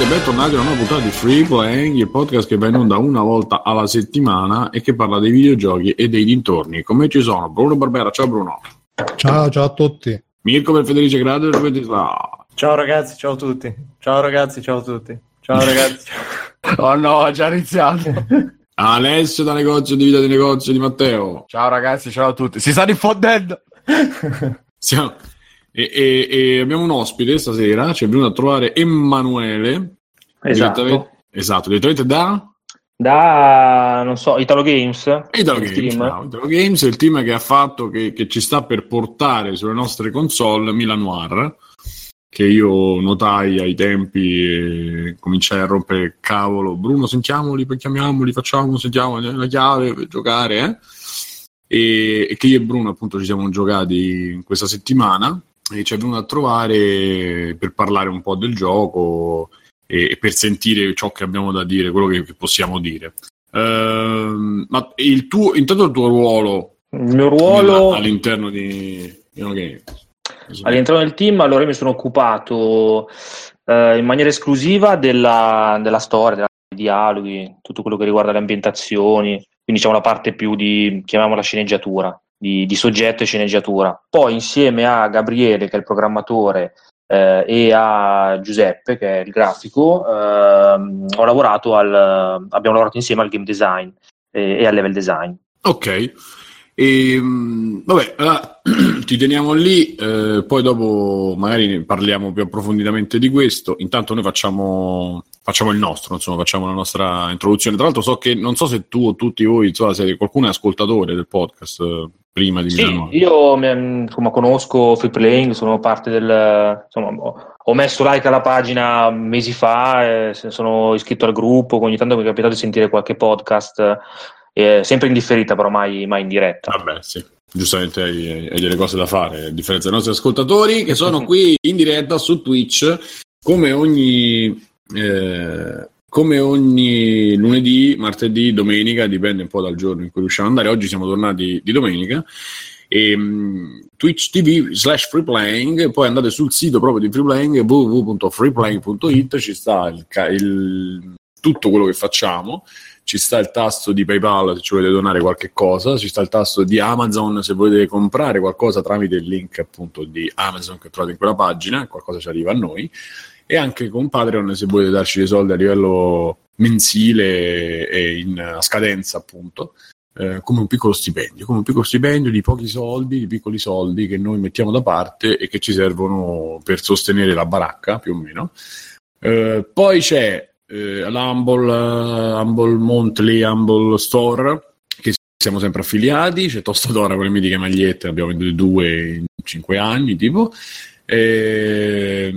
Bentornati e bentornati a una nuova puntata di Free Playing, il podcast che va in onda una volta alla settimana e che parla dei videogiochi e dei dintorni. Come ci sono Bruno Barbera, ciao Bruno. Ciao, ciao a tutti. Mirko per Federico Grado e Ciao ragazzi, ciao a tutti. Ciao ragazzi, ciao a tutti. Ciao ragazzi. oh no, ha già iniziato. Alessio da negozio di vita di negozio di Matteo. Ciao ragazzi, ciao a tutti. Si sta diffondendo. Siamo... E, e, e, abbiamo un ospite stasera, ci è venuto a trovare Emanuele. Esatto. Direttamente, esatto, direttamente da... Da, non so, Italo Games. Italo Games, no, Italo Games è il team che ha fatto, che, che, ci sta per portare sulle nostre console Milan Noir, che io notai ai tempi e cominciai a rompere cavolo. Bruno, sentiamoli, chiamiamoli, facciamo, sentiamo la chiave per giocare, eh? e, e che io e Bruno appunto ci siamo giocati questa settimana e ci è venuto a trovare per parlare un po' del gioco e, e per sentire ciò che abbiamo da dire, quello che, che possiamo dire. Uh, ma il tuo, intanto il tuo ruolo, il mio ruolo all'interno di okay. all'interno del team, allora mi sono occupato uh, in maniera esclusiva della, della storia, dei dialoghi, tutto quello che riguarda le ambientazioni, quindi c'è una parte più di, chiamiamola sceneggiatura, di, di soggetto e sceneggiatura. Poi insieme a Gabriele, che è il programmatore, eh, e a Giuseppe, che è il grafico, eh, ho lavorato al, abbiamo lavorato insieme al game design e, e al level design. Ok. E, ehm, vabbè, allora, ti teniamo lì, eh, poi dopo magari parliamo più approfonditamente di questo. Intanto noi facciamo, facciamo il nostro, insomma, facciamo la nostra introduzione. Tra l'altro so che non so se tu o tutti voi, insomma, se qualcuno è ascoltatore del podcast eh, prima di sì, Milano. Io insomma, conosco Free Playing, sono parte del... Insomma, ho messo like alla pagina mesi fa, eh, sono iscritto al gruppo, ogni tanto mi è capitato di sentire qualche podcast eh, sempre in differita, però mai, mai in diretta. Vabbè, sì. Giustamente hai, hai, delle cose da fare, a differenza dei nostri ascoltatori che sono qui in diretta su Twitch come ogni, eh, come ogni lunedì, martedì, domenica, dipende un po' dal giorno in cui riusciamo ad andare. Oggi siamo tornati di domenica. E, um, Twitch TV slash freeplaying poi andate sul sito proprio di freeplaying www.freeplaying.it ci sta il, il, tutto quello che facciamo ci sta il tasto di PayPal se ci volete donare qualche cosa, ci sta il tasto di Amazon se volete comprare qualcosa tramite il link appunto di Amazon che trovate in quella pagina, qualcosa ci arriva a noi, e anche con Patreon se volete darci dei soldi a livello mensile e in, scadenza appunto. Eh, come un piccolo stipendio, come un piccolo stipendio di pochi soldi, di piccoli soldi che noi mettiamo da parte e che ci servono per sostenere la baracca più o meno. Eh, poi c'è eh, l'Humble, uh, Humble Monthly, Humble Store, che siamo sempre affiliati, c'è Tostadora con le mitiche magliette, abbiamo venduto due in cinque anni, tipo. E...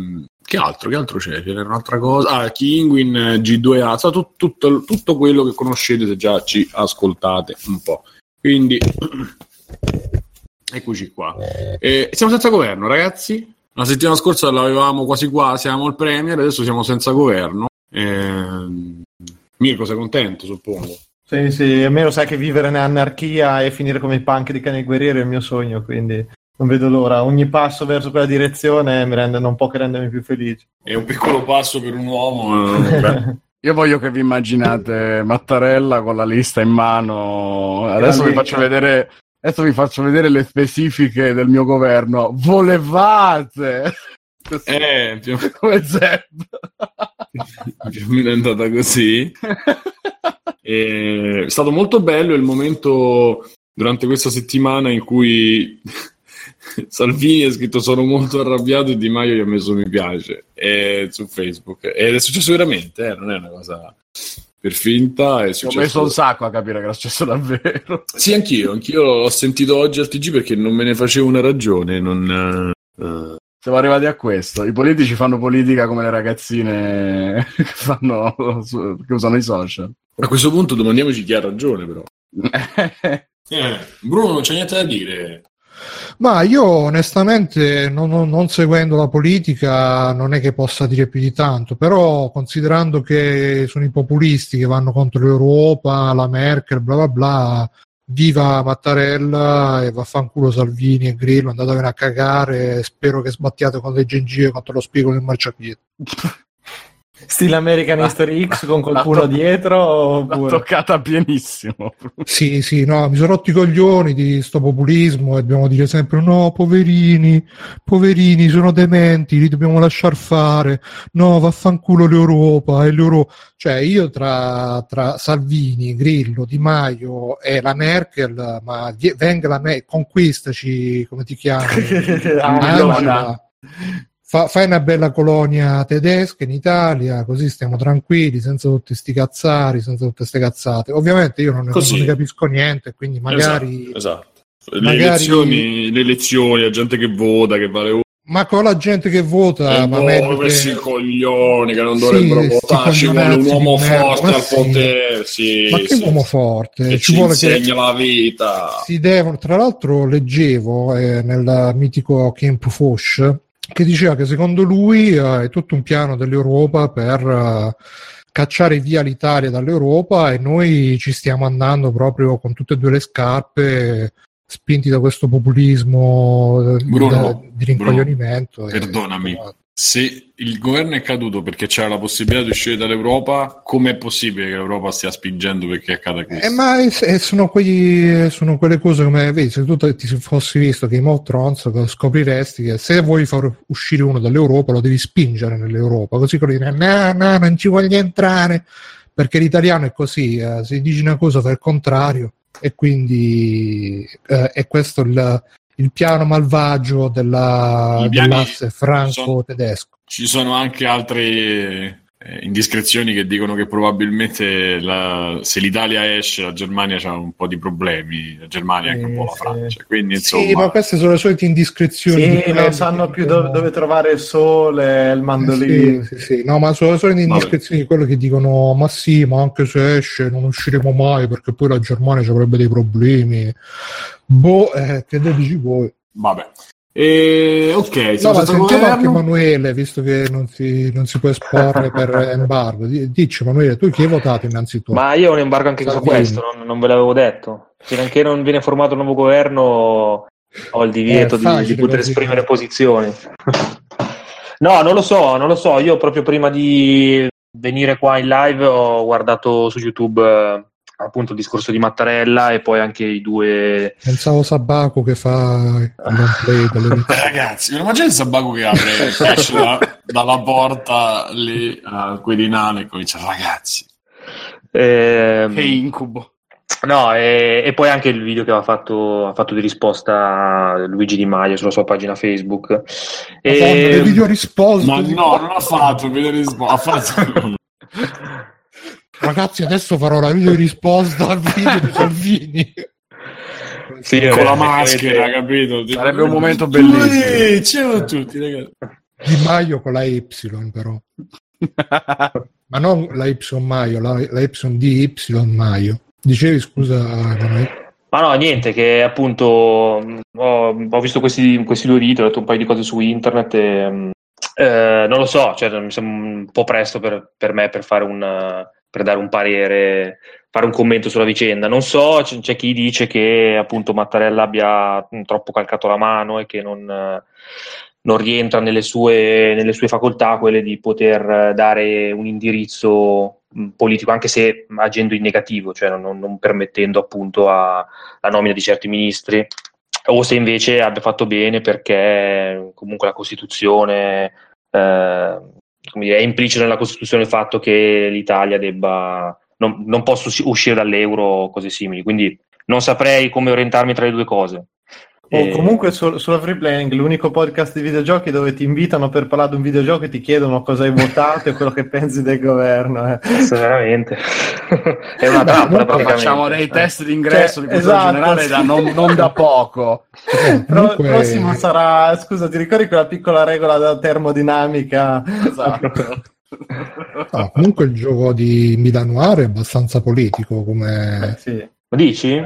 Che altro? Che altro c'è? C'era un'altra cosa. Ah, Kinguin, G2A, so, tutto, tutto, tutto quello che conoscete se già ci ascoltate un po'. Quindi, eccoci qua. Eh, siamo senza governo, ragazzi. La settimana scorsa l'avevamo quasi quasi, siamo al Premier, adesso siamo senza governo. Eh, Mirko, sei contento, suppongo? Sì, sì, almeno sai che vivere nell'anarchia e finire come i punk di Cane Guerriero è il mio sogno, quindi non vedo l'ora. Ogni passo verso quella direzione mi rende un po' che rendermi più felice. È un piccolo passo per un uomo. Eh, Io voglio che vi immaginate Mattarella con la lista in mano. Adesso vi faccio vedere. Adesso vi faccio vedere le specifiche del mio governo. Volevate! Eh, più... come Zeb. più o meno è andata così. E è stato molto bello il momento durante questa settimana in cui Salvini ha scritto sono molto arrabbiato e Di Maio gli ha messo mi piace e, su Facebook ed è successo veramente, eh, non è una cosa per finta. È successo... Ho messo un sacco a capire che era successo davvero. Sì, anch'io, anch'io l'ho sentito oggi al TG perché non me ne facevo una ragione. Non, uh, siamo arrivati a questo. I politici fanno politica come le ragazzine che, fanno, che usano i social. A questo punto domandiamoci chi ha ragione, però. eh, Bruno, non c'è niente da dire. Ma io onestamente, non, non, seguendo la politica, non è che possa dire più di tanto, però considerando che sono i populisti che vanno contro l'Europa, la Merkel, bla bla bla, viva Mattarella e vaffanculo Salvini e Grillo, andatevene a cagare, spero che sbattiate con le gengive contro lo spigolo del marciapiede. Stile American History X con qualcuno to- dietro? L'ha Oppure... toccata pienissimo. Sì, sì, no, mi sono rotti i coglioni di sto populismo e dobbiamo dire sempre no, poverini, poverini, sono dementi, li dobbiamo lasciar fare, no, vaffanculo l'Europa e l'Europa. Cioè io tra, tra Salvini, Grillo, Di Maio e la Merkel, ma venga la Merkel, conquistaci, come ti chiami? Angela. Fa- fai una bella colonia tedesca in Italia, così stiamo tranquilli, senza tutti sti cazzari, senza tutte ste cazzate. Ovviamente io non ne, non ne capisco niente, quindi magari... Esatto, esatto. Le, magari- elezioni, le elezioni, la gente che vota, che vale Ma con la gente che vota, Eh, ma boh, meglio questi che- coglioni che non Sì, dovrebbero sti votare, ci vuole un uomo forte al sì. potere, sì, Ma che sì, uomo sì. forte, che ci ci vuole che insegna la vita. si devono, tra l'altro leggevo eh, nel mitico Kemp Foch che diceva che secondo lui eh, è tutto un piano dell'Europa per eh, cacciare via l'Italia dall'Europa e noi ci stiamo andando proprio con tutte e due le scarpe spinti da questo populismo eh, Bruno, da- di rincoglionimento. e- perdonami. Se il governo è caduto perché c'era la possibilità di uscire dall'Europa, com'è possibile che l'Europa stia spingendo perché accada questo? Eh, ma è- sono, quegli, sono quelle cose come vedi, se tu ti fossi visto Game of Thrones scopriresti che se vuoi far uscire uno dall'Europa lo devi spingere nell'Europa, così quello dire no, no, non ci voglio entrare, perché l'italiano è così, eh, se dici una cosa fa il contrario e quindi eh, è questo il, il piano malvagio della, dell'asse franco-tedesco. Ci sono anche altre eh, indiscrezioni che dicono che probabilmente la- se l'Italia esce, la Germania ha un po' di problemi, la Germania e anche un po' la Sì, Francia. Quindi, Sì, insomma, ma queste sono le solite indiscrezioni. di Sì, non sanno più dove, dove trovare il sole, il mandolino. Sì, sì, sì. No, ma sono le solite indiscrezioni di quello che dicono: Ma sì, ma anche se esce non usciremo mai perché poi la Germania ci avrebbe dei problemi. Boh, eh, che voi? vabbè. E, ok, No, ma sentiamo anche. Emanuele, visto che non si, non si può esporre per embargo. Di- Dici, Emanuele, tu chi hai votato innanzitutto? Ma io ho un embargo anche su Salvini. questo, non, non ve l'avevo detto. Finché non viene formato un nuovo governo ho il divieto Eh, di, facile di poter così. esprimere posizioni. no, non lo so, non lo so. Io proprio prima di venire qua in live ho guardato su YouTube eh, appunto il discorso di Mattarella e poi anche i due... Pensavo Sabaco che fa play Eh, Ragazzi, ma c'è il Sabaco che apre, esce da- dalla porta lì al Quirinale e comincia, ragazzi. ehm, Che incubo. No, e, e poi anche il video che aveva fatto, ha fatto di risposta Luigi Di Maio sulla sua pagina Facebook. Madonna, E, le video risposte. Ma no, non ha fatto il video risposta, ha fatto... Ragazzi, adesso farò la video risposta al video di Salvini. Sì, con eh, la maschera, veramente. capito? Sarebbe un momento bellissimo. Ciao a tutti, ragazzi. Di Maio con la Y, però. Ma non la Y Maio, la, la Y di Y Maio. Dicevi, scusa, Emanuele? Ma no, niente, che appunto mh, ho, ho visto questi, questi due video, ho letto un paio di cose su internet e mh, eh, non lo so, cioè, mi sembra un po' presto per, per me per fare un, per dare un parere, fare un commento sulla vicenda. Non so, c'è, c'è chi dice che appunto Mattarella abbia mh, troppo calcato la mano e che non, non rientra nelle sue, nelle sue facoltà quelle di poter eh, dare un indirizzo politico, anche se agendo in negativo, cioè non, non permettendo appunto la nomina di certi ministri, o se invece abbia fatto bene perché comunque la Costituzione eh, dire, è implicito nella Costituzione il fatto che l'Italia debba non, non possa usci- uscire dall'euro o cose simili, quindi non saprei come orientarmi tra le due cose. O Eh, comunque su- sulla Free Playing, l'unico podcast di videogiochi dove ti invitano per parlare di un videogioco e ti chiedono cosa hai votato e quello che pensi del governo. eh. Questo veramente è una trappola. Facciamo dei test d'ingresso Cioè, di esatto, generale sì. da non, non da poco. Eh, Però comunque- il prossimo sarà, scusa, ti ricordi quella piccola regola della termodinamica? Esatto. no, comunque il gioco di Milanoir è abbastanza politico come... Sì. Lo dici?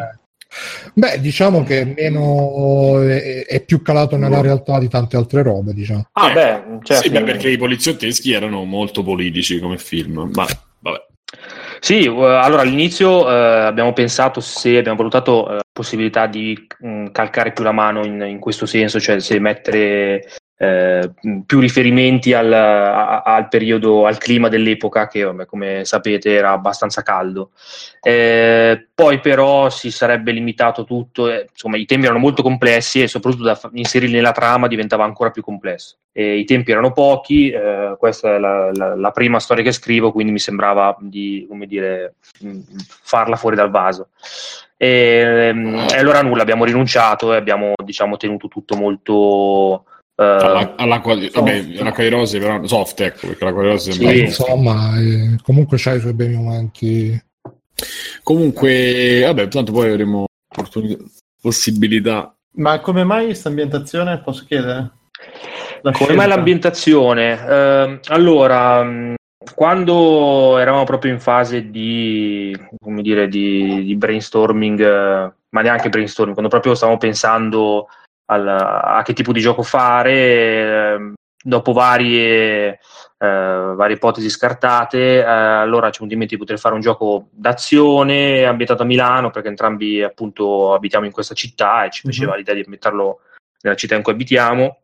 Beh, diciamo che è meno è, è più calato nella realtà di tante altre robe, diciamo. Ah, Eh, beh, certo. Sì, beh, perché i poliziotteschi erano molto politici come film, ma vabbè. Sì, eh, allora all'inizio eh, abbiamo pensato se abbiamo valutato eh, la possibilità di mh, calcare più la mano in, in questo senso, cioè se mettere eh, più riferimenti al, a, al, periodo, al clima dell'epoca che come sapete era abbastanza caldo. Eh, poi però si sarebbe limitato tutto, eh, insomma i temi erano molto complessi e soprattutto da inserirli nella trama diventava ancora più complesso. I tempi erano pochi, eh, questa è la, la, la, prima storia che scrivo, quindi mi sembrava di dire, farla fuori dal vaso. Ehm, e allora nulla, abbiamo rinunciato e abbiamo diciamo, tenuto tutto molto Uh, alla, all'acqua, di, vabbè, l'acqua di rose però soft ecco perché l'acqua di rose sì, sembra insomma eh, comunque c'ha i suoi bei momenti comunque vabbè tanto poi avremo possibilità ma come mai questa ambientazione posso chiedere? La come scelta. mai l'ambientazione? Uh, allora mm, quando eravamo proprio in fase di, come dire, di, di brainstorming, uh, ma neanche brainstorming, quando proprio stavamo pensando al, a che tipo di gioco fare, eh, dopo varie, eh, varie, ipotesi scartate, eh, allora ci è mente di poter fare un gioco d'azione ambientato a Milano, perché entrambi appunto abitiamo in questa città e ci mhm. piaceva mm-hmm. l'idea di ambientarlo nella città in cui abitiamo.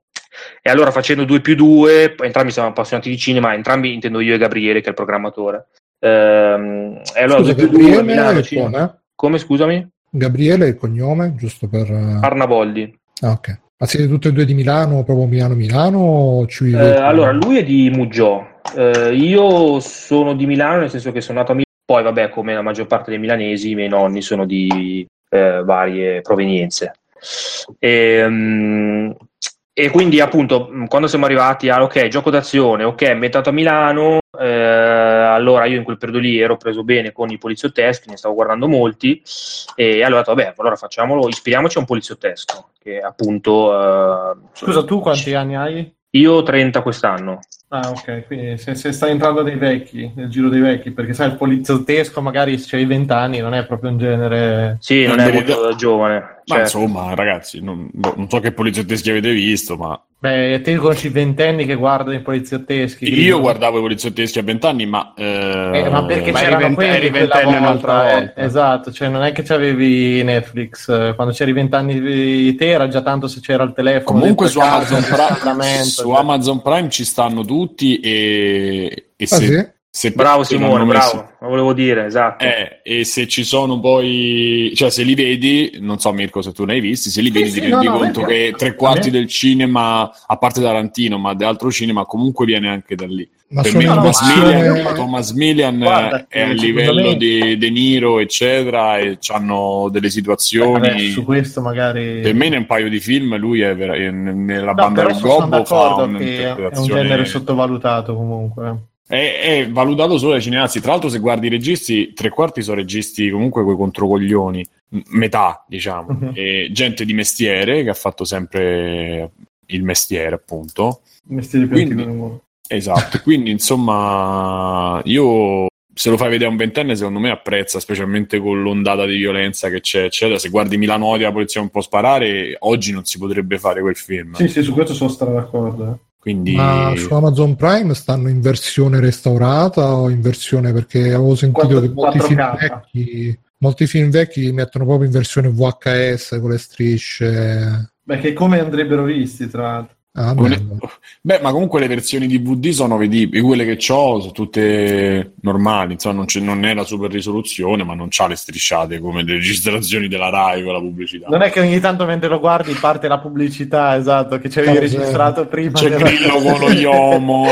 E allora facendo 2 più 2, entrambi siamo appassionati di cinema, entrambi intendo io e Gabriele, che è il programmatore. Ehm, e allora Scusa, 2 più 2 Milano, come? come scusami? Gabriele è il cognome, giusto per... Arnaboldi. Ah, ok. Ma siete tutte e due di Milano, proprio Milano-Milano? Eh, allora, lui è di Muggio. Eh, io sono di Milano, nel senso che sono nato a Milano. Poi, vabbè, come la maggior parte dei milanesi, i miei nonni sono di eh, varie provenienze. E, um, e, quindi, appunto, quando siamo arrivati a, ok, gioco d'azione, ok, ambientato a Milano, eh, allora io in quel periodo lì ero preso bene con i poliziotteschi, ne stavo guardando molti, e allora ho detto, vabbè, allora facciamolo, ispiriamoci a un poliziottesco, che appunto... Eh, Scusa, tu quanti anni hai? Io 30 quest'anno. Ah, ok, quindi se, se, stai entrando dei vecchi, nel giro dei vecchi, perché sai, il poliziottesco magari se hai 20 anni non è proprio un genere... Sì, non, non è molto giovane. Ma certo. insomma, ragazzi, non, non so che poliziotteschi avete visto, ma Beh, te conosci i ventenni che guardano i poliziotteschi. Io guardavo i poliziotteschi a vent'anni, ma... Eh... Eh, ma perché ma c'erano vent- quelli ventenni un'altra volta. Eh, esatto, cioè non è che c'avevi Netflix. Quando c'eri vent'anni te era già tanto se c'era il telefono. Comunque su, Amazon Prime, su cioè. Amazon Prime ci stanno tutti e, e ah, se, sì? Se bravo Simone, bravo, lo volevo dire, esatto. Eh, e se ci sono poi, cioè se li vedi, non so Mirko se tu ne hai visti, se li sì, vedi sì, ti rendi no, conto no, che tre quarti del cinema, a parte Tarantino, ma dell'altro cinema comunque viene anche da lì. Ma per me Thomas, Millian, Thomas Millian Guarda, è a livello me... di De Niro, eccetera, e hanno delle situazioni. Beh, su questo magari. Per me, in un paio di film, lui è, vera... nella no, banda del Gobbo fa un'interpretazione. È un genere sottovalutato comunque è, è, valutato solo dai cineasti. Tra l'altro, se guardi i registi, tre quarti sono registi comunque coi controcoglioni, metà, diciamo, uh-huh. e gente di mestiere che ha fatto sempre il mestiere, appunto. Mestiere quindi, Esatto, quindi insomma, io se lo fai vedere a un ventenne, secondo me apprezza, specialmente con l'ondata di violenza che c'è, eccetera. Se guardi Milano la polizia un po' sparare, oggi non si potrebbe fare quel film. Sì, sì, su questo sono stra d'accordo. Quindi... Ma su Amazon Prime stanno in versione restaurata o in versione perché avevo sentito 4, che molti film, vecchi, molti film vecchi li mettono proprio in versione VHS con le strisce. Beh, che come andrebbero visti, tra l'altro. Ah, beh, ma comunque le versioni DVD sono vedibili, quelle che ho sono tutte normali, insomma non, non, è la super risoluzione, ma non c'ha le strisciate come le registrazioni della Rai con la pubblicità. Non è che ogni tanto mentre lo guardi parte la pubblicità, esatto, che c'avevi oh, registrato prima. C'è della... Grillo con lo Iomo.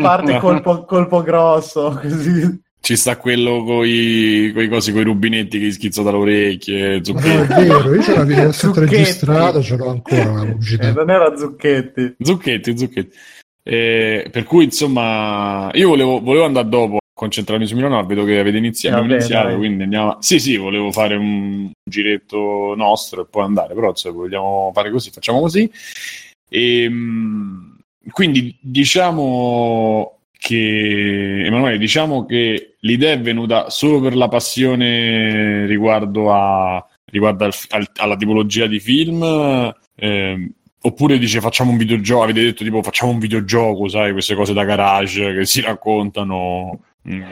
parte colpo, colpo grosso, così ci sta quello con i cosi, coi rubinetti che gli schizzo dalle orecchie. Zucchetti. No, è vero, io ce l'avevo sempre registrato, ce l'ho ancora la pubblicità. Eh, non era Zucchetti. Zucchetti, Zucchetti. Eh, per cui, insomma, io volevo, volevo andare dopo a concentrarmi su Milano, vedo che avete iniziato, eh, iniziato quindi andiamo... Sì, sì, volevo fare un giretto nostro e poi andare, però se vogliamo fare così, facciamo così. E, ehm, quindi, diciamo che Emanuele, diciamo che l'idea è venuta solo per la passione riguardo, a, riguardo al, al, alla tipologia di film, eh, oppure dice facciamo un videogioco, avete detto tipo facciamo un videogioco, sai, queste cose da garage che si raccontano. Mm.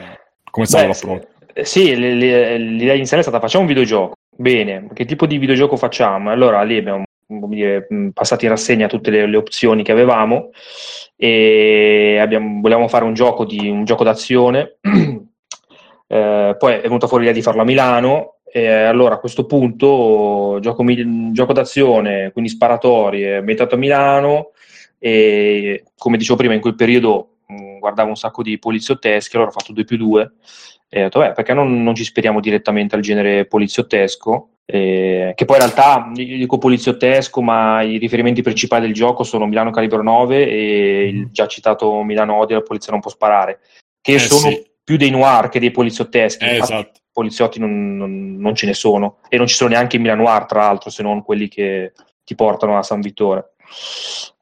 Come sta l'approccio? Sì, l'idea iniziale è stata facciamo un videogioco. Bene, che tipo di videogioco facciamo? Allora lì abbiamo dire, passati in rassegna tutte le, le opzioni che avevamo e abbiamo, volevamo fare un gioco, di, un gioco d'azione. eh, poi è venuta fuori l'idea di farlo a Milano. E allora a questo punto gioco, gioco d'azione, quindi sparatorie, ambientato a Milano e come dicevo prima in quel periodo guardavo un sacco di poliziotteschi, allora ho fatto 2 più 2 e ho detto beh perché non, non ci speriamo direttamente al genere poliziottesco eh, che poi in realtà io dico poliziottesco, ma i riferimenti principali del gioco sono Milano Calibro 9 e il già citato Milano Odio, la polizia non può sparare, che eh, sono sì. più dei noir che dei poliziotteschi. Eh, esatto. Poliziotti non, non, non, ce ne sono, e non ci sono neanche in Milano Noir, tra l'altro, se non quelli che ti portano a San Vittore.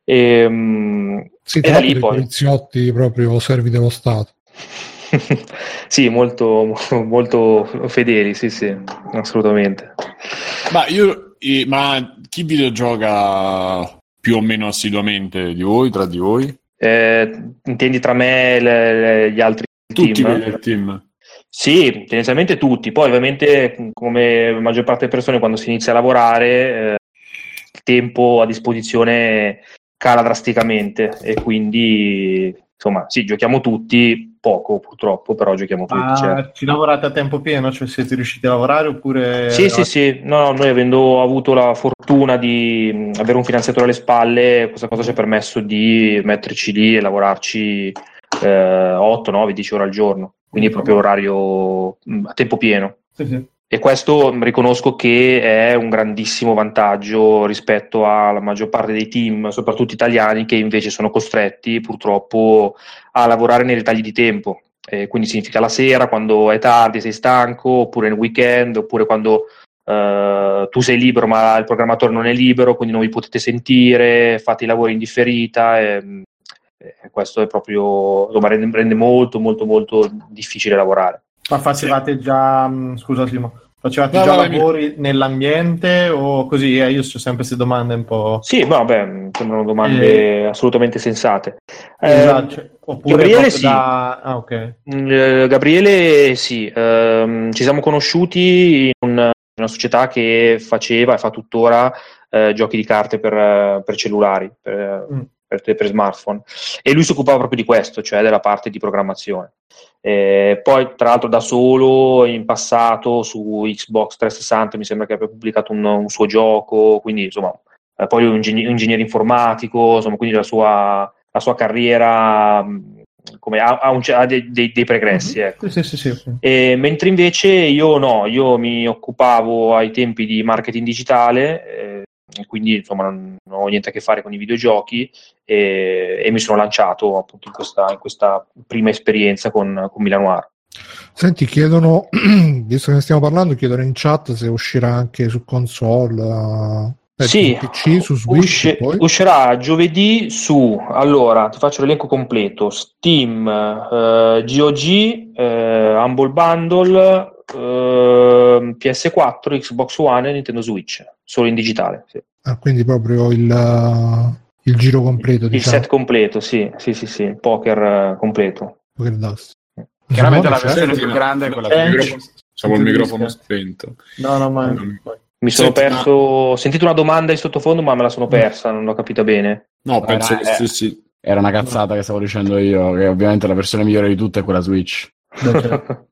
E, um, si e tratta di poi... poliziotti proprio servi dello Stato. sì, molto, molto fedeli, sì, sì, assolutamente. Ma, io, ma chi videogioca più o meno assiduamente di voi, tra di voi? Eh, intendi tra me e gli altri tutti team? Tutti team. Sì, tendenzialmente tutti. Poi ovviamente, come la maggior parte delle persone, quando si inizia a lavorare, eh, il tempo a disposizione cala drasticamente e quindi insomma sì, giochiamo tutti, poco purtroppo, però giochiamo tutti. Ma certo. ci lavorate a tempo pieno? Cioè siete riusciti a lavorare oppure... Sì, sì, sì, no, noi avendo avuto la fortuna di avere un finanziatore alle spalle, questa cosa ci ha permesso di metterci lì e lavorarci eh, 8, 9, 10 ore al giorno, quindi è proprio orario a tempo pieno. Sì, sì. E questo riconosco che è un grandissimo vantaggio rispetto alla maggior parte dei team, soprattutto italiani, che invece sono costretti purtroppo a lavorare nei ritagli di tempo. Eh, quindi significa la sera, quando è tardi, sei stanco, oppure nel weekend, oppure quando Uh, tu sei libero ma il programmatore non è libero, quindi non vi potete sentire, fate i lavori in differita e, e questo è proprio, insomma, rende, rende, molto molto molto difficile lavorare. Ma facevate già, mm, scusa Simo, facevate no, già vabbè, lavori mi... nell'ambiente o così? Eh, io ho sempre queste domande un po'... Sì, vabbè, sembrano domande eh... assolutamente sensate. Esatto. Eh, Gabriele sì. Da... Ah, okay. Mm, eh, Gabriele sì, ehm, ci siamo conosciuti in, un, in, una società che faceva e fa tuttora eh, giochi di carte per, per cellulari. Per, mm per, per, smartphone e lui si occupava proprio di questo, cioè della parte di programmazione. Eh, poi, tra l'altro, da solo in passato su Xbox 360 mi sembra che abbia pubblicato un, un suo gioco, quindi insomma, eh, poi un ingegner- ingegnere informatico, insomma, quindi la sua, la sua carriera come ha, ha, un, ha dei, dei, dei, pregressi. Mm-hmm. Ecco. Sì, sì, sì, e, mentre invece io no, io mi occupavo ai tempi di marketing digitale. Eh, quindi insomma non, non, ho niente a che fare con i videogiochi e, e mi sono lanciato appunto in questa, in questa prima esperienza con, con Milanoir. Senti, chiedono, visto che ne stiamo parlando, chiedono in chat se uscirà anche su console. Eh, sì, PC, su Switch, usci- uscirà giovedì su, allora ti faccio l'elenco completo, Steam, eh, GOG, eh, Humble Bundle, eh, PS4, Xbox One e Nintendo Switch, solo in digitale. Sì. Ah, quindi proprio il, uh, il giro completo. Il diciamo. set completo, sì, sì, sì, sì. il poker uh, completo. Poker DOS. Chiaramente la versione più grande è quella eh, più Siamo il microfono spento. No, no, ma... Mi sono Senti, perso. Ho sentito una domanda in sottofondo, ma me la sono persa, non l'ho capita bene. No, penso era, che sì, Era una cazzata che stavo dicendo io, che ovviamente la versione migliore di tutte è quella Switch.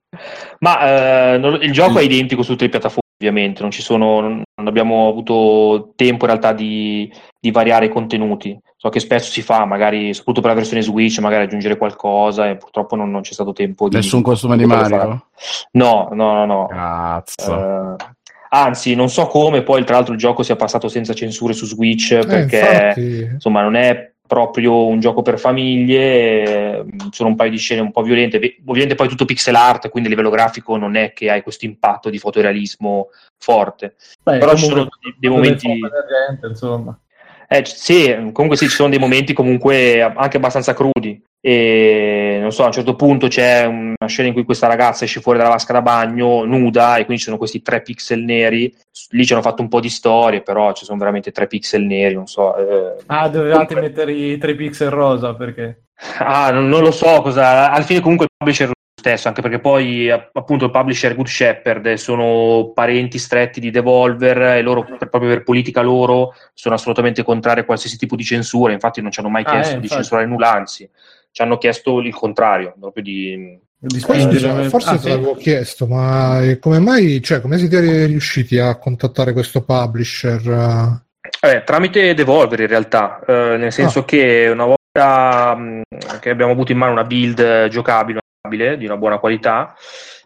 Ma eh, il gioco è identico su tutte le piattaforme, ovviamente, non, ci sono, non abbiamo avuto tempo in realtà di, di, variare i contenuti. So che spesso si fa, magari, soprattutto per la versione Switch, magari aggiungere qualcosa e purtroppo non, non c'è stato tempo di... Nessun costume di Mario? No, no, no, no. Cazzo. Uh, anzi, non so come poi tra l'altro il gioco sia passato senza censure su Switch, eh, perché eh, insomma non è proprio un gioco per famiglie, sono un paio di scene un po' violente, ovviamente poi tutto pixel art, quindi a livello grafico non è che hai questo impatto di fotorealismo forte, Beh, però ci sono dei, momenti... Gente. Eh, sì, comunque sì, ci sono dei momenti comunque anche abbastanza crudi. E non so, a un certo punto c'è una scena in cui questa ragazza esce fuori dalla vasca da bagno nuda e quindi ci sono questi tre pixel neri. Lì ci hanno fatto un po' di storie, però ci sono veramente tre pixel neri, non so. Eh. Ah, dovevate comunque... mettere i tre pixel rosa perché? Ah, non, non, lo so cosa. Alla fine comunque il publisher stesso, anche perché poi appunto il publisher Good Shepherd sono parenti stretti di Devolver e loro per, proprio per politica loro sono assolutamente contrari a qualsiasi tipo di censura, infatti non ci hanno mai ah, chiesto eh, di censurare nulla, anzi ci hanno chiesto il contrario, proprio di, di forse, forse ah, te sì. l'avevo chiesto, ma come mai, cioè, come siete riusciti a contattare questo publisher? Eh, tramite Devolver in realtà, eh, nel senso ah. che una volta mh, che abbiamo avuto in mano una build giocabile di una buona qualità,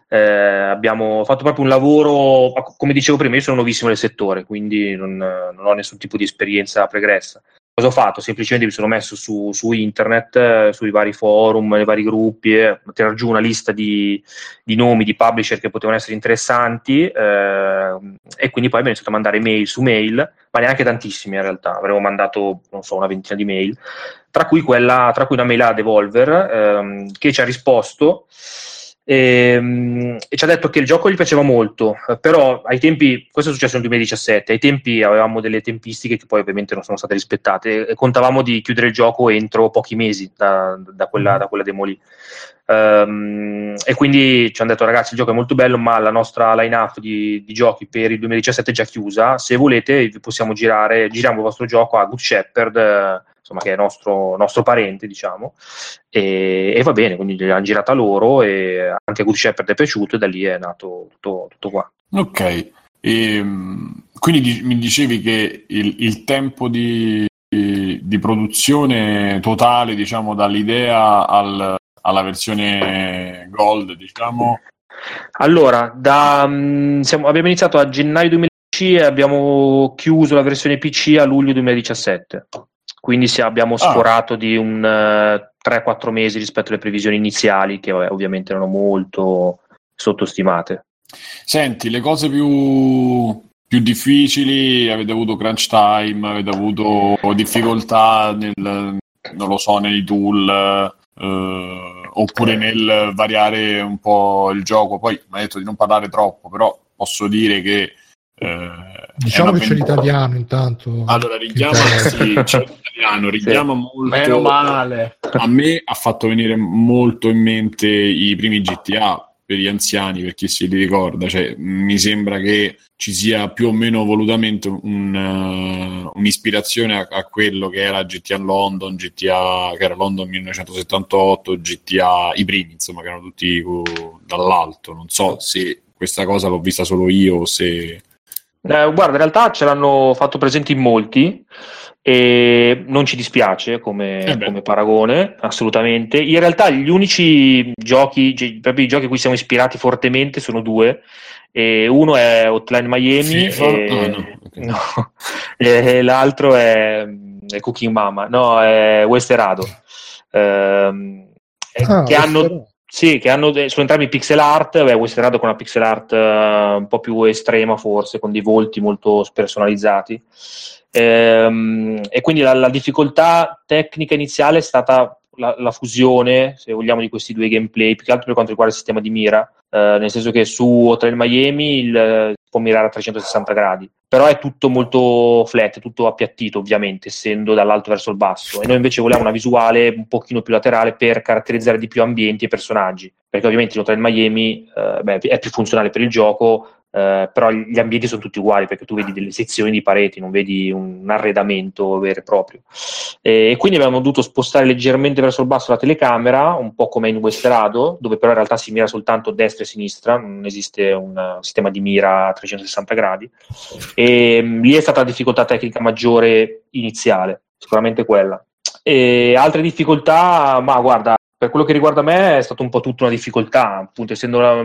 eh, abbiamo fatto proprio un lavoro, come dicevo prima, io sono nuovissimo nel settore, quindi non, non ho nessun tipo di esperienza pregressa. Cosa ho fatto? Semplicemente mi sono messo su, su internet, sui vari forum, nei vari gruppi, eh, tirar giù una lista di, di, nomi di publisher che potevano essere interessanti eh, e quindi poi mi ho iniziato a mandare mail su mail, ma neanche tantissimi in realtà, avremmo mandato, non so, una ventina di mail, tra cui, quella, tra cui una mail a Devolver ehm, che ci ha risposto e, ehm, e, ci ha detto che il gioco gli piaceva molto, però ai tempi, questo è successo nel 2017, ai tempi avevamo delle tempistiche che poi ovviamente non sono state rispettate e contavamo di chiudere il gioco entro pochi mesi da, da, quella, mm. da quella, demo lì. Um, e quindi ci hanno detto ragazzi il gioco è molto bello ma la nostra line-up di, di giochi per il 2017 è già chiusa, se volete vi possiamo girare, giriamo il vostro gioco a Good Shepherd insomma, che è nostro, nostro parente, diciamo, e, e, va bene, quindi gliel'hanno girata loro e anche a Good Shepherd è piaciuto e da lì è nato tutto, tutto qua. Ok, e, ehm, quindi mi dicevi che il, il tempo di, di, di, produzione totale, diciamo, dall'idea al, alla versione Gold, diciamo... Allora, da, mm, siamo, abbiamo iniziato a gennaio 2010 e abbiamo chiuso la versione PC a luglio 2017 quindi abbiamo ah. sforato ah. di un uh, eh, 3-4 mesi rispetto alle previsioni iniziali, che vabbè, ovviamente erano molto sottostimate. Senti, le cose più, più difficili, avete avuto crunch time, avete avuto difficoltà nel, non lo so, nei tool, eh, oppure nel variare un po' il gioco. Poi mi ha detto di non parlare troppo, però posso dire che eh, diciamo che c'è l'italiano intanto. Allora, richiama, sì, c'è l'italiano, richiama sì. molto. Meno male. A me ha fatto venire molto in mente i primi GTA per gli anziani, per chi si li ricorda. Cioè, mi sembra che ci sia più o meno volutamente un, uh, un'ispirazione a, a, quello che era GTA London, GTA che era London 1978, GTA i primi, insomma, che erano tutti uh, dall'alto. Non so se questa cosa l'ho vista solo io o se eh, guarda, in realtà ce l'hanno fatto presente in molti e non ci dispiace come, eh come, paragone, assolutamente. In realtà gli unici giochi, proprio i giochi a cui siamo ispirati fortemente sono due. E uno è Hotline Miami e, oh, no. No. e l'altro è, è, Cooking Mama, no, è Westerado. Eh, ah, che hanno sì, che hanno, sono entrambi pixel art, beh, Westerado con una pixel art uh, un po' più estrema forse, con dei volti molto spersonalizzati. Ehm, e quindi la, la, difficoltà tecnica iniziale è stata la, la, fusione, se vogliamo, di questi due gameplay, più che altro per quanto riguarda il sistema di mira, eh, nel senso che su Hotel Miami il, può mirare a 360 gradi, però è tutto molto flat, tutto appiattito ovviamente, essendo dall'alto verso il basso, e noi invece vogliamo una visuale un pochino più laterale per caratterizzare di più ambienti e personaggi, perché ovviamente l'Hotel Miami eh, beh, è più funzionale per il gioco, Uh, però gli ambienti sono tutti uguali perché tu vedi delle sezioni di pareti, non vedi un arredamento vero e proprio. E quindi abbiamo dovuto spostare leggermente verso il basso la telecamera, un po' come in Westerado, dove però in realtà si mira soltanto destra e sinistra, non esiste un sistema di mira a 360 gradi. E um, lì è stata la difficoltà tecnica maggiore iniziale, sicuramente quella. E altre difficoltà, ma guarda, per quello che riguarda me è stata un po' tutta una difficoltà, appunto essendo la,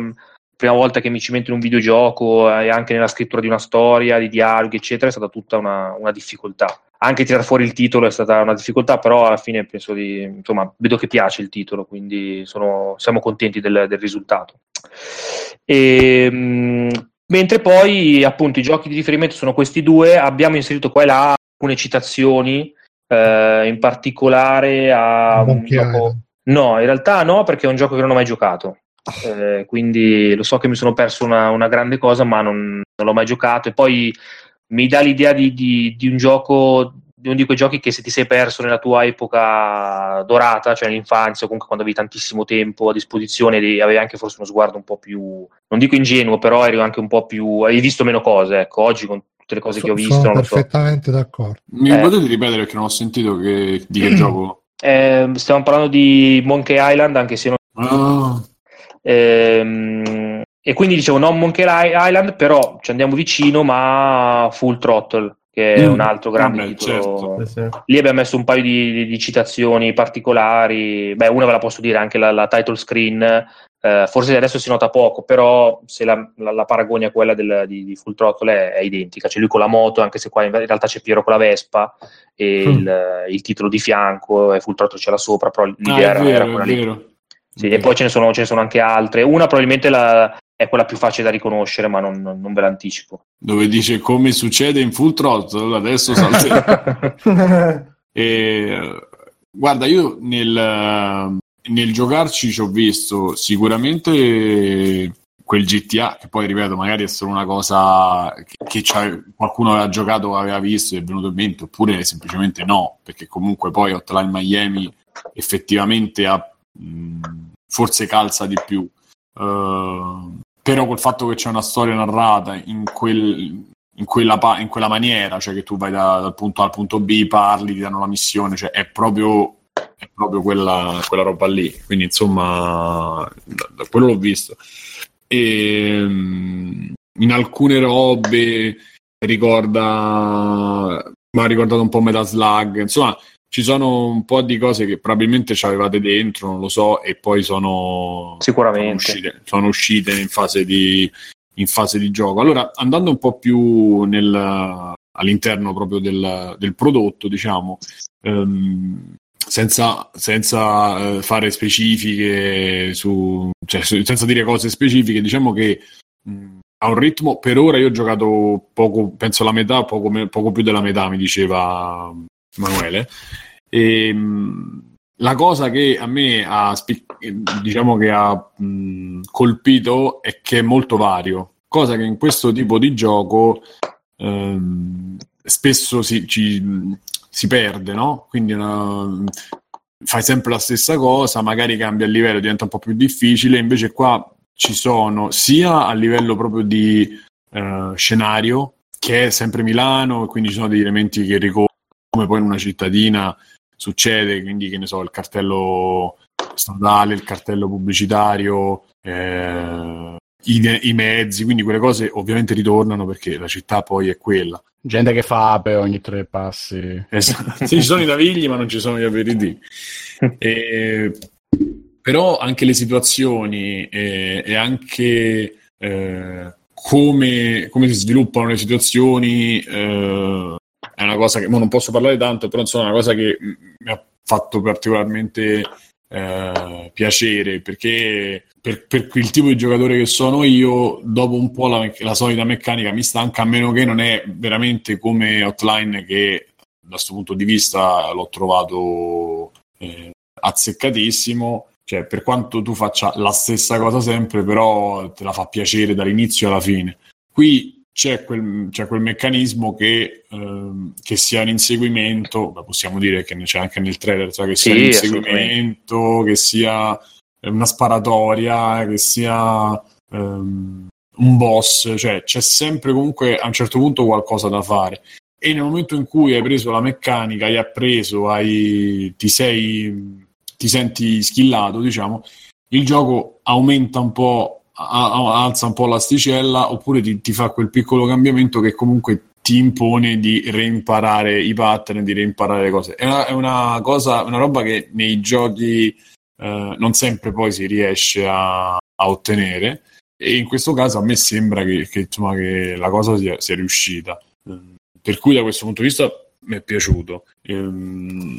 prima volta che mi ci metto in un videogioco e anche nella scrittura di una storia, di dialoghi, eccetera, è stata tutta una, una difficoltà. Anche tirare fuori il titolo è stata una difficoltà, però alla fine penso di, insomma, vedo che piace il titolo, quindi sono, siamo contenti del, del risultato. E, mh, mentre poi, appunto, i giochi di riferimento sono questi due, abbiamo inserito qua e là alcune citazioni, eh, in particolare a un gioco... No, in realtà no, perché è un gioco che non ho mai giocato. Eh, quindi lo so che mi sono perso una, una grande cosa, ma non, non, l'ho mai giocato. E poi mi dà l'idea di, di, di, un gioco uno di quei giochi che se ti sei perso nella tua epoca dorata, cioè nell'infanzia, o comunque quando avevi tantissimo tempo a disposizione, avevi anche forse uno sguardo un po' più, non dico ingenuo, però eri anche un po' più, hai visto meno cose, ecco, oggi con tutte le cose so, che ho visto. Sono perfettamente so. d'accordo. Mi eh. potete ripetere perché non ho sentito che, di che gioco? Eh, stiamo parlando di Monkey Island, anche se non... Oh. Ehm, e quindi dicevo non Monkey Island, però ci andiamo vicino, ma Full Throttle, che è mm. un altro grande Vabbè, titolo. Certo. Lì abbiamo messo un paio di, di, di, citazioni particolari. Beh, una ve la posso dire, anche la, la title screen. Eh, forse adesso si nota poco, però se la, la, la paragoni a quella del, di, di, Full Throttle è, è, identica. C'è lui con la moto, anche se qua in realtà c'è Piero con la Vespa e mm. il, il, titolo di fianco e Full Throttle c'è là sopra, però l'idea ah, era, vero, era quella lì. Sì, e poi ce ne, sono, ce ne, sono, anche altre. Una probabilmente la, è quella più facile da riconoscere, ma non, non, ve l'anticipo. Dove dice come succede in full throttle, adesso salterà. e, guarda, io nel, nel giocarci ci ho visto sicuramente quel GTA, che poi ripeto, magari è solo una cosa che, che qualcuno aveva giocato, aveva visto e è venuto in mente, oppure semplicemente no, perché comunque poi Hotline Miami effettivamente ha, mh, forse calza di più. Uh, però col fatto che c'è una storia narrata in, quel, in, quella, in quella, maniera, cioè che tu vai da, dal punto A al punto B, parli, ti danno la missione, cioè è proprio, è proprio quella, quella, roba lì. Quindi insomma, da, da quello l'ho visto. E mm, in alcune robe ricorda mi ha ricordato un po' Metaslug insomma ci sono un po' di cose che probabilmente ci avevate dentro, non lo so, e poi sono, sono, uscite, sono uscite in, fase di, in fase di gioco. Allora, andando un po' più nel, all'interno proprio del, del prodotto, diciamo, ehm, senza, senza eh, fare specifiche, su, cioè, senza dire cose specifiche, diciamo che mh, ha un ritmo, per ora io ho giocato poco, penso la metà, poco, poco più della metà, mi diceva Emanuele. E, ehm, la cosa che a me ha, diciamo che ha mh, colpito è che è molto vario, cosa che in questo tipo di gioco ehm, spesso si, ci, si, perde, no? Quindi una, fai sempre la stessa cosa, magari cambia il livello, diventa un po' più difficile, invece qua ci sono sia a livello proprio di eh, scenario, che è sempre Milano, quindi ci sono degli elementi che ricorrono come poi in una cittadina succede, quindi che ne so, il cartello stradale, il cartello pubblicitario, eh, i, i, mezzi, quindi quelle cose ovviamente ritornano perché la città poi è quella. Gente che fa ape ogni tre passi. Esatto. sì, ci sono i navigli ma non ci sono gli aperitivi. e, però anche le situazioni e, e anche eh, come, come, si sviluppano le situazioni eh, è una cosa che non posso parlare tanto, però insomma è una cosa che mi ha fatto particolarmente eh, piacere perché per, per, il tipo di giocatore che sono io, dopo un po' la, la, solita meccanica mi stanca, a meno che non è veramente come Outline che da questo punto di vista l'ho trovato eh, azzeccatissimo. Cioè, per quanto tu faccia la stessa cosa sempre, però te la fa piacere dall'inizio alla fine. Qui c'è quel, c'è quel meccanismo che, ehm, che, sia un inseguimento, possiamo dire che c'è anche nel trailer, cioè che sia sì, un inseguimento, che sia una sparatoria, che sia ehm, un boss, cioè c'è sempre comunque a un certo punto qualcosa da fare. E nel momento in cui hai preso la meccanica, hai appreso, hai, ti, sei, ti senti skillato, diciamo, il gioco aumenta un po' alza un po' l'asticella oppure ti, ti, fa quel piccolo cambiamento che comunque ti impone di reimparare i pattern, di reimparare le cose. È una, è una cosa, una roba che nei giochi eh, non sempre poi si riesce a, a, ottenere e in questo caso a me sembra che, che, insomma, che la cosa sia, sia riuscita. Per cui da questo punto di vista mi è piaciuto. Ehm,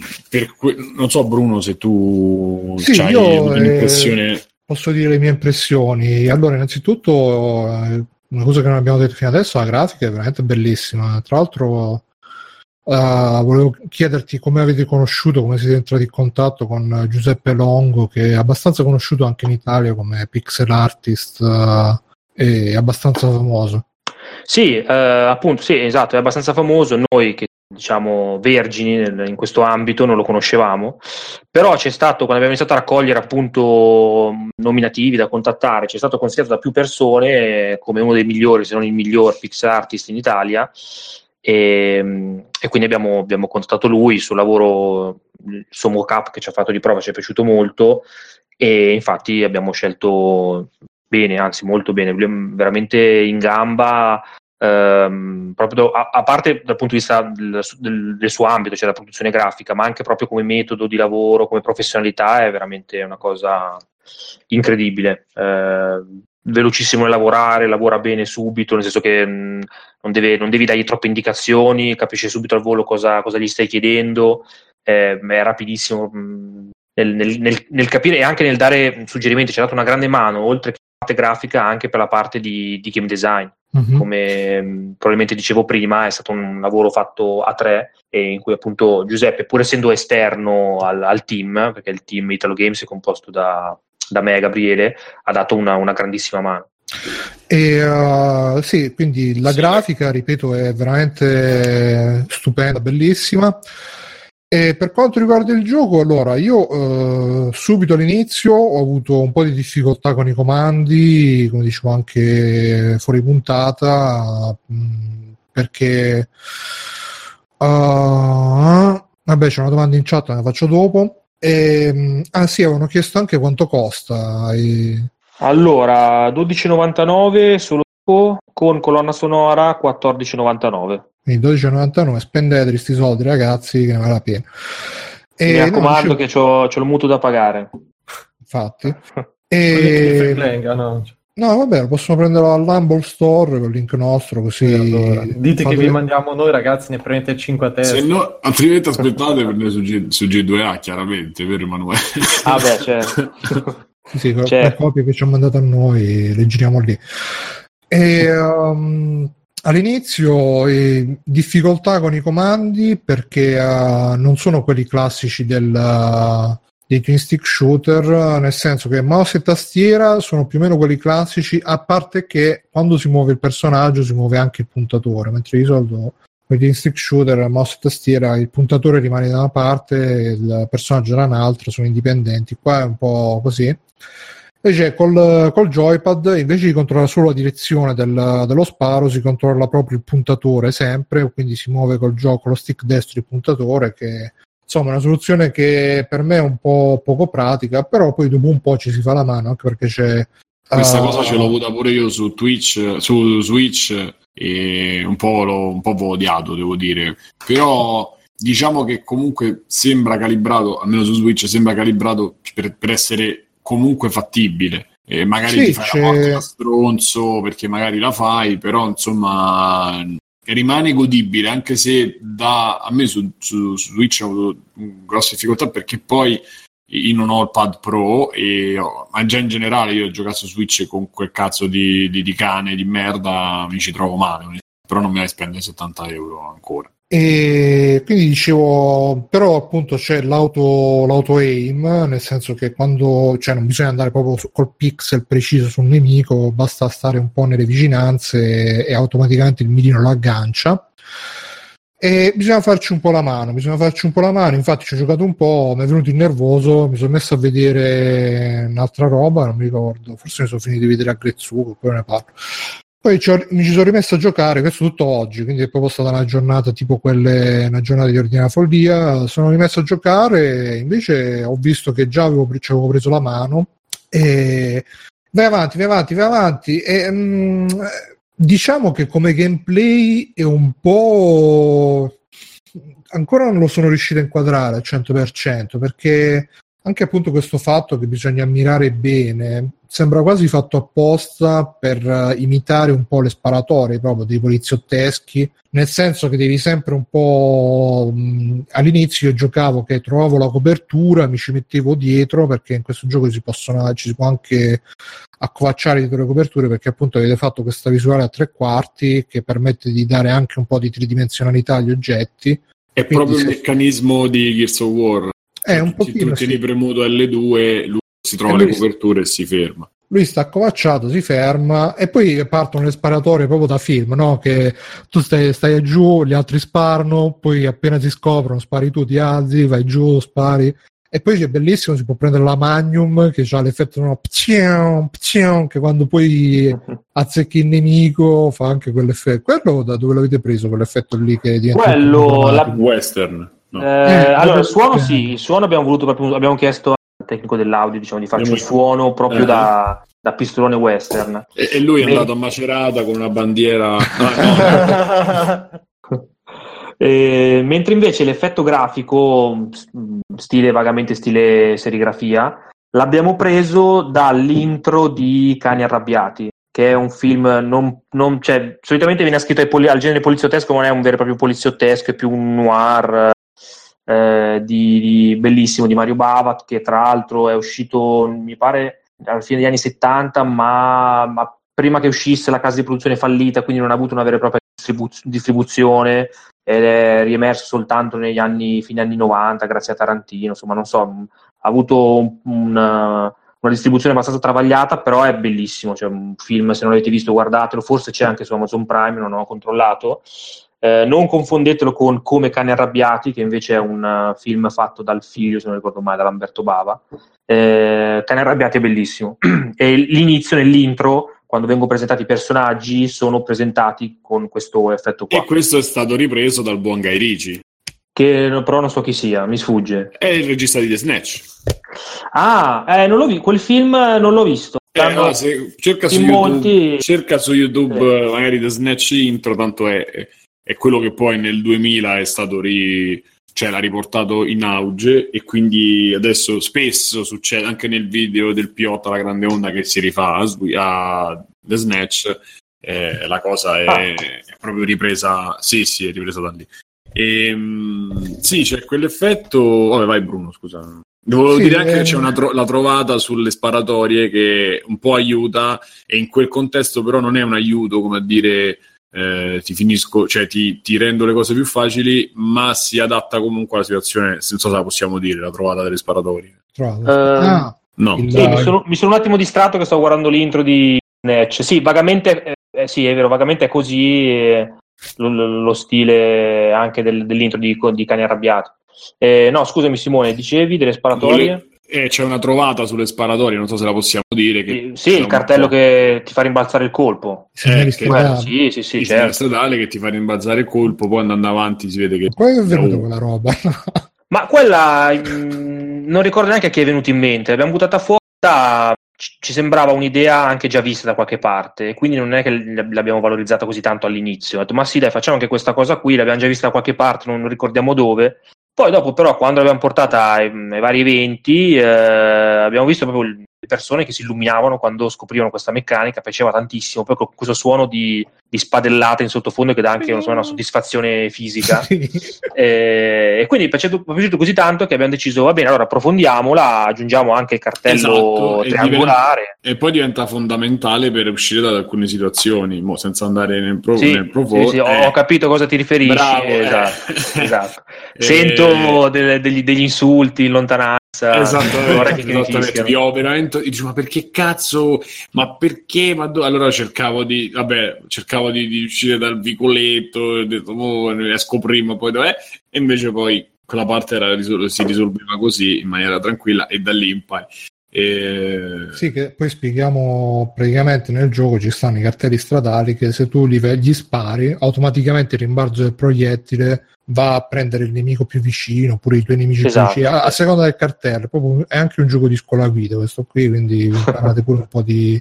que- non so Bruno se tu sì, hai un'impressione... Eh posso dire le mie impressioni. Allora, innanzitutto, eh, una cosa che non abbiamo detto fino adesso, la grafica è veramente bellissima. Tra l'altro, Uh, volevo chiederti come avete conosciuto, come siete entrati in contatto con Giuseppe Longo, che è abbastanza conosciuto anche in Italia come pixel artist uh, e abbastanza famoso. Sì, uh, appunto, sì, esatto, è abbastanza famoso. Noi che diciamo vergini in questo ambito, non lo conoscevamo, però c'è stato, quando abbiamo iniziato a raccogliere appunto nominativi da contattare, c'è stato considerato da più persone come uno dei migliori, se non il miglior pixel artist in Italia. E, e quindi abbiamo, abbiamo, contattato lui, il suo lavoro, il suo mock-up che ci ha fatto di prova ci è piaciuto molto. E infatti abbiamo scelto bene, anzi molto bene, veramente in gamba, ehm, proprio a, a, parte dal punto di vista del, del, del, suo ambito, cioè la produzione grafica, ma anche proprio come metodo di lavoro, come professionalità, è veramente una cosa incredibile. Eh, velocissimo nel lavorare, lavora bene subito, nel senso che mh, non, deve, non, devi dargli troppe indicazioni, capisce subito al volo cosa, cosa gli stai chiedendo, eh, è rapidissimo mh, nel, nel, nel, capire e anche nel dare suggerimenti, ci ha dato una grande mano, oltre grafica, anche per la parte di, di game design. Mm-hmm. Come mh, probabilmente dicevo prima, è stato un lavoro fatto a tre e in cui appunto Giuseppe, pur essendo esterno al, al team, perché il team Italo Games è composto da da me e Gabriele ha dato una, una grandissima mano. E, uh, sì, quindi la sì. grafica, ripeto, è veramente stupenda, bellissima. E per quanto riguarda il gioco, allora io uh, subito all'inizio ho avuto un po' di difficoltà con i comandi, come dicevo anche fuori puntata, perché uh, vabbè c'è una domanda in chat, la faccio dopo. E, ah sì, avevano chiesto anche quanto costa. E... Allora, 12,99 solo con colonna sonora 14,99. Quindi 12,99, spendete questi soldi ragazzi che ne vale la pena. E, Mi raccomando no, che c'ho, c'ho il mutuo da pagare. Infatti. e... no. No, vabbè, lo possono prendere all'Humble Store con il link nostro, così... Allora, dite che vi mandiamo noi, ragazzi, ne prendete 5 a testa. Se no, altrimenti aspettate per su, G, su G2A, chiaramente, vero Emanuele? Ah beh, certo. sì, con certo. le copie che ci hanno mandato a noi, le giriamo lì. E, um, all'inizio eh, difficoltà con i comandi perché uh, non sono quelli classici del... Uh, dei twin stick shooter, nel senso che mouse e tastiera sono più o meno quelli classici, a parte che quando si muove il personaggio si muove anche il puntatore, mentre di solito con i twin stick shooter, mouse e tastiera, il puntatore rimane da una parte il personaggio da un'altra, sono indipendenti. Qua è un po' così. Invece col, col joypad, invece di controllare solo la direzione del, dello sparo, si controlla proprio il puntatore sempre, quindi si muove col gioco, lo stick destro il puntatore che insomma una soluzione che per me è un po' poco pratica, però poi dopo un po' ci si fa la mano anche perché c'è... Questa uh, cosa ce l'ho avuta pure io su Twitch, su Switch e un po' l'ho, un po' odiato, devo dire. Però diciamo che comunque sembra calibrato, almeno su Switch sembra calibrato per, per essere comunque fattibile. E magari sì, ti fai c'è... la morte da stronzo perché magari la fai, però insomma rimane godibile, anche se da, a me su, su, su Switch ho avuto grosse difficoltà perché poi io non ho il pad pro, e, ma già in generale io ho giocato su Switch con quel cazzo di, di, di cane di merda, mi ci trovo male, però non mi hai spendere 70 euro ancora. E quindi dicevo, però appunto c'è l'auto, l'auto aim, nel senso che quando cioè non bisogna andare proprio col pixel preciso sul nemico, basta stare un po' nelle vicinanze e automaticamente il mirino lo aggancia. E bisogna farci un po' la mano, bisogna farci un po' la mano. Infatti, ci ho giocato un po', mi è venuto il nervoso, mi sono messo a vedere un'altra roba, non mi ricordo, forse mi sono finito di vedere a Grezzuco, poi ne parlo. Poi ci mi ci sono rimesso a giocare, questo tutto oggi, quindi è proprio stata una giornata tipo quelle, una giornata di ordinaria follia. Sono rimesso a giocare, invece ho visto che già avevo, ci avevo preso la mano e vai avanti, vai avanti, vai avanti. E, mh, mm, diciamo che come gameplay è un po'... ancora non lo sono riuscito a inquadrare al 100% perché anche appunto questo fatto che bisogna ammirare bene sembra quasi fatto apposta per uh, imitare un po' le sparatorie proprio dei poliziotteschi, nel senso che devi sempre un po'. All'inizio io giocavo che trovavo la copertura, mi ci mettevo dietro perché in questo gioco si possono, ci si può anche accovacciare dietro le coperture perché appunto avete fatto questa visuale a tre quarti che permette di dare anche un po' di tridimensionalità agli oggetti. È proprio il meccanismo di Gears of War. È un pochino. Se tu tieni sì. premuto L2, lui si trova le coperture e si ferma. lui sta accovacciato, si ferma e poi partono le sparatorie proprio da film, no? Che tu stai, stai giù, gli altri sparano, poi appena si scoprono spari tu, ti alzi, vai giù, spari. E poi c'è bellissimo, si può prendere la Magnum che ha l'effetto no, pzion, pzion, che quando poi azzecchi il nemico fa anche quell'effetto. Quello da dove l'avete preso quell'effetto lì che diventa Quello, la... western. No. Eh, eh, allora, il suono sì, il suono abbiamo voluto proprio, abbiamo chiesto tecnico dell'audio diciamo, di farci un suono proprio eh. da, da, pistolone western. E, e lui è Beh. andato a Macerata con una bandiera. eh, mentre invece l'effetto grafico, stile vagamente stile serigrafia, l'abbiamo preso dall'intro di Cani Arrabbiati che è un film non, non cioè, solitamente viene scritto poli- al genere poliziottesco ma non è un vero e proprio poliziottesco è più un noir eh, di, di, bellissimo di Mario Bava, che tra l'altro è uscito, mi pare, alla fine degli anni 70, ma, ma prima che uscisse la casa di produzione fallita, quindi non ha avuto una vera e propria distribu- distribuzione ed è riemerso soltanto negli anni, fine anni 90, grazie a Tarantino, insomma, non so, ha avuto un, una, una distribuzione abbastanza travagliata, però è bellissimo, cioè un film, se non l'avete visto guardatelo, forse c'è anche su Amazon Prime, non ho controllato, eh, non confondetelo con Come cani arrabbiati, che invece è un uh, film fatto dal figlio, se non ricordo mai, da Lamberto Bava. Eh, cani arrabbiati è bellissimo. e l'inizio, nell'intro, quando vengono presentati i personaggi, sono presentati con questo effetto qua. E questo è stato ripreso dal buon Guy Ricci. Che però non so chi sia, mi sfugge. È il regista di The Snatch. Ah, eh, non l'ho vi- quel film non l'ho visto. Eh, no, cerca, su molti... YouTube, cerca, su YouTube, sì. magari The Snatch intro, tanto è, è quello che poi nel 2000 è stato ri, cioè l'ha riportato in auge e quindi adesso spesso succede anche nel video del Piotta la grande onda che si rifà a, The Snatch eh, la cosa è, ah. è, proprio ripresa sì sì è ripresa da lì. E, ehm, sì c'è quell'effetto vabbè vai Bruno scusa. Devo sì, dire anche eh... che c'è una tro- la trovata sulle sparatorie che un po' aiuta e in quel contesto però non è un aiuto come a dire eh, ti finisco, cioè ti, ti, rendo le cose più facili, ma si adatta comunque alla situazione, non so se la possiamo dire, la trovata delle sparatorie. Uh, ah, no. Il... Sì, mi, sono, mi, sono, un attimo distratto che sto guardando l'intro di Netch. Sì, vagamente, eh, eh, sì, è vero, vagamente è così eh, lo, lo, stile anche del, dell'intro di, di Cani Arrabbiati. Eh, no, scusami Simone, dicevi delle sparatorie? Eh, c'è una trovata sulle sparatorie, non so se la possiamo dire. Che, sì, il cartello che ti fa rimbalzare il colpo. Eh, che, sì, sì, sì, il certo. stradale che ti fa rimbalzare il colpo, poi andando avanti si vede che... Poi è venuta quella roba. Ma quella mh, mm, non ricordo neanche a chi è venuto in mente. L'abbiamo buttata fuori. Da, ci sembrava un'idea anche già vista da qualche parte, quindi non è che l'abbiamo valorizzata così tanto all'inizio. Ho detto, ma sì, dai, facciamo anche questa cosa qui, l'abbiamo già vista da qualche parte, non ricordiamo dove. Poi dopo però quando l'abbiamo portata ai, ai vari eventi eh, abbiamo visto proprio le persone che si illuminavano quando scoprivano questa meccanica, piaceva tantissimo, poi con questo suono di, di spadellata in sottofondo che dà anche so, una soddisfazione fisica. eh, e quindi è piaciuto, è piaciuto, così tanto che abbiamo deciso, va bene, allora approfondiamola, aggiungiamo anche il cartello esatto, triangolare. E, diventa, e, poi diventa fondamentale per uscire da alcune situazioni, mo, senza andare nel, pro, sì, nel profondo. Sì, sì, eh, ho capito cosa ti riferisci. Bravo, esatto, eh. esatto. Sento delle, degli, degli, insulti in lontananza. Esattamente, esattamente. Io veramente dico, ma perché cazzo? Ma perché? Ma? Allora cercavo di, vabbè, cercavo di, di uscire dal vicoletto, ho detto, oh, ne esco prima, poi dov'è? E invece poi quella parte era, si risolveva così in maniera tranquilla e da lì in poi e... Sì, che poi spieghiamo praticamente nel gioco ci stanno i cartelli stradali che se tu li gli spari, automaticamente il rimbalzo del proiettile va a prendere il nemico più vicino oppure i tuoi nemici esatto. più vicini a, a, seconda del cartello. Proprio, è anche un gioco di scuola guida questo qui, quindi imparate pure un po' di.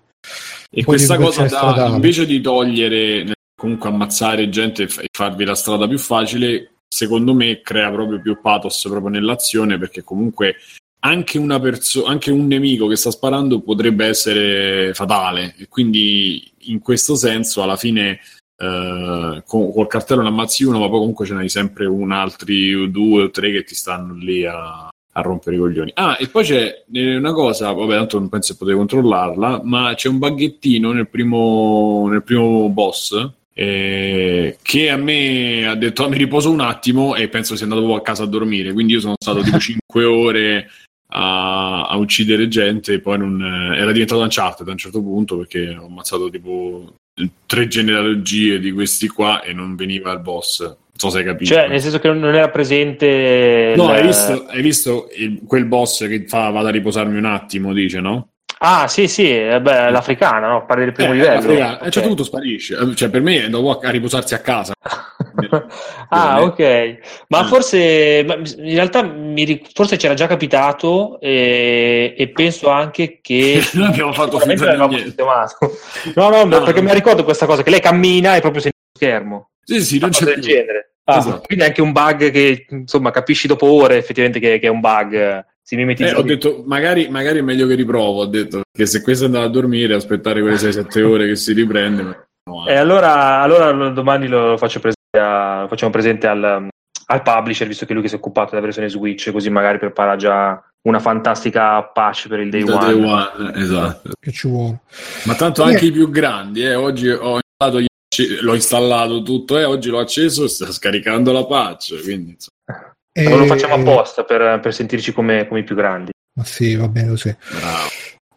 E questa di cosa da, invece di togliere, comunque ammazzare gente e farvi la strada più facile, secondo me crea proprio più pathos proprio nell'azione perché comunque anche, perso- anche un nemico che sta sparando potrebbe essere fatale e quindi in questo senso alla fine eh, con, col cartello ne ammazzi uno ma poi comunque ce n'hai sempre un altri due o tre che ti stanno lì a, a rompere i coglioni. Ah, e poi c'è eh, una cosa, vabbè, tanto non penso che potete controllarla, ma c'è un baghettino nel primo, nel primo boss eh, che a me ha detto ah, mi riposo un attimo e penso sia andato a casa a dormire, quindi io sono stato tipo 5 ore a, a uccidere gente e poi non, era diventato Uncharted a un certo punto perché ho ammazzato tipo tre genealogie di questi qua e non veniva il boss. Non so se hai capito. Cioè, nel senso che non era presente. No, il... hai visto, hai visto il, quel boss che fa vado a riposarmi un attimo, dice, no? Ah, sì, sì, beh, l'africana, no? Parli del primo eh, livello. Okay. A un certo punto sparisce. Cioè, per me dopo a riposarsi a casa. ah, ok. Ma forse, in realtà, mi, forse c'era già capitato e, e penso anche che... Noi abbiamo fatto finta di niente. No, no, no, perché mi ricordo questa cosa, che lei cammina e proprio sente lo schermo. Sì, sì, non c'è del genere. Ah, esatto. Quindi è anche un bug che, insomma, capisci dopo ore effettivamente che, che è un bug. Si mimetizza. Eh, ho detto, magari, magari, è meglio che riprovo, ho detto, che se questo è andato a dormire, aspettare quelle 6-7 ore che si riprende... No, eh. E allora, allora domani lo faccio presente a, facciamo presente al, al, publisher, visto che lui che si è occupato della versione Switch, così magari prepara già una fantastica patch per il day, one. day one. Esatto. Che ci vuole. Ma tanto anche i più grandi, eh. oggi ho installato, l'ho installato tutto e eh. oggi l'ho acceso e sta scaricando la patch. Quindi, e... Lo facciamo apposta per, per sentirci come, come, i più grandi. Ma sì, va bene così. Bravo.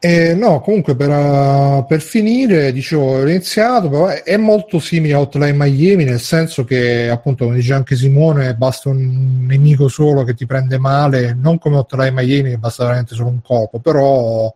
Eh, no, comunque per, uh, per, finire, dicevo, ho iniziato, però è molto simile a Hotline Miami, nel senso che, appunto, come dice anche Simone, basta un nemico solo che ti prende male, non come Hotline Miami, che basta veramente solo un colpo, però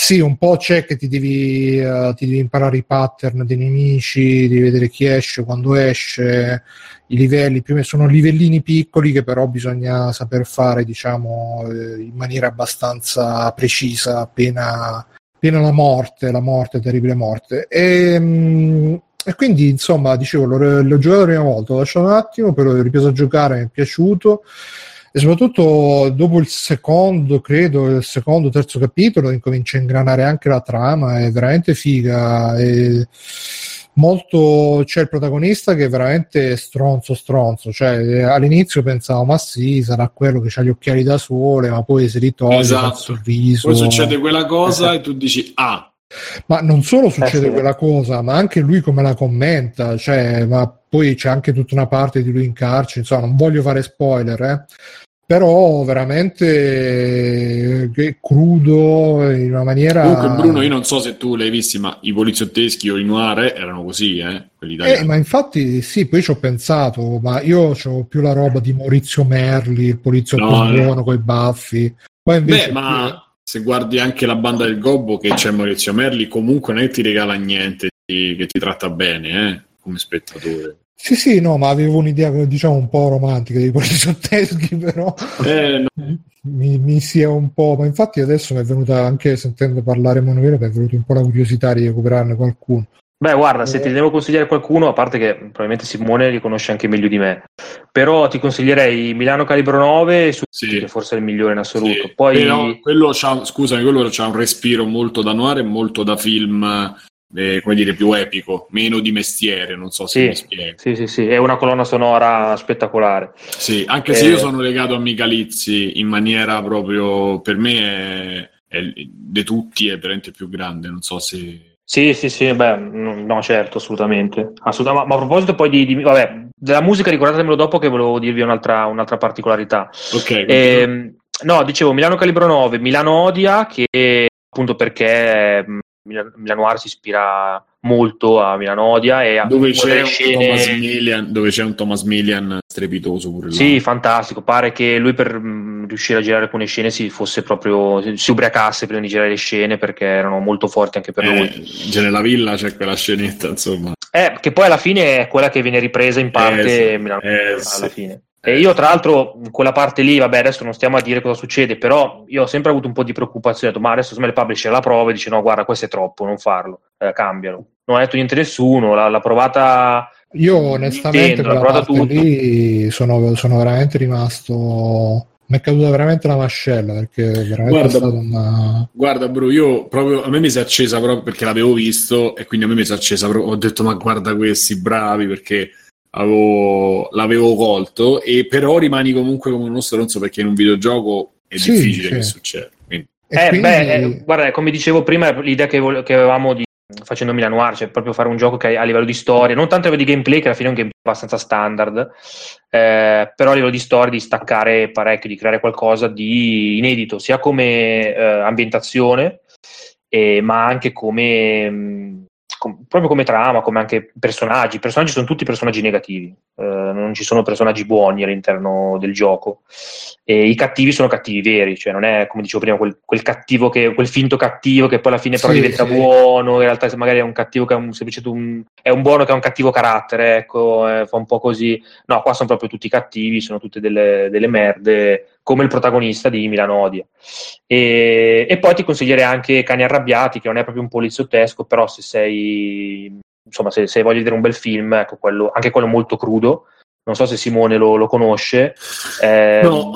sì, un po' c'è che ti devi, uh, ti devi imparare i pattern dei nemici, devi vedere chi esce, quando esce, i livelli, più sono livellini piccoli che però bisogna saper fare, diciamo, eh, in maniera abbastanza precisa appena, appena la morte, la morte, terribile morte. E, mm, e quindi, insomma, dicevo, l'ho, l'ho giocato la prima volta, l'ho lasciato un attimo, però ho ripreso a giocare, mi è piaciuto e soprattutto dopo il secondo, credo, il secondo, terzo capitolo incomincia a ingranare anche la trama, è veramente figa. E molto c'è il protagonista che è veramente stronzo stronzo cioè all'inizio pensavo ma sì sarà quello che ha gli occhiali da sole ma poi si ritoglie esatto. il sorriso poi succede quella cosa e tu dici ah ma non solo succede eh sì. quella cosa ma anche lui come la commenta cioè ma poi c'è anche tutta una parte di lui in carcere insomma non voglio fare spoiler eh però veramente eh, crudo in una maniera comunque Bruno io non so se tu l'hai visti ma i poliziotteschi o i noir erano così eh, eh ma infatti sì poi ci ho pensato ma io ho più la roba di Maurizio Merli il poliziotto no, buono no. con i baffi poi invece Beh, ma. Se guardi anche la banda del Gobbo che c'è Maurizio Merli comunque non è che ti regala niente che ti tratta bene eh, come spettatore sì, sì, no, ma avevo un'idea, diciamo, un po' romantica dei poliziotteschi, però eh, no. mi, mi sia un po'... Ma infatti adesso mi è venuta, anche sentendo parlare Emanuele, mi è venuta un po' la curiosità di recuperarne qualcuno. Beh, guarda, se ti devo consigliare qualcuno, a parte che probabilmente Simone li conosce anche meglio di me, però ti consiglierei Milano Calibro 9, sì. che forse è il migliore in assoluto. Sì. Poi... Però quello c'ha, scusami, quello c'ha un respiro molto da noir e molto da film eh, come dire, più epico, meno di mestiere, non so se sì, mi spiego. Sì, sì, sì, è una colonna sonora spettacolare. Sì, anche eh, se io sono legato a Micalizzi in maniera proprio, per me, è, è, di tutti è veramente più grande, non so se... Sì, sì, sì, beh, no, certo, assolutamente. assolutamente. Ma, ma, a proposito poi di, di, vabbè, della musica, ricordatemelo dopo che volevo dirvi un'altra, un'altra particolarità. Ok. Eh, no, dicevo Milano Calibro 9, Milano Odia, che appunto perché Milan, Milanoir si ispira molto a Milanodia e a dove c'è, scene... Thomas Millian, dove c'è un Thomas Millian strepitoso pure là. Sì, fantastico. Pare che lui per mh, riuscire a girare alcune scene si fosse proprio si ubriacasse prima di girare le scene perché erano molto forti anche per eh, lui. Già nella villa c'è quella scenetta, insomma. Eh, che poi alla fine è quella che viene ripresa in parte eh, Milano, eh, alla sì. fine. E io, tra l'altro, quella parte lì, vabbè, adesso non stiamo a dire cosa succede, però io ho sempre avuto un po' di preoccupazione. Ho detto, ma adesso se me le publisher la prova e dice, no, guarda, questo è troppo, non farlo, eh, cambiano. Non ha detto niente nessuno, l'ha, l'ha provata. Io, onestamente, Nintendo, l'ha provata lì sono, sono, veramente rimasto. Mi è caduta veramente la mascella perché veramente guarda, è stata una. Guarda, bro, io proprio a me mi si è accesa proprio perché l'avevo visto e quindi a me mi si è accesa proprio. Ho detto, ma guarda questi bravi perché avevo, l'avevo colto, e però rimani comunque come uno stronzo perché in un videogioco è sì, difficile sì. che succeda. Eh, quindi... beh, eh, guarda, come dicevo prima, l'idea che, vo- che avevamo di facendo Milan Noir, cioè proprio fare un gioco che a livello di storia, non tanto a livello di gameplay, che alla fine è un gameplay abbastanza standard, eh, però a livello di storia di staccare parecchio, di creare qualcosa di inedito, sia come eh, ambientazione, eh, ma anche come... Mh, com- proprio come trama, come anche personaggi. I personaggi sono tutti personaggi negativi, eh, non ci sono personaggi buoni all'interno del gioco. E I cattivi sono cattivi veri, cioè non è come dicevo prima quel, quel cattivo che, quel finto cattivo che poi alla fine però sì, diventa sì. buono, in realtà magari è un cattivo che è un, un, è un buono che ha un cattivo carattere, ecco, eh, fa un po' così. No, qua sono proprio tutti cattivi, sono tutte delle, delle merde come il protagonista di Milanodia. E, e poi ti consiglierei anche Cani Arrabbiati, che non è proprio un poliziottesco, però se sei insomma, se, se voglio vedere un bel film, ecco, quello, anche quello molto crudo. Non so se Simone lo, lo conosce. Eh, no,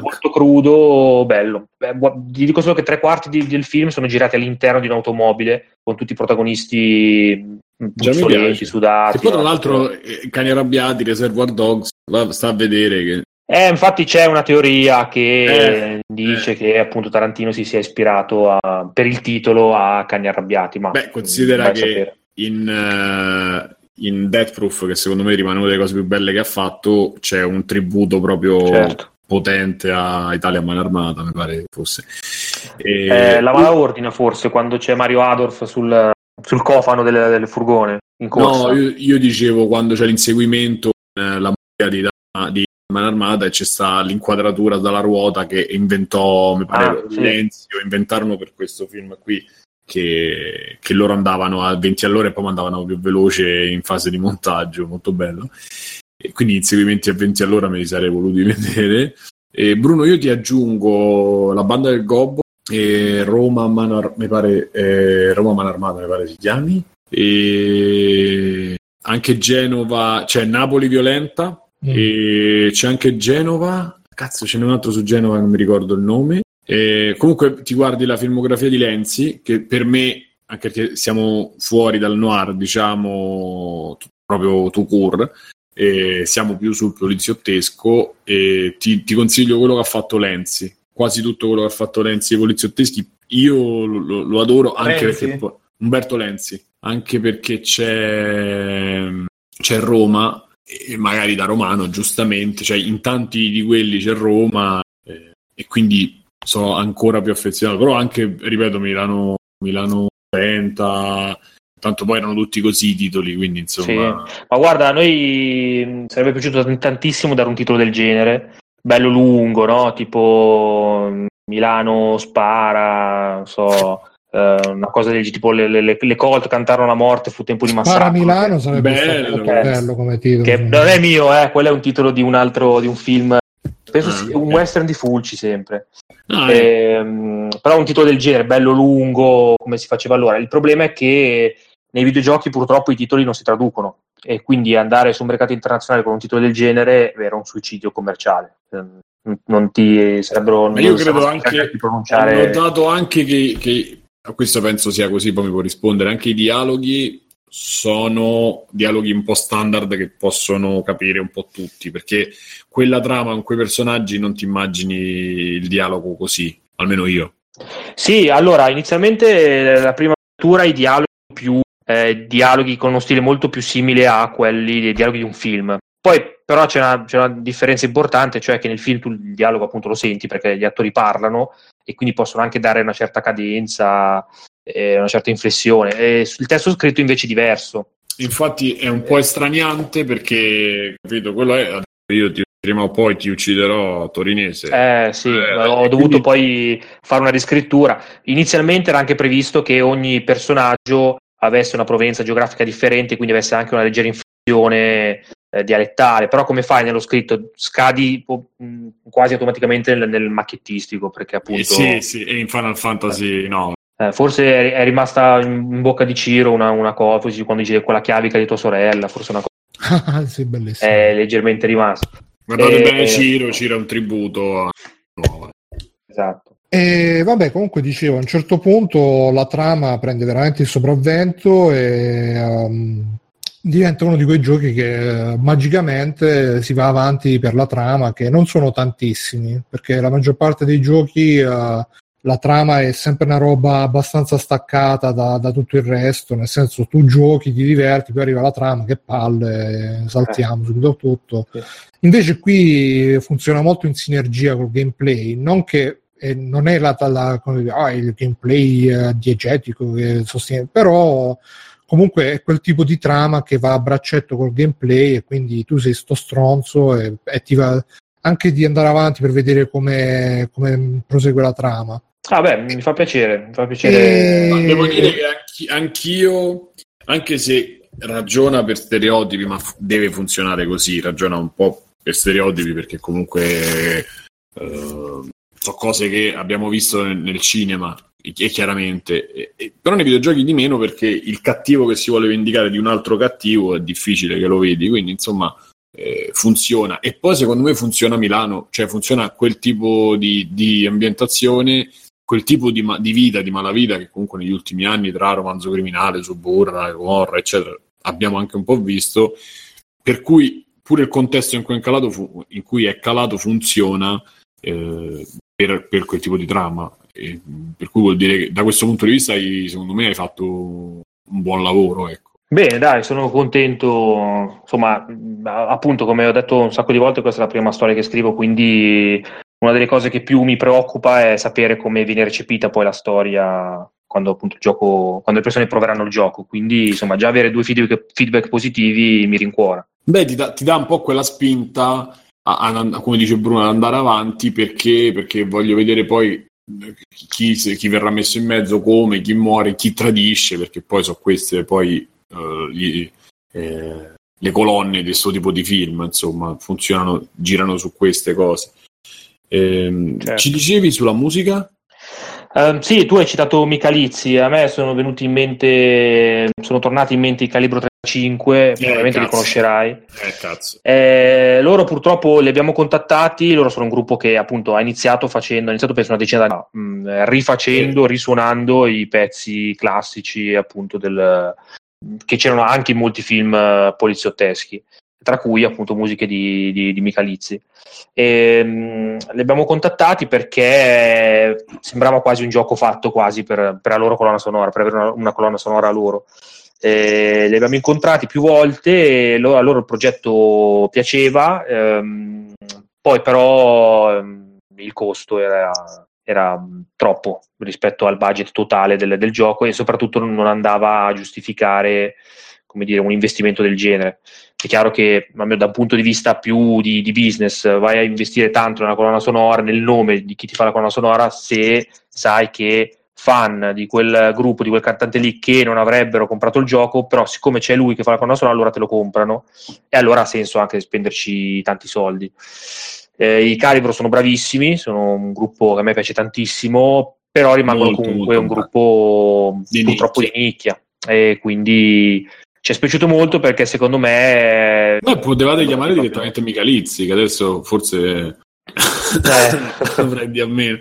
molto crudo, bello. Beh, ti dico solo che tre quarti di, del film sono girati all'interno di un'automobile con tutti i protagonisti puzzolenti, sudati. E poi, tra l'altro, eh, Cani Arrabbiati, Reservoir Dogs, sta a vedere che eh, infatti c'è una teoria che eh, dice eh. che appunto Tarantino si sia ispirato a, per il titolo a Cani Arrabbiati. Ma Beh, considera che in, uh, in Death Proof, che secondo me rimane una delle cose più belle che ha fatto, c'è un tributo proprio certo. potente a Italia Man Armata, mi pare che fosse. E... Eh, la mala ordina forse quando c'è Mario Adolf sul, sul cofano del, del furgone. No, io, io, dicevo quando c'è l'inseguimento, eh, la musica di, di Man Armata e c'è sta l'inquadratura dalla ruota che inventò, mi pare, ah, sì. Lenzio, inventarono per questo film qui che, che, loro andavano a 20 all'ora e poi andavano più veloce in fase di montaggio, molto bello. E quindi inseguimenti a 20 all'ora me li sarei voluti vedere. E Bruno, io ti aggiungo la banda del Gobbo e Roma Man, mi pare, eh, Roma Man Armata, mi pare si chiami. E anche Genova, c'è cioè Napoli Violenta, Mm. E c'è anche Genova. Cazzo, ce n'è un altro su Genova, non mi ricordo il nome. E comunque ti guardi la filmografia di Lenzi, che per me, anche perché siamo fuori dal noir, diciamo proprio to court, e siamo più sul poliziottesco, e ti, ti, consiglio quello che ha fatto Lenzi. Quasi tutto quello che ha fatto Lenzi ai poliziotteschi, io lo, lo adoro anche Lenzi? perché Umberto Lenzi, anche perché c'è, c'è Roma e magari da romano, giustamente, cioè in tanti di quelli c'è Roma eh, e quindi sono ancora più affezionato, però anche, ripeto, Milano, Milano 30, tanto poi erano tutti così i titoli, quindi insomma... Sì. Ma guarda, a noi sarebbe piaciuto tantissimo dare un titolo del genere, bello lungo, no? Tipo Milano spara, non so Uh, una cosa del tipo le, le, le Colt cantarono la morte fu tempo di massacro. Para Milano sarebbe bello, okay. bello. come titolo. che non è mio eh, quello è un titolo di un altro di un film. Penso ah, sia un western di Fulci sempre. Ah, e, ehm, però un titolo del genere bello lungo come si faceva allora. Il problema è che nei videogiochi purtroppo i titoli non si traducono. E quindi andare su un mercato internazionale con un titolo del genere era un suicidio commerciale. Ehm, non ti sarebbero Ma io credo anche pronunciare... ho notato anche che, che a questo penso sia così, poi mi può rispondere. Anche i dialoghi sono dialoghi un po' standard che possono capire un po' tutti, perché quella trama con quei personaggi non ti immagini il dialogo così, almeno io. Sì, allora, inizialmente la prima lettura i dialoghi più eh, dialoghi con uno stile molto più simile a quelli dei dialoghi di un film. Poi però c'è una, c'è una, differenza importante, cioè che nel film tu il dialogo appunto lo senti perché gli attori parlano e quindi possono anche dare una certa cadenza, eh, una certa inflessione. E il testo scritto invece è diverso. Infatti è un po' estraniante perché, capito, quello è... Io ti, prima o poi ti ucciderò torinese. Eh sì, eh, ho dovuto quindi... poi fare una riscrittura. Inizialmente era anche previsto che ogni personaggio avesse una provenienza geografica differente, quindi avesse anche una leggera inflessione eh, dialettale, però come fai nello scritto? Scadi mh, quasi automaticamente nel, nel, macchiettistico, perché appunto... Eh sì, sì, e in Final Fantasy eh. no. Eh, forse è, rimasta in bocca di Ciro una, una cosa, quando dice quella chiavica di tua sorella, forse una cosa... sì, bellissimo. È leggermente rimasta. Guardate bene Ciro, Ciro è un tributo a... No. Esatto. E vabbè, comunque dicevo, a un certo punto la trama prende veramente il sopravvento e um, diventa uno di quei giochi che eh, magicamente si va avanti per la trama, che non sono tantissimi, perché la maggior parte dei giochi uh, la trama è sempre una roba abbastanza staccata da, da, tutto il resto, nel senso tu giochi, ti diverti, poi arriva la trama, che palle, saltiamo eh. subito tutto. Sì. Invece qui funziona molto in sinergia col gameplay, non che eh, non è la, la, ah, il gameplay eh, diegetico che sostiene, però comunque è quel tipo di trama che va a braccetto col gameplay e quindi tu sei sto stronzo e, e ti va anche di andare avanti per vedere come, come prosegue la trama. Ah beh, mi fa piacere, mi fa piacere. E... Devo dire che anch'io, anche se ragiona per stereotipi, ma deve funzionare così, ragiona un po' per stereotipi perché comunque uh, so cose che abbiamo visto nel cinema e chiaramente, però nei videogiochi di meno perché il cattivo che si vuole vendicare di un altro cattivo è difficile che lo vedi, quindi insomma eh, funziona. E poi secondo me funziona Milano, cioè funziona quel tipo di, di ambientazione quel tipo di, ma- di, vita, di malavita che comunque negli ultimi anni tra romanzo criminale, Suburra, Gomorra, eccetera, abbiamo anche un po' visto, per cui pure il contesto in cui è calato, fu- in cui è calato funziona eh, per, per, quel tipo di trama. E, per cui vuol dire che da questo punto di vista hai, secondo me hai fatto un buon lavoro. Ecco. Bene, dai, sono contento. Insomma, appunto, come ho detto un sacco di volte, questa è la prima storia che scrivo, quindi una delle cose che più mi preoccupa è sapere come viene recepita poi la storia quando appunto il gioco, quando le persone proveranno il gioco. Quindi, insomma, già avere due feedback, feedback positivi mi rincuora. Beh, ti dà, ti dà, un po' quella spinta, a, a, come dice Bruno, ad andare avanti perché, perché voglio vedere poi chi, chi, verrà messo in mezzo, come, chi muore, chi tradisce, perché poi sono queste poi uh, gli, eh, le colonne di questo tipo di film, insomma, funzionano, girano su queste cose. Eh, certo. Ci dicevi sulla musica? Um, sì, tu hai citato Michalizzi, a me sono venuti in mente, sono tornati in mente i Calibro 35, eh, probabilmente li conoscerai. Eh, eh, loro purtroppo li abbiamo contattati, loro sono un gruppo che appunto ha iniziato facendo, ha iniziato penso una decina d'anni fa, mh, rifacendo, sì. risuonando i pezzi classici appunto del, che c'erano anche in molti film uh, poliziotteschi tra cui appunto musiche di, di, di Michalizzi. E, mh, li abbiamo contattati perché sembrava quasi un gioco fatto quasi per, per la loro colonna sonora, per avere una, una colonna sonora loro. E li abbiamo incontrati più volte, e loro, a loro il progetto piaceva, ehm, poi però ehm, il costo era, era, troppo rispetto al budget totale del, del gioco e soprattutto non andava a giustificare come dire, un investimento del genere. È chiaro che da un punto di vista più di, di, business vai a investire tanto nella colonna sonora, nel nome di chi ti fa la colonna sonora, se sai che fan di quel gruppo, di quel cantante lì che non avrebbero comprato il gioco, però siccome c'è lui che fa la colonna sonora, allora te lo comprano e allora ha senso anche spenderci tanti soldi. Eh, I Calibro sono bravissimi, sono un gruppo che a me piace tantissimo, però rimangono molto, comunque molto un gruppo di purtroppo nicchia. di nicchia e quindi ci è spiaciuto molto perché secondo me... Beh, potevate chiamare direttamente Michalizzi, che adesso forse eh. a meno.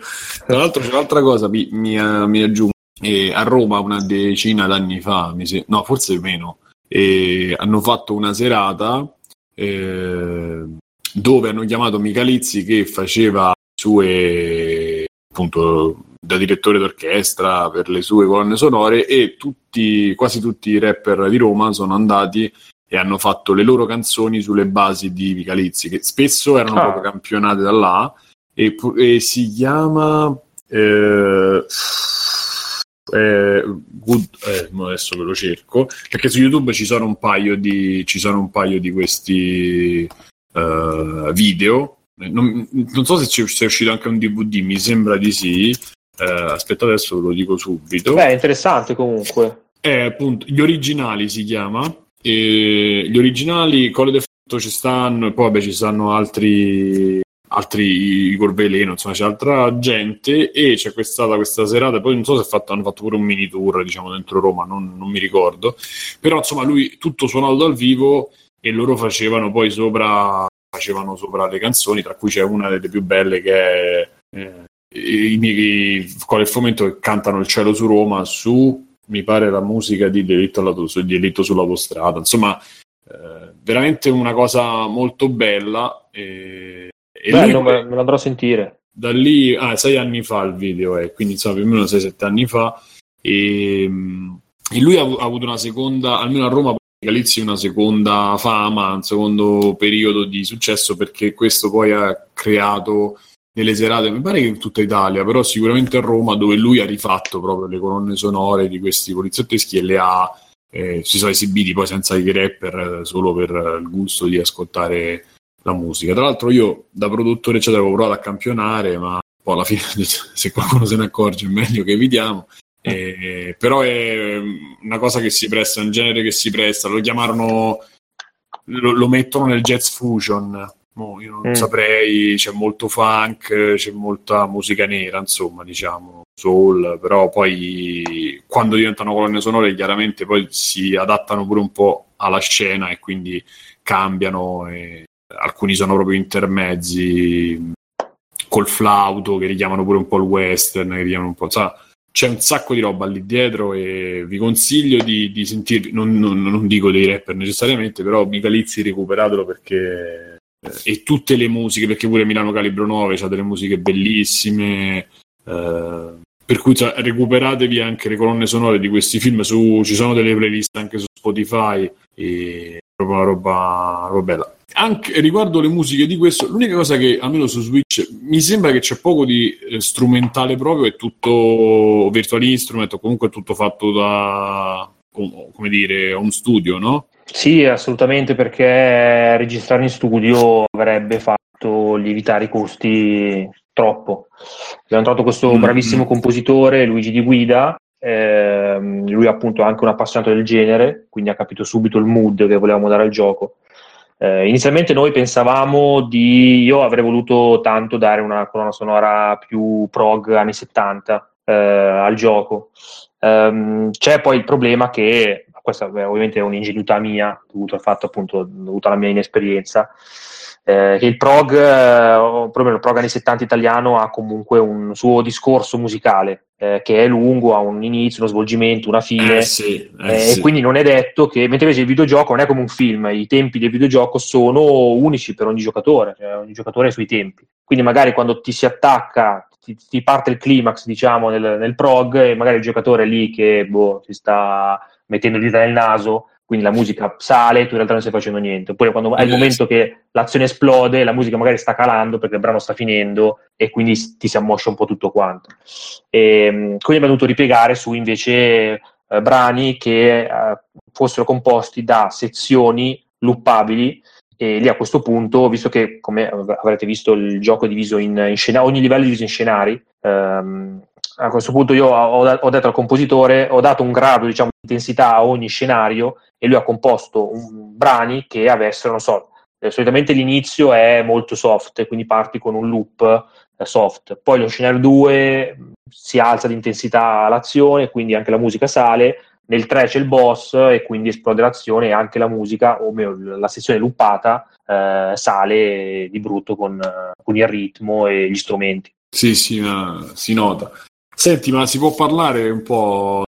Tra l'altro c'è un'altra cosa, mi, mi, mi aggiungo. Eh, a Roma una decina d'anni fa, mi se... no, forse meno, eh, hanno fatto una serata eh, dove hanno chiamato Michalizzi che faceva sue appunto da direttore d'orchestra per le sue colonne sonore e tutti, quasi tutti i rapper di Roma sono andati e hanno fatto le loro canzoni sulle basi di Vicalizzi, che spesso erano ah. proprio campionate da là, e, e si chiama... Eh, eh, good, eh, adesso ve lo cerco perché su YouTube ci sono un paio di, ci sono un paio di questi uh, video non, non, so se c'è, se è uscito anche un DVD mi sembra di sì eh, aspetta, adesso ve lo dico subito. Beh, interessante comunque. È appunto gli originali si chiama. E gli originali Colle de Fatto ci stanno, e poi vabbè ci stanno altri altri Igor Veleno, insomma c'è altra gente e c'è stata questa serata, poi non so se fatto, hanno fatto pure un mini tour diciamo dentro Roma, non, non, mi ricordo, però insomma lui tutto suonato dal vivo e loro facevano poi sopra facevano sopra le canzoni, tra cui c'è una delle più belle che è eh, i miei con il fomento che cantano il cielo su Roma su mi pare la musica di delitto, alla, di delitto sull'autostrada insomma eh, veramente una cosa molto bella e, e Bello, lui, me, me l'andrò a sentire da lì, ah, sei anni fa il video, eh, quindi insomma più o meno 6-7 anni fa. E, e lui ha, ha, avuto una seconda, almeno a Roma, Galizzi una seconda fama, un secondo periodo di successo perché questo poi ha creato nelle serate, mi pare che in tutta Italia, però sicuramente a Roma dove lui ha rifatto proprio le colonne sonore di questi poliziotteschi e le ha, eh, si sono esibiti poi senza i rapper solo per il gusto di ascoltare la musica. Tra l'altro io da produttore eccetera avevo provato a campionare, ma poi alla fine se qualcuno se ne accorge è meglio che evitiamo. Eh, però è una cosa che si presta, un genere che si presta, lo chiamarono, lo, lo mettono nel jazz fusion, No, io non mm. saprei, c'è molto funk, c'è molta musica nera, insomma, diciamo, soul, però poi quando diventano colonne sonore chiaramente poi si adattano pure un po' alla scena e quindi cambiano e alcuni sono proprio intermezzi col flauto che richiamano pure un po' il western, che richiamano un po', sa, c'è un sacco di roba lì dietro e vi consiglio di, di sentirvi, non, non, non, dico dei rapper necessariamente, però Michalizzi recuperatelo perché e tutte le musiche, perché pure Milano Calibro 9 ha delle musiche bellissime. Eh, per cui cioè, recuperatevi anche le colonne sonore di questi film. Su, ci sono delle playlist anche su Spotify. E proprio una roba, roba bella. Anche riguardo le musiche di questo, l'unica cosa che almeno su Switch mi sembra che c'è poco di eh, strumentale proprio, è tutto virtual instrument o comunque tutto fatto da come dire, home studio, no? Sì, assolutamente, perché registrare in studio avrebbe fatto lievitare i costi troppo. Abbiamo trovato questo mm-hmm. bravissimo compositore, Luigi Di Guida, eh, lui appunto è anche un appassionato del genere, quindi ha capito subito il mood che volevamo dare al gioco. Eh, inizialmente noi pensavamo di, io avrei voluto tanto dare una colonna sonora più prog anni 70 eh, al gioco. Um, c'è poi il problema che questa ovviamente è un'ingenuità mia, dovuta al fatto appunto, dovuta alla mia inesperienza, eh, che il prog, eh, proprio il prog anni 70 italiano, ha comunque un suo discorso musicale eh, che è lungo, ha un inizio, uno svolgimento, una fine, eh sì, eh eh, sì. e quindi non è detto che, mentre invece il videogioco non è come un film, i tempi del videogioco sono unici per ogni giocatore, cioè ogni giocatore ha i suoi tempi. Quindi magari quando ti si attacca, ti, ti parte il climax, diciamo, nel, nel, prog, e magari il giocatore lì che boh, si sta mettendo dita nel naso, quindi la musica sale, tu in realtà non stai facendo niente. Oppure quando è il momento che l'azione esplode, la musica magari sta calando perché il brano sta finendo e quindi ti si ammoscia un po' tutto quanto. E, ehm, quindi abbiamo dovuto ripiegare su invece eh, brani che eh, fossero composti da sezioni loopabili e lì a questo punto, visto che come avrete visto il gioco è diviso in, in scenari, ogni livello è diviso in scenari, ehm, a questo punto io ho, ho, detto al compositore, ho dato un grado diciamo, di intensità a ogni scenario e lui ha composto un, brani che avessero, non so, eh, solitamente l'inizio è molto soft, quindi parti con un loop eh, soft, poi lo scenario 2 si alza di intensità l'azione, quindi anche la musica sale, nel 3 c'è il boss e quindi esplode l'azione e anche la musica, o meglio la sezione loopata, eh, sale di brutto con, con, il ritmo e gli strumenti. Sì, sì, si nota. Senti, ma si può parlare un po'?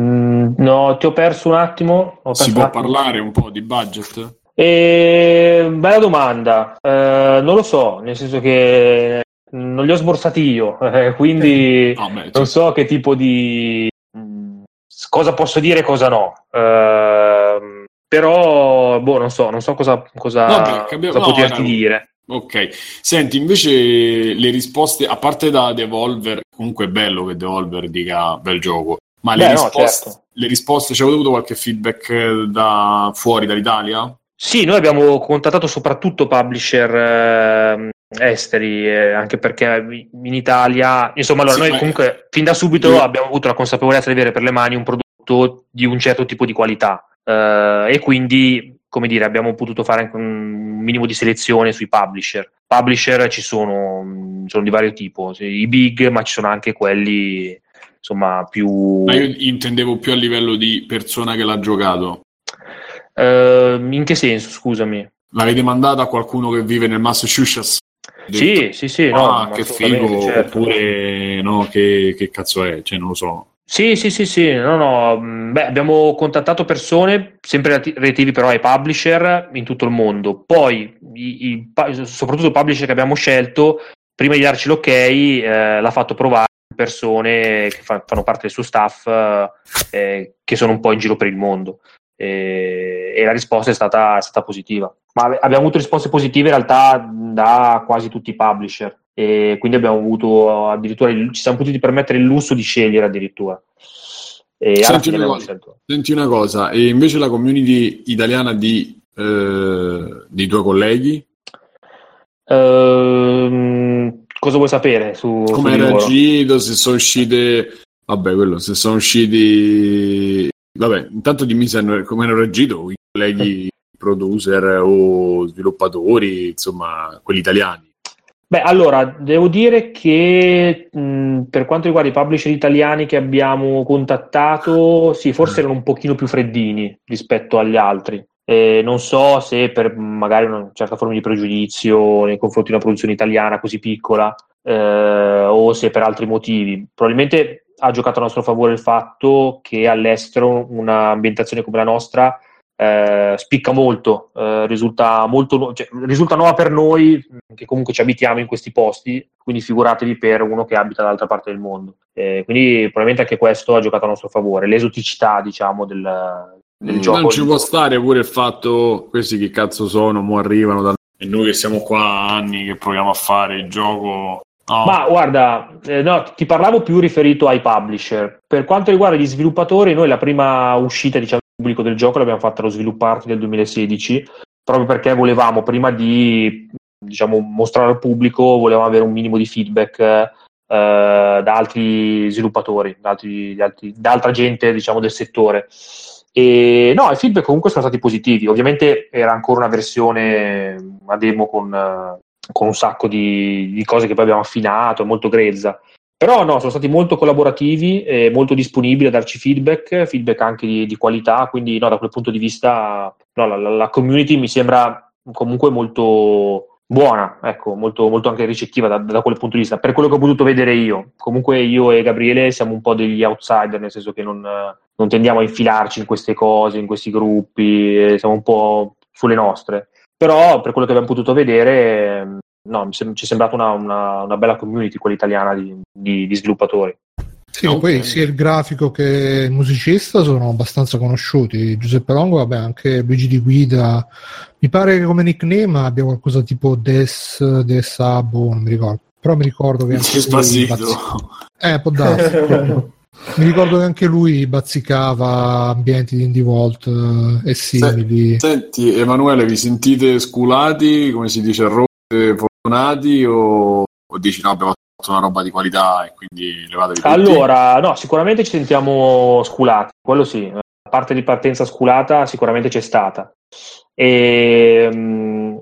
Mm, no, ti ho perso un attimo. si può parlare un po' di budget? E... Bella domanda. Eh, non lo so, nel senso che non li ho sborsati io, eh, quindi oh, beh, non so che tipo di mm, cosa posso dire e cosa no. Eh, però, boh, non so, non so cosa, cosa, no, beh, cosa no, poterti no. dire. Ok, senti invece le risposte, a parte da Devolver, comunque è bello che Devolver dica bel gioco, ma le, Beh, risposte, no, certo. le risposte, ci avete avuto qualche feedback eh, da fuori dall'Italia? Sì, noi abbiamo contattato soprattutto publisher eh, esteri, eh, anche perché in Italia, insomma, allora sì, noi comunque fin da subito io... abbiamo avuto la consapevolezza di avere per le mani un prodotto di un certo tipo di qualità eh, e quindi come dire, abbiamo potuto fare anche un minimo di selezione sui publisher. Publisher ci sono, sono di vario tipo, i big, ma ci sono anche quelli insomma più. Ma io intendevo più a livello di persona che l'ha giocato. Uh, in che senso, scusami? L'avete mandata a qualcuno che vive nel Massachusetts? Sì, sì, sì. Ah, no, che figo, certo. oppure no, che, che cazzo è? Cioè, non lo so. Sì, sì, sì, sì, no, no. Mm, beh, abbiamo contattato persone sempre relativi però ai publisher in tutto il mondo. Poi, i, i, soprattutto i publisher che abbiamo scelto, prima di darci l'ok eh, l'ha fatto provare persone che fa, fanno parte del suo staff eh, che sono un po' in giro per il mondo e, e la risposta è stata, è stata, positiva. Ma abbiamo avuto risposte positive in realtà da quasi tutti i publisher e quindi abbiamo avuto addirittura il, ci siamo potuti permettere il lusso di scegliere addirittura. Senti, una cosa, senti una cosa, e invece la community italiana di, eh, dei tuoi colleghi? Uh, cosa vuoi sapere su come hai reagito? Se sono uscite, vabbè, quello, se sono usciti Vabbè, intanto dimmi hanno, come hanno reagito i colleghi producer o sviluppatori, insomma, quelli italiani. Beh, allora, devo dire che mh, per quanto riguarda i publisher italiani che abbiamo contattato, sì, forse erano un pochino più freddini rispetto agli altri. Eh, non so se per magari una certa forma di pregiudizio nei confronti di una produzione italiana così piccola eh, o se per altri motivi. Probabilmente ha giocato a nostro favore il fatto che all'estero un'ambientazione come la nostra eh, spicca molto, eh, risulta, molto cioè, risulta nuova per noi che comunque ci abitiamo in questi posti, quindi figuratevi per uno che abita dall'altra parte del mondo. Eh, quindi probabilmente anche questo ha giocato a nostro favore, l'esoticità diciamo del, del gioco. Non ci può stare pure il fatto, questi che cazzo sono, mo arrivano da... E noi che siamo qua anni che proviamo a fare il gioco Oh. Ma guarda, eh, no, ti parlavo più riferito ai publisher. Per quanto riguarda gli sviluppatori, noi la prima uscita diciamo, pubblico del gioco l'abbiamo fatta allo svilupparti del 2016, proprio perché volevamo, prima di diciamo, mostrare al pubblico, volevamo avere un minimo di feedback eh, da altri sviluppatori, da, altri, da, altri, da altra gente diciamo, del settore. E no, i feedback comunque sono stati positivi. Ovviamente era ancora una versione a demo con, con un sacco di, di, cose che poi abbiamo affinato, molto grezza. Però no, sono stati molto collaborativi e molto disponibili a darci feedback, feedback anche di, di qualità, quindi no, da quel punto di vista no, la, la, community mi sembra comunque molto buona, ecco, molto, molto anche ricettiva da, da, quel punto di vista, per quello che ho potuto vedere io. Comunque io e Gabriele siamo un po' degli outsider, nel senso che non, non tendiamo a infilarci in queste cose, in questi gruppi, siamo un po' sulle nostre però per quello che abbiamo potuto vedere no, ci è sembrata una, una, una, bella community quella italiana di, di, di sviluppatori. Sì, okay. poi sia il grafico che il musicista sono abbastanza conosciuti. Giuseppe Longo, vabbè, anche Luigi di Guida. Mi pare che come nickname abbia qualcosa tipo Des, Des Abo, non mi ricordo. Però mi ricordo che anche lui... Bazz... Eh, può darsi. Mi ricordo che anche lui bazzicava ambienti di Indie Vault eh, e simili. Senti, Emanuele, vi sentite sculati, come si dice a Roma, fortunati o, o dici no, abbiamo fatto una roba di qualità e quindi levatevi tutti? Allora, no, sicuramente ci sentiamo sculati, quello sì. La parte di partenza sculata sicuramente c'è stata. E, mh,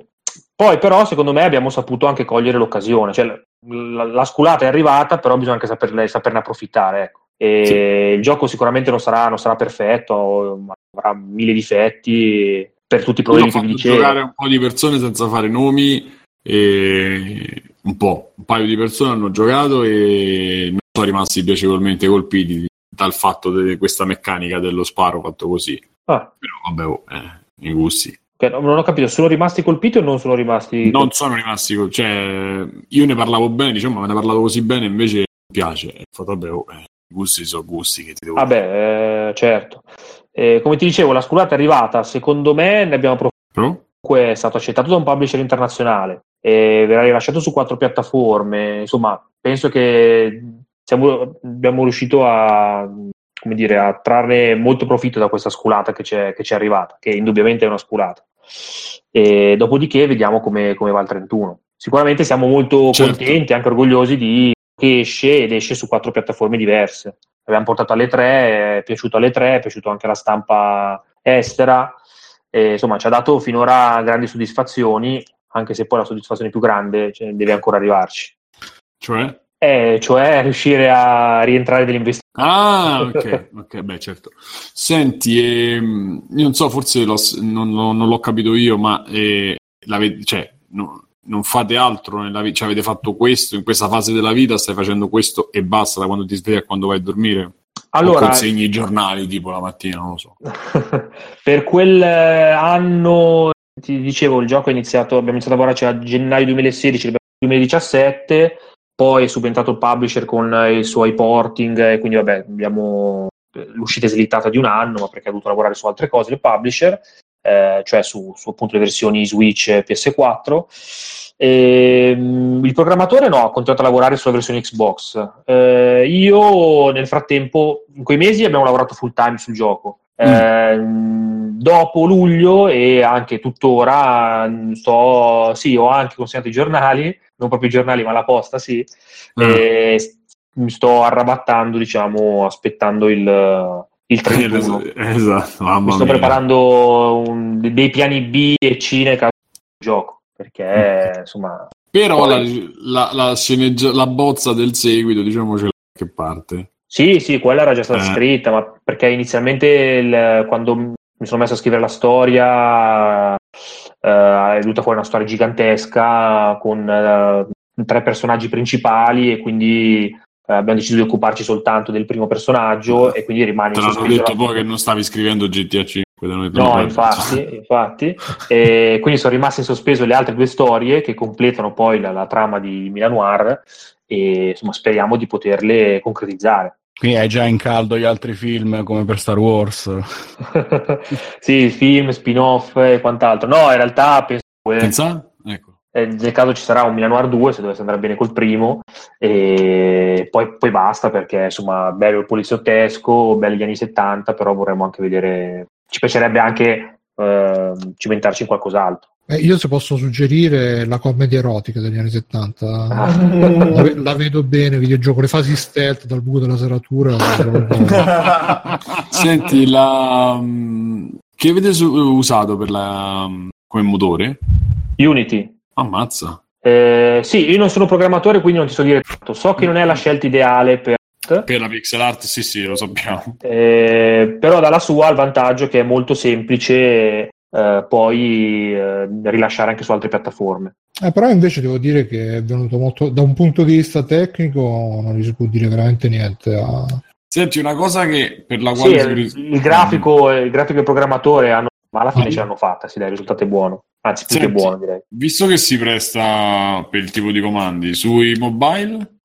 poi però, secondo me, abbiamo saputo anche cogliere l'occasione. Cioè, la, la sculata è arrivata, però bisogna anche saperne, saperne approfittare, ecco e sì. Il gioco sicuramente non sarà, non sarà perfetto, avrà mille difetti per tutti i problemi che vi dicevo. giocare un po' di persone senza fare nomi, e un po', un paio di persone hanno giocato e non sono rimasti piacevolmente colpiti dal fatto di questa meccanica dello sparo fatto così. Ah. Però vabbè, oh, eh, i gusti. Non ho capito, sono rimasti colpiti o non sono rimasti? Non sono rimasti colpiti, cioè io ne parlavo bene, diciamo, ma ne parlavo così bene, invece mi piace. E vabbè, oh, eh, gusti sono gusti che ti devo Vabbè, eh, certo. Eh, come ti dicevo, la scusata è arrivata, secondo me ne abbiamo approfittato. È stato accettato da un publisher internazionale e verrà rilasciato su quattro piattaforme. Insomma, penso che siamo, abbiamo riuscito a, come dire, a trarre molto profitto da questa sculata che c'è, che c'è arrivata, che indubbiamente è una sculata. E dopodiché vediamo come, come va il 31. Sicuramente siamo molto certo. contenti, anche orgogliosi di che esce ed esce su quattro piattaforme diverse. L'abbiamo portato alle tre, è piaciuto alle tre, è piaciuto anche alla stampa estera. E, insomma, ci ha dato finora grandi soddisfazioni, anche se poi la soddisfazione più grande cioè, deve ancora arrivarci. Cioè? Eh, cioè riuscire a rientrare dell'investimento. Ah, ok, ok, beh, certo. Senti, ehm, io non so, forse non, non, non, l'ho capito io, ma eh, cioè, no, non fate altro nella vita, cioè avete fatto questo in questa fase della vita, stai facendo questo e basta da quando ti svegli a quando vai a dormire? Allora, o consegni i giornali tipo la mattina, non lo so. per quel eh, anno, ti dicevo, il gioco è iniziato, abbiamo iniziato a lavorarci a gennaio 2016, 2017, poi è subentrato il publisher con i suoi porting e quindi vabbè abbiamo l'uscita è slittata di un anno ma perché ha dovuto lavorare su altre cose il publisher eh, cioè su, su appunto le versioni Switch e PS4 e, ehm, il programmatore no, ha continuato a lavorare sulla versione Xbox. Eh, io nel frattempo, in quei mesi abbiamo lavorato full time sul gioco. Mm. Eh, dopo luglio e anche tuttora sto, sì, ho anche consegnato i giornali, non proprio i giornali, ma la posta, sì. Mm. E mi sto arrabattando, diciamo, aspettando il, il 31. Esatto, mi sto mia. preparando un, dei piani B e C nel caso del gioco perché insomma... Però poi... la, la, la, sceneggia- la, bozza del seguito, diciamo, c'è qualche parte. Sì, sì, quella era già stata eh. scritta, ma perché inizialmente il, quando mi sono messo a scrivere la storia eh, è venuta fuori una storia gigantesca con eh, tre personaggi principali e quindi eh, abbiamo deciso di occuparci soltanto del primo personaggio e quindi rimane Te l'hanno detto poi che non stavi scrivendo GTA 5 No, infatti, infatti. E quindi sono rimaste in sospeso le altre due storie che completano poi la, la trama di Milan Noir e insomma speriamo di poterle concretizzare. Quindi hai già in caldo gli altri film come per Star Wars? sì, film, spin-off e quant'altro. No, in realtà penso... Pensa? Ecco. Eh, nel caso ci sarà un Milan Noir 2 se dovesse andare bene col primo e poi, poi basta perché insomma bello il poliziottesco belli gli anni 70 però vorremmo anche vedere ci piacerebbe anche eh, cimentarci in qualcos'altro. Eh, io se posso suggerire la commedia erotica degli anni 70, ah. la, la, vedo bene, videogioco, le fasi stealth dal buco della serratura. Senti, la, mm, che avete usato per la, mm, come motore? Unity. Ammazza. Eh, sì, io non sono programmatore, quindi non ti so dire tanto. So che non è la scelta ideale per per la pixel art, sì, sì, lo sappiamo. Eh, però dalla sua ha il vantaggio che è molto semplice eh, poi eh, rilasciare anche su altre piattaforme. Eh, però invece devo dire che è venuto molto da un punto di vista tecnico non gli si può dire veramente niente. A... Senti, una cosa che per la quale sì, il, il, grafico, il grafico e il programmatore hanno, ma alla fine ah. ce l'hanno fatta, sì, dai, il risultato è buono. Anzi, più Senti, che buono, direi. Visto che si presta per il tipo di comandi sui mobile,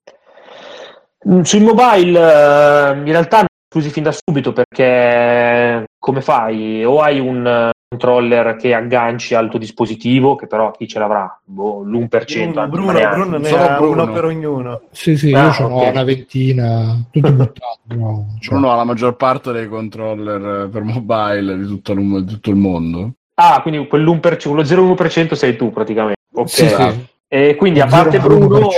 Mm, sui mobile eh, in realtà chiusi fin da subito perché come fai? O hai un controller che agganci al tuo dispositivo, che però chi ce l'avrà? Boh, l'1%. Bruno, Bruno, Bruno ne ha Bruno. uno per ognuno. Sì, sì, ah, io ce okay. una ventina, tutti buttati. No, cioè. Bruno ha la maggior parte dei controller per mobile di tutto il, di tutto il mondo. Ah, quindi quell'1%, quello 0,1% sei tu praticamente. Ok. Sì, sì. E quindi a parte Bruno,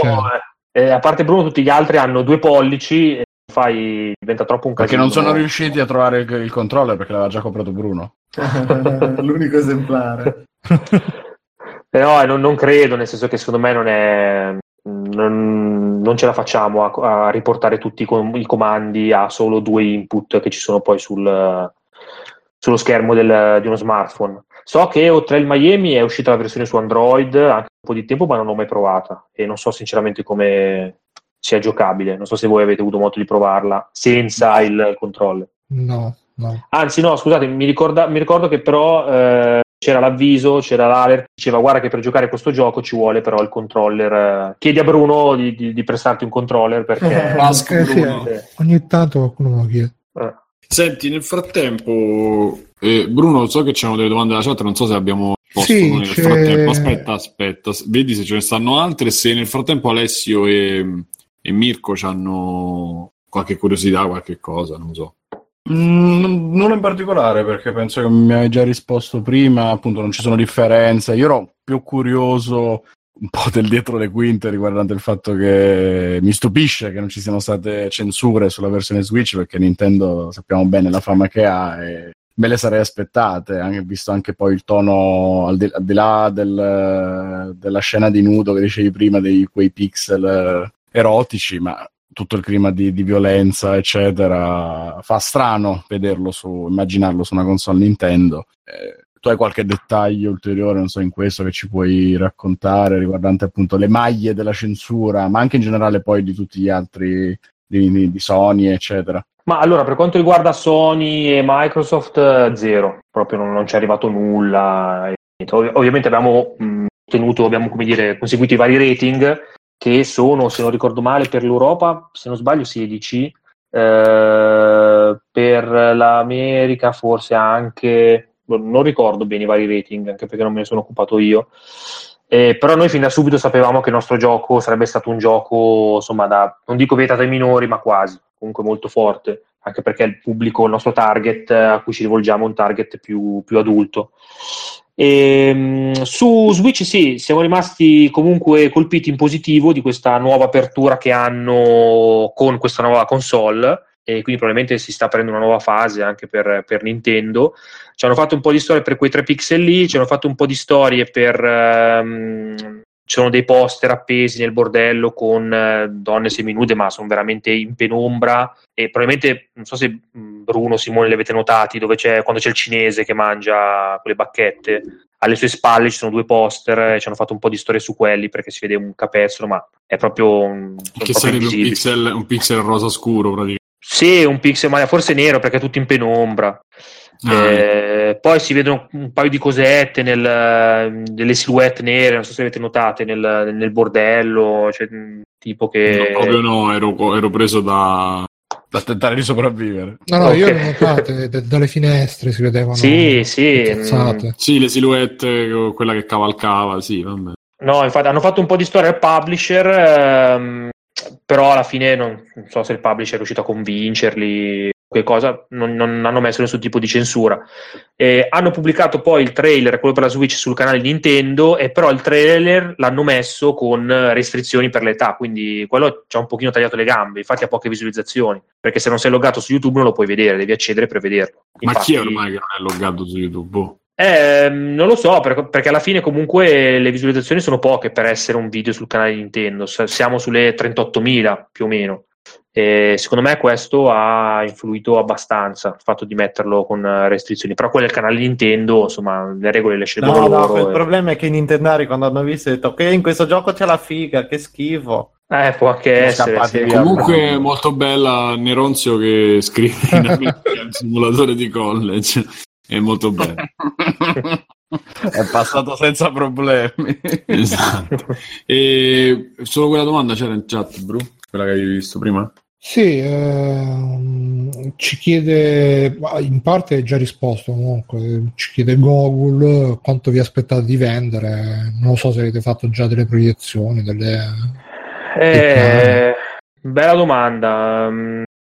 eh, a parte Bruno, tutti gli altri hanno due pollici. Fai, diventa troppo un casino. Perché non sono riusciti a trovare il, il controller perché l'aveva già comprato Bruno. L'unico esemplare. Però non, non, credo, nel senso che secondo me non è. Non, non ce la facciamo a, a riportare tutti i, com- i, comandi a solo due input che ci sono poi sul, sullo schermo del, di uno smartphone. So che oltre il Miami è uscita la versione su Android anche un po' di tempo, ma non l'ho mai provata e non so sinceramente come sia giocabile. Non so se voi avete avuto modo di provarla senza il controller. No, no. Anzi, no, scusate, mi, ricorda, mi ricordo che però eh, c'era l'avviso, c'era l'alert, diceva guarda che per giocare questo gioco ci vuole però il controller. Eh, chiedi a Bruno di, di, di prestarti un controller perché... Eh, sì, ogni tanto qualcuno lo chiede. Eh. Senti, nel frattempo, eh, Bruno, so che c'erano delle domande alla chat, non so se abbiamo posto sì, nel c'è... frattempo. Aspetta, aspetta, vedi se ce ne stanno altre. Se nel frattempo Alessio e, e Mirko hanno qualche curiosità, qualche cosa, non so. Mm, non in particolare, perché penso che mi hai già risposto prima, appunto non ci sono differenze. Io ero più curioso un po' del dietro le quinte riguardante il fatto che mi stupisce che non ci siano state censure sulla versione Switch perché Nintendo sappiamo bene la fama che ha e me le sarei aspettate, anche, visto anche poi il tono al di, al di là del, della scena di nudo che dicevi prima, di quei pixel erotici, ma tutto il clima di, di, violenza, eccetera, fa strano vederlo su, immaginarlo su una console Nintendo. Eh, tu hai qualche dettaglio ulteriore, non so, in questo che ci puoi raccontare riguardante appunto le maglie della censura, ma anche in generale poi di tutti gli altri di, di Sony, eccetera? Ma allora, per quanto riguarda Sony e Microsoft, zero, proprio non, non c'è arrivato nulla. Ov- ovviamente abbiamo mh, ottenuto, abbiamo come dire, conseguito i vari rating che sono, se non ricordo male, per l'Europa, se non sbaglio, 16, eh, per l'America forse anche, non ricordo bene i vari rating, anche perché non me ne sono occupato io. Eh, però noi fin da subito sapevamo che il nostro gioco sarebbe stato un gioco, insomma, da, non dico vietato ai minori, ma quasi, comunque molto forte, anche perché il pubblico, il nostro target a cui ci rivolgiamo è un target più, più adulto. E, ehm, su Switch sì, siamo rimasti comunque colpiti in positivo di questa nuova apertura che hanno con questa nuova console e quindi probabilmente si sta aprendo una nuova fase anche per, per Nintendo. Ci hanno fatto un po' di storie per quei tre pixel lì, ci hanno fatto un po' di storie per... Um, ci sono dei poster appesi nel bordello con uh, donne seminude, ma sono veramente in penombra. E probabilmente, non so se mm, Bruno, Simone li avete notati, dove c'è, quando c'è il cinese che mangia quelle bacchette, alle sue spalle ci sono due poster e ci hanno fatto un po' di storie su quelli perché si vede un capezzolo, ma è proprio un, che sarebbe un pixel, un pixel rosa scuro praticamente. Sì, un pixel, ma forse nero perché è tutto in penombra. Ah, eh, poi si vedono un paio di cosette, nel, delle silhouette nere, non so se avete notate, nel, nel bordello, cioè, tipo che... No, proprio no, ero, ero preso da, da tentare di sopravvivere. No, no, okay. io le notate d- dalle finestre si vedevano. Sì, sì. Mm. Sì, le silhouette, quella che cavalcava, sì, vabbè. No, infatti hanno fatto un po' di storia al publisher, ehm, però alla fine non, non, so se il publisher è riuscito a convincerli che cosa, non, non, hanno messo nessun tipo di censura. Eh, hanno pubblicato poi il trailer, quello per la Switch, sul canale Nintendo, e però il trailer l'hanno messo con restrizioni per l'età, quindi quello ci ha un pochino tagliato le gambe, infatti ha poche visualizzazioni, perché se non sei loggato su YouTube non lo puoi vedere, devi accedere per vederlo. Infatti, Ma chi è ormai che non è loggato su YouTube? Oh. Eh, non lo so, perché alla fine comunque le visualizzazioni sono poche per essere un video sul canale Nintendo, siamo sulle 38.000 più o meno. E secondo me questo ha influito abbastanza il fatto di metterlo con restrizioni. Però quello è il canale Nintendo, insomma, le regole le scelgono no, loro. No, il e... problema è che i Nintendari quando hanno visto hanno detto ok, in questo gioco c'è la figa, che schifo. Eh, può anche essere. Sì. Comunque è molto bella Neronzio che scrive in simulatore di college. È molto bello. è passato senza problemi. esatto. E solo quella domanda c'era in chat, Bru? Quella che avevi visto prima? Sì, ehm, ci chiede, in parte è già risposto comunque, ci chiede Google quanto vi aspettate di vendere, non so se avete fatto già delle proiezioni, delle... Eh, bella domanda,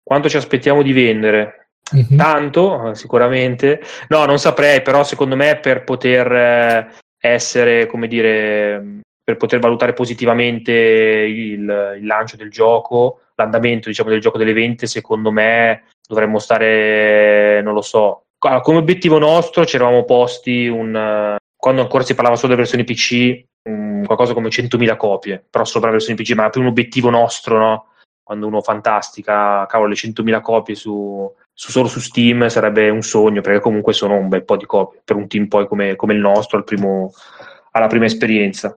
quanto ci aspettiamo di vendere? Mm-hmm. Tanto, sicuramente. No, non saprei, però secondo me per poter eh, essere, come dire, per poter valutare positivamente il, il lancio del gioco, l'andamento diciamo, del gioco delle vendite, secondo me dovremmo stare, non lo so, come obiettivo nostro ci eravamo posti un, quando ancora si parlava solo delle versioni PC, um, qualcosa come 100.000 copie, però solo per la versione PC, ma più un obiettivo nostro, no? Quando uno fantastica, cavolo, le 100.000 copie su, su, solo su Steam sarebbe un sogno, perché comunque sono un bel po' di copie per un team poi come, come il nostro, al primo, alla prima esperienza.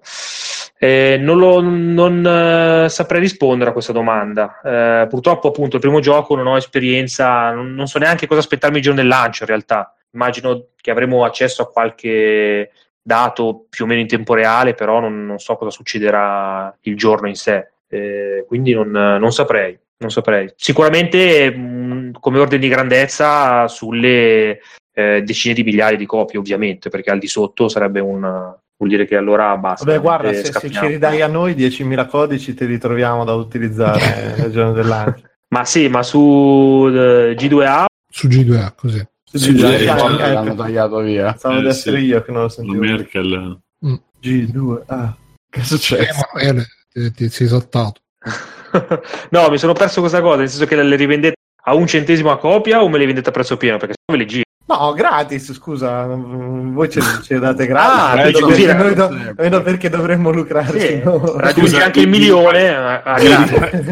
Eh, non, lo, non uh, saprei rispondere a questa domanda. Eh, purtroppo, appunto, il primo gioco non ho esperienza, non, non, so neanche cosa aspettarmi il giorno del lancio. In realtà, immagino che avremo accesso a qualche dato più o meno in tempo reale, però non, non so cosa succederà il giorno in sé. Eh, quindi non, saprei. Non saprei. Sicuramente, mh, mm, come ordine di grandezza, sulle eh, decine di migliaia di copie, ovviamente, perché al di sotto sarebbe un, vuol dire che allora basta. Beh, guarda, se, se, ci ridai a noi 10.000 codici te li troviamo da utilizzare nel giorno dell'anno. Ma sì, ma su uh, G2A? Su G2A, così. Su G2A, G2A eh, l'hanno tagliato via. Stavo eh, essere sì. io che non lo sentivo. Merkel. Mm. G2A. Che è successo? Eh, Emanuele, ti, ti sei saltato. no, mi sono perso questa cosa, nel senso che le rivendete a un centesimo a copia o me le vendete a prezzo pieno? Perché se no ve le giro. No, gratis, scusa, voi ce, ce date gratis. Ah, così, noi do, vedo perché dovremmo lucrare. Sì, raggiungi anche il milione. A, a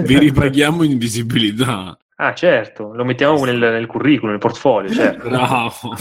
vi ripaghiamo in visibilità. Ah, certo, lo mettiamo nel, nel curriculum, nel portfolio. Certo. Bravo.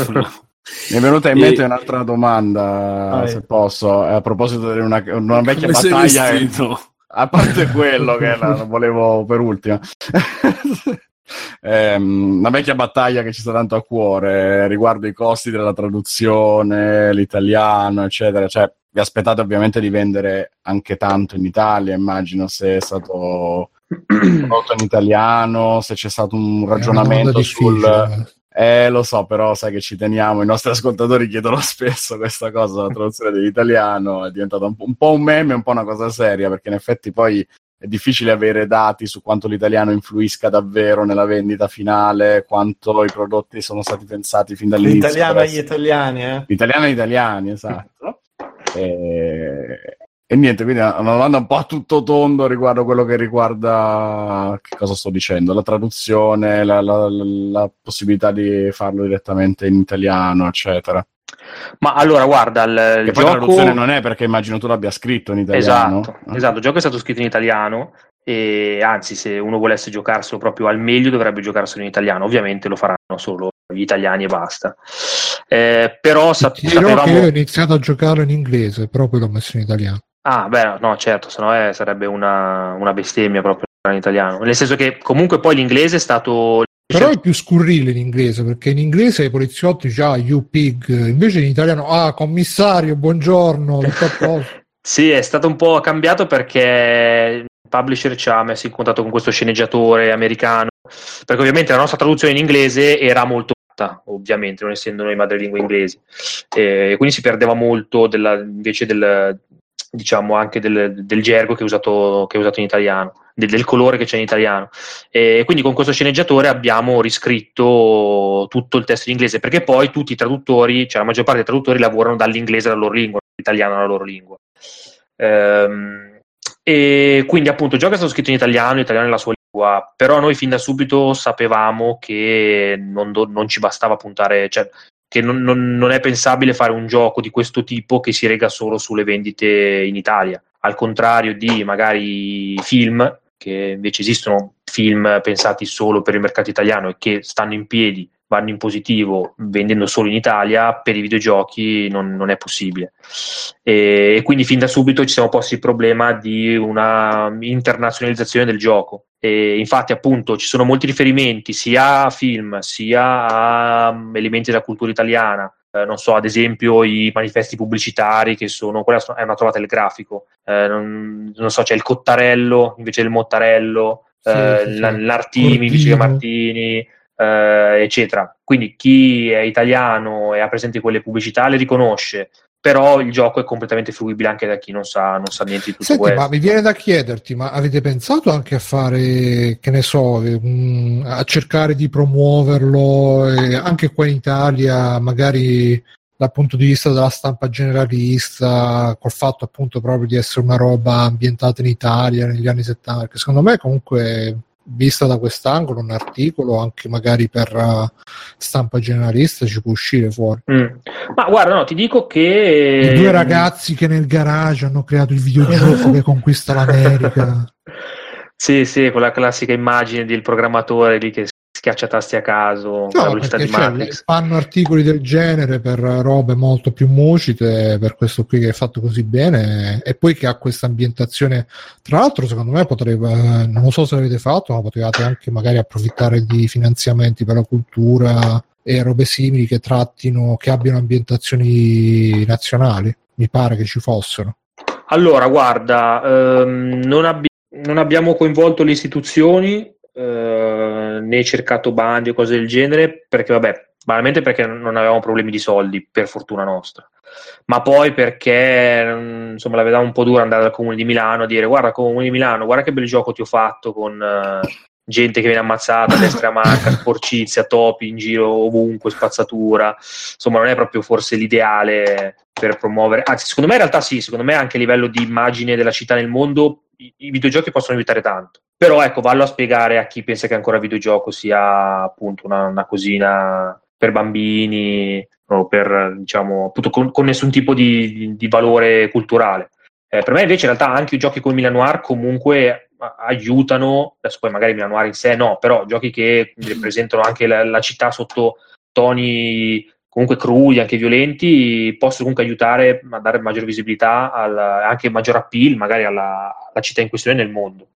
Mi è venuta in mente e... un'altra domanda, ah, se posso, a proposito di una, una vecchia Come battaglia. A parte quello che la, volevo per ultima. eh, una vecchia battaglia che ci sta tanto a cuore riguardo i costi della traduzione, l'italiano, eccetera. Cioè, vi aspettate ovviamente di vendere anche tanto in Italia, immagino se è stato prodotto in italiano, se c'è stato un ragionamento sul... Eh, lo so, però sai che ci teniamo, i nostri ascoltatori chiedono spesso questa cosa, la traduzione dell'italiano è diventata un po' un meme, un po' una cosa seria, perché in effetti poi è difficile avere dati su quanto l'italiano influisca davvero nella vendita finale, quanto i prodotti sono stati pensati fin dall'inizio. L'italiano agli italiani, eh? L'italiano agli italiani, esatto. e... e, niente, quindi una domanda un po' a tutto tondo riguardo quello che riguarda che cosa sto dicendo, la traduzione, la, la, la possibilità di farlo direttamente in italiano, eccetera. Ma allora, guarda, il, che gioco... poi traduzione non è perché immagino tu l'abbia scritto in italiano. Esatto, eh? esatto, il gioco è stato scritto in italiano e anzi, se uno volesse giocarselo proprio al meglio dovrebbe giocarselo in italiano. Ovviamente lo faranno solo gli italiani e basta. Eh, però sap- sapevamo... che io ho iniziato a giocarlo in inglese, però poi l'ho messo in italiano. Ah, beh, no, certo, sennò è, sarebbe una, una bestemmia proprio in italiano. Nel senso che comunque poi l'inglese è stato però è più scurrile in inglese, perché in inglese i poliziotti già you pig, invece in italiano ah commissario, buongiorno, tutto a posto. sì, è stato un po' cambiato perché il publisher ci ha messo in contatto con questo sceneggiatore americano, perché ovviamente la nostra traduzione in inglese era molto ovviamente, non essendo noi madrelingua inglesi, e quindi si perdeva molto della, invece del, diciamo anche del, del gergo che è, usato, che è usato in italiano del, del colore che c'è in italiano. E quindi con questo sceneggiatore abbiamo riscritto tutto il testo in inglese, perché poi tutti i traduttori, cioè la maggior parte dei traduttori lavorano dall'inglese alla loro lingua, dall'italiano alla loro lingua. Ehm, e quindi appunto il gioco è stato scritto in italiano, l'italiano è la sua lingua, però noi fin da subito sapevamo che non, do, non ci bastava puntare, cioè che non, non, non, è pensabile fare un gioco di questo tipo che si rega solo sulle vendite in Italia, al contrario di magari film che invece esistono film pensati solo per il mercato italiano e che stanno in piedi, vanno in positivo vendendo solo in Italia, per i videogiochi non, non è possibile. E, e, quindi fin da subito ci siamo posti il problema di una internazionalizzazione del gioco. E infatti appunto ci sono molti riferimenti sia a film sia a um, elementi della cultura italiana, eh, non so, ad esempio i manifesti pubblicitari che sono, quella è una trovata del grafico, eh, non, non, so, c'è il cottarello invece del mottarello, sì, eh, sì, l'artimi invece che Martini, eh, eccetera. Quindi chi è italiano e ha presente quelle pubblicità le riconosce, però il gioco è completamente fruibile anche da chi non sa, non sa niente di tutto Senti, questo. Ma mi viene da chiederti, ma avete pensato anche a fare, che ne so, a cercare di promuoverlo anche qua in Italia, magari dal punto di vista della stampa generalista, col fatto appunto proprio di essere una roba ambientata in Italia negli anni 70, che secondo me comunque vista da quest'angolo un articolo anche magari per uh, stampa generalista ci può uscire fuori mm. ma guarda no ti dico che i due ragazzi che nel garage hanno creato il videogioco che conquista l'America sì sì quella classica immagine del programmatore lì che schiacciatasti a caso no, velocità di cioè, fanno articoli del genere per robe molto più mucite per questo qui che è fatto così bene e poi che ha questa ambientazione. Tra l'altro secondo me potrebbe non so se l'avete fatto ma potevate anche magari approfittare di finanziamenti per la cultura e robe simili che trattino che abbiano ambientazioni nazionali. Mi pare che ci fossero. Allora guarda ehm, non, abbi- non abbiamo coinvolto le istituzioni eh, né cercato bandi o cose del genere, perché vabbè, banalmente perché non avevamo problemi di soldi, per fortuna nostra, ma poi perché mm, insomma la vedevamo un po' dura andare dal comune di Milano a dire guarda comune di Milano, guarda che bel gioco ti ho fatto con uh, gente che viene ammazzata destra manca, sporcizia, topi in giro ovunque, spazzatura, insomma non è proprio forse l'ideale per promuovere, anzi secondo me in realtà sì, secondo me anche a livello di immagine della città nel mondo i, i videogiochi possono aiutare tanto però ecco, vallo a spiegare a chi pensa che ancora il videogioco sia appunto una, una cosina per bambini o per, diciamo, appunto con, con nessun tipo di, di, di valore culturale. Eh, per me invece in realtà anche i giochi come Milan Noir comunque aiutano, adesso poi magari Milan Noir in sé no, però giochi che rappresentano anche la, la città sotto toni comunque crudi, anche violenti, possono comunque aiutare a dare maggiore visibilità, al, anche maggior appeal magari alla, alla città in questione nel mondo.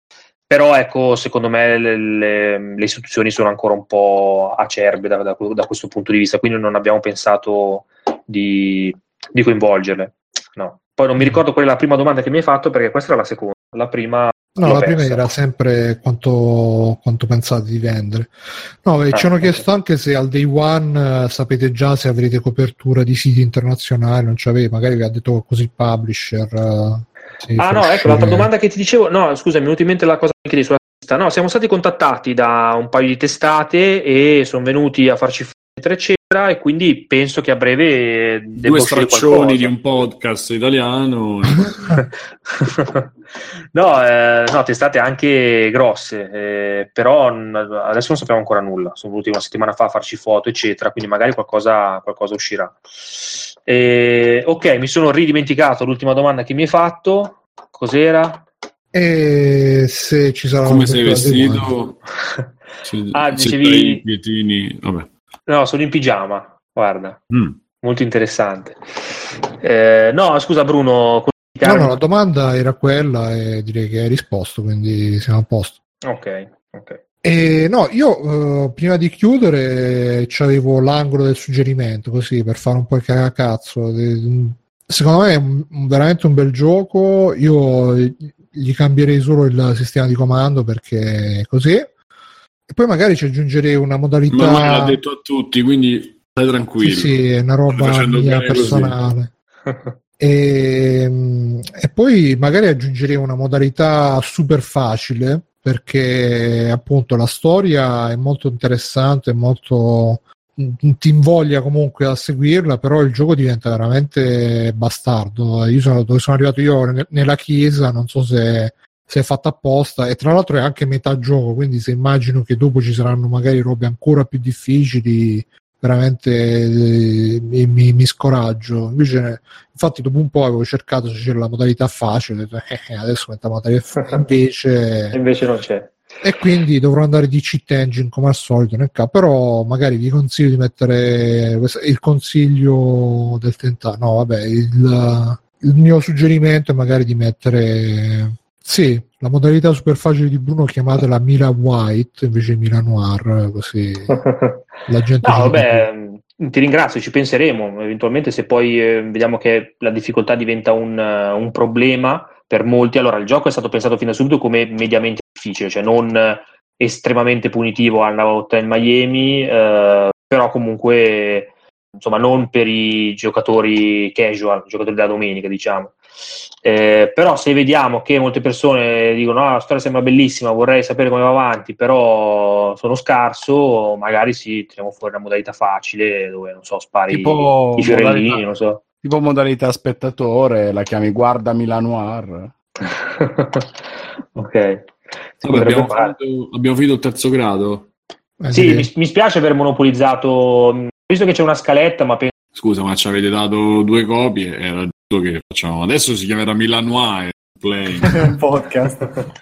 Però ecco, secondo me le, le, le, istituzioni sono ancora un po' acerbe da, da, da, questo punto di vista, quindi non abbiamo pensato di, di coinvolgerle. no. Poi non mi ricordo qual è la prima domanda che mi hai fatto perché questa era la seconda. La prima No, la prima era sempre quanto, quanto, pensate di vendere. No, ah, ci hanno chiesto anche se al day one uh, sapete già se avrete copertura di siti internazionali, non c'avete, magari vi ha detto così il publisher. Uh, ah no, ecco, l'altra domanda che ti dicevo, no, scusa, mi è venuta in mente la cosa che sulla lista. No, siamo stati contattati da un paio di testate e sono venuti a farci eccetera, eccetera, e quindi penso che a breve due straccioni di un podcast italiano. no, eh, no, testate anche grosse, eh, però adesso non sappiamo ancora nulla. Sono venuti una settimana fa a farci foto, eccetera, quindi magari qualcosa, qualcosa uscirà. Eh, ok, mi sono ridimenticato l'ultima domanda che mi hai fatto. Cos'era? E se ci sarà come sei vestito? se, ah, dicevi... i pietini, vabbè. No, sono in pigiama, guarda. Mm. Molto interessante. Eh, no, scusa Bruno. No, no, la domanda era quella e direi che hai risposto, quindi siamo a posto. Ok, ok. E no, io uh, prima di chiudere avevo l'angolo del suggerimento, così per fare un po' il cagacazzo. Secondo me è un, veramente un bel gioco. Io gli cambierei solo il sistema di comando perché è così e poi magari ci aggiungerei una modalità. Ma l'ha detto a tutti, quindi stai tranquillo. Sì, sì è una roba mia personale. e, ehm, e poi magari aggiungerei una modalità super facile perché appunto la storia è molto interessante, molto ti invoglia comunque a seguirla, però il gioco diventa veramente bastardo. Io sono dove sono arrivato io nella chiesa, non so se se è fatta apposta e tra l'altro è anche metà gioco quindi se immagino che dopo ci saranno magari robe ancora più difficili veramente eh, mi, mi, scoraggio. Invece infatti dopo un po' avevo cercato se c'era la modalità facile detto, eh, adesso metto la modalità facile invece invece non c'è. E quindi dovrò andare di cheat engine come al solito nel caso però magari vi consiglio di mettere il consiglio del tentativo no vabbè il, il mio suggerimento è magari di mettere sì, la modalità super facile di Bruno chiamatela Mila White invece Mila Noir, così la gente... no, vabbè, più. ti ringrazio, ci penseremo. Eventualmente se poi eh, vediamo che la difficoltà diventa un, uh, un, problema per molti, allora il gioco è stato pensato fin da subito come mediamente difficile, cioè non estremamente punitivo alla in Miami, uh, però comunque insomma non per i giocatori casual, giocatori della domenica diciamo. Eh, però se vediamo che molte persone dicono ah, la storia sembra bellissima, vorrei sapere come va avanti, però sono scarso, magari sì, tiriamo fuori una modalità facile dove, non so, spari tipo i fiorellini, modalità, non so. Tipo modalità spettatore, la chiami Guarda Milanoir. ok. Vabbè, abbiamo, finito, abbiamo, finito, il terzo grado? Eh, sì, mi, mi spiace aver monopolizzato, visto che c'è una scaletta, ma penso Scusa, ma ci avete dato due copie? Era che facciamo adesso si chiamerà Milanois Play un podcast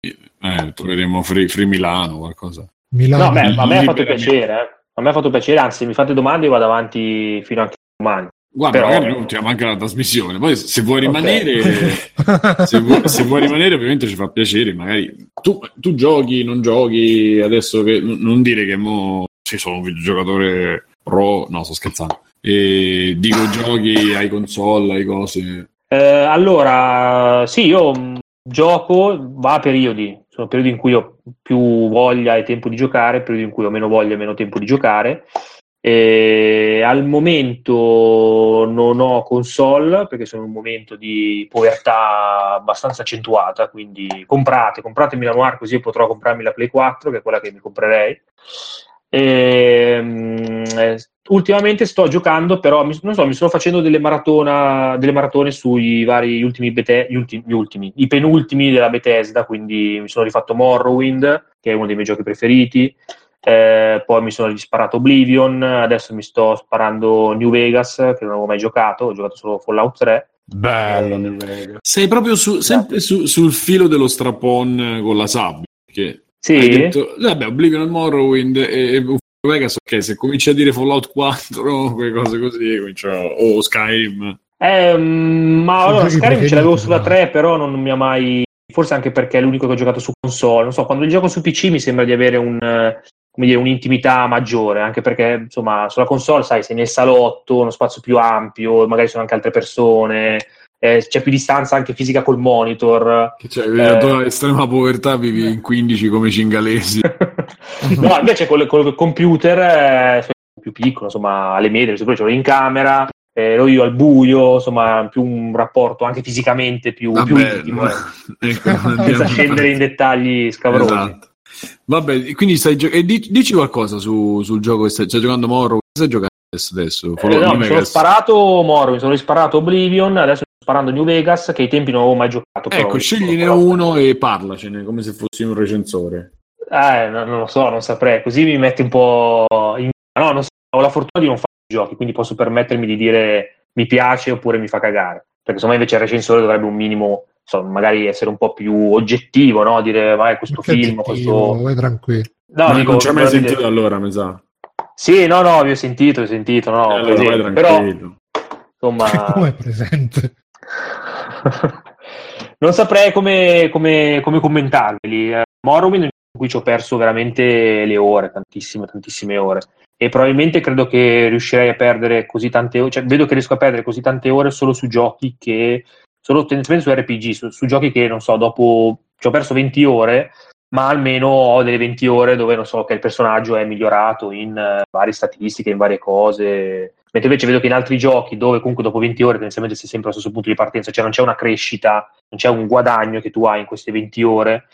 eh, troveremo Free, Free Milano qualcosa Milano. No, beh, a me ha fatto piacere eh. a me ha fatto piacere anzi se mi fate domande io vado avanti fino a domani Guarda, Però... magari ultima anche la trasmissione. Poi se vuoi rimanere, okay. se, vuoi, se, vuoi, rimanere, ovviamente ci fa piacere. Magari tu, tu giochi, non giochi. Adesso che non dire che mo ci sono un videogiocatore pro, no, sto scherzando. E dico giochi ai console, ai cose. Eh, allora, sì, io mm, gioco, va a periodi. Sono periodi in cui ho più voglia e tempo di giocare, periodi in cui ho meno voglia e meno tempo di giocare. E al momento non ho console perché sono in un momento di povertà abbastanza accentuata, quindi comprate, compratemi la Noir così potrò comprarmi la Play 4, che è quella che mi comprerei. E, um, ultimamente sto giocando, però mi, non so, mi sto facendo delle, maratona, delle maratone sui vari ultimi, Bete- gli, ultimi, gli ultimi, i penultimi della Bethesda, quindi mi sono rifatto Morrowind, che è uno dei miei giochi preferiti. Eh, poi mi sono risparato Oblivion, adesso mi sto sparando New Vegas, che non avevo mai giocato, ho giocato solo Fallout 3. Bello New Vegas. Sei proprio su, sempre su, sul filo dello strapon con la sabbia. Che sì. Detto, vabbè, Oblivion e Morrowind e, e Vegas, ok, se cominci a dire Fallout 4, quelle cose così, comincio, o Skyrim. Eh, ma allora Skyrim ce l'avevo sulla 3, però non mi ha mai. Forse anche perché è l'unico che ho giocato su console. Non so, quando gioco su PC mi sembra di avere un, come dire, un'intimità maggiore, anche perché insomma sulla console, sai, sei nel salotto, uno spazio più ampio, magari sono anche altre persone, eh, c'è più distanza anche fisica col monitor. Cioè, eh, estrema povertà vivi in 15 come cingalesi. no, invece con, il computer eh, più piccolo, insomma, alle medie, ce l'ho in camera, eh, io al buio, insomma, più un rapporto anche fisicamente più, Vabbè, più intimo, eh. ecco, senza scendere in dettagli scabrosi. Esatto. Vabbè, quindi stai gio- e dici qualcosa su, sul gioco che stai, stai giocando Moro? Stai giocando adesso? Eh, no, mi sono sparato Moro, mi sono risparato Oblivion, adesso sto sparando New Vegas, che ai tempi non avevo mai giocato. Ecco, scegliene uno e parlacene come se fossi un recensore. Eh, no, non lo so, non saprei. Così mi metti un po' in... No, non so, ho la fortuna di non fare giochi, quindi posso permettermi di dire mi piace oppure mi fa cagare. Perché secondo me invece il recensore dovrebbe un minimo, insomma, magari essere un po' più oggettivo, no? Dire, vai, questo che film, questo... Vai tranquillo. No, dico, non ci hai mai sentito dire... allora, mi sa. Sì, no, no, vi ho sentito, ho sentito, no, eh, allora, vai però, insomma... Come è presente? non saprei come, come, come commentarveli. Eh, Morrowind in cui ci ho perso veramente le ore, tantissime, tantissime ore e probabilmente credo che riuscirei a perdere così tante ore, cioè vedo che riesco a perdere così tante ore solo su giochi che, solo tendenzialmente su RPG, su, su giochi che non so, dopo ci ho perso 20 ore, ma almeno ho delle 20 ore dove non so che il personaggio è migliorato in uh, varie statistiche, in varie cose, mentre invece vedo che in altri giochi dove comunque dopo 20 ore tendenzialmente sei sempre allo stesso punto di partenza, cioè non c'è una crescita, non c'è un guadagno che tu hai in queste 20 ore,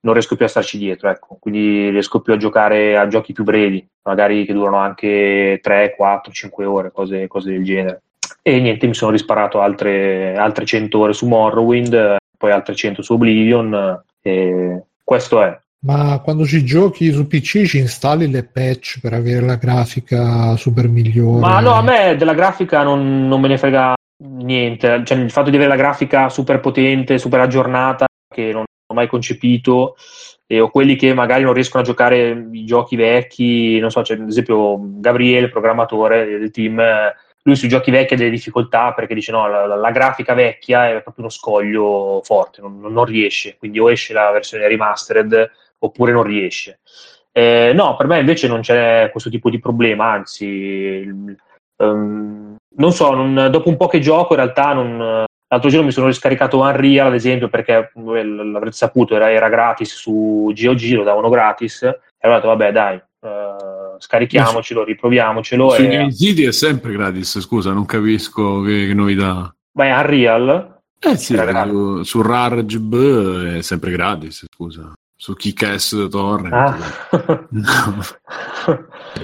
non riesco più a starci dietro, ecco. quindi riesco più a giocare a giochi più brevi, magari che durano anche 3, 4, 5 ore, cose, cose del genere. E niente, mi sono risparato altre, altre 100 ore su Morrowind, poi altre 100 su Oblivion, e questo è. Ma quando ci giochi su PC ci installi le patch per avere la grafica super migliore? Ma no, a me della grafica non, non me ne frega niente, cioè il fatto di avere la grafica super potente, super aggiornata, che non mai concepito eh, o quelli che magari non riescono a giocare i giochi vecchi, non so, c'è ad esempio Gabriele, programmatore del team, lui sui giochi vecchi ha delle difficoltà perché dice no, la, la grafica vecchia è proprio uno scoglio forte, non, non, riesce, quindi o esce la versione remastered oppure non riesce. Eh, no, per me invece non c'è questo tipo di problema, anzi, um, non so, non, dopo un po' che gioco in realtà non, L'altro giorno mi sono riscaricato Unreal, ad esempio, perché l'avrete saputo, era, era gratis su GOG, lo davano gratis. E allora ho detto, vabbè, dai, uh, scarichiamocelo, riproviamocelo. Su e... City è sempre gratis, scusa, non capisco che, che novità. Beh, Unreal? Eh sì, su, su RARGB è sempre gratis, scusa su Kick-Ass Torrent. Ah. no.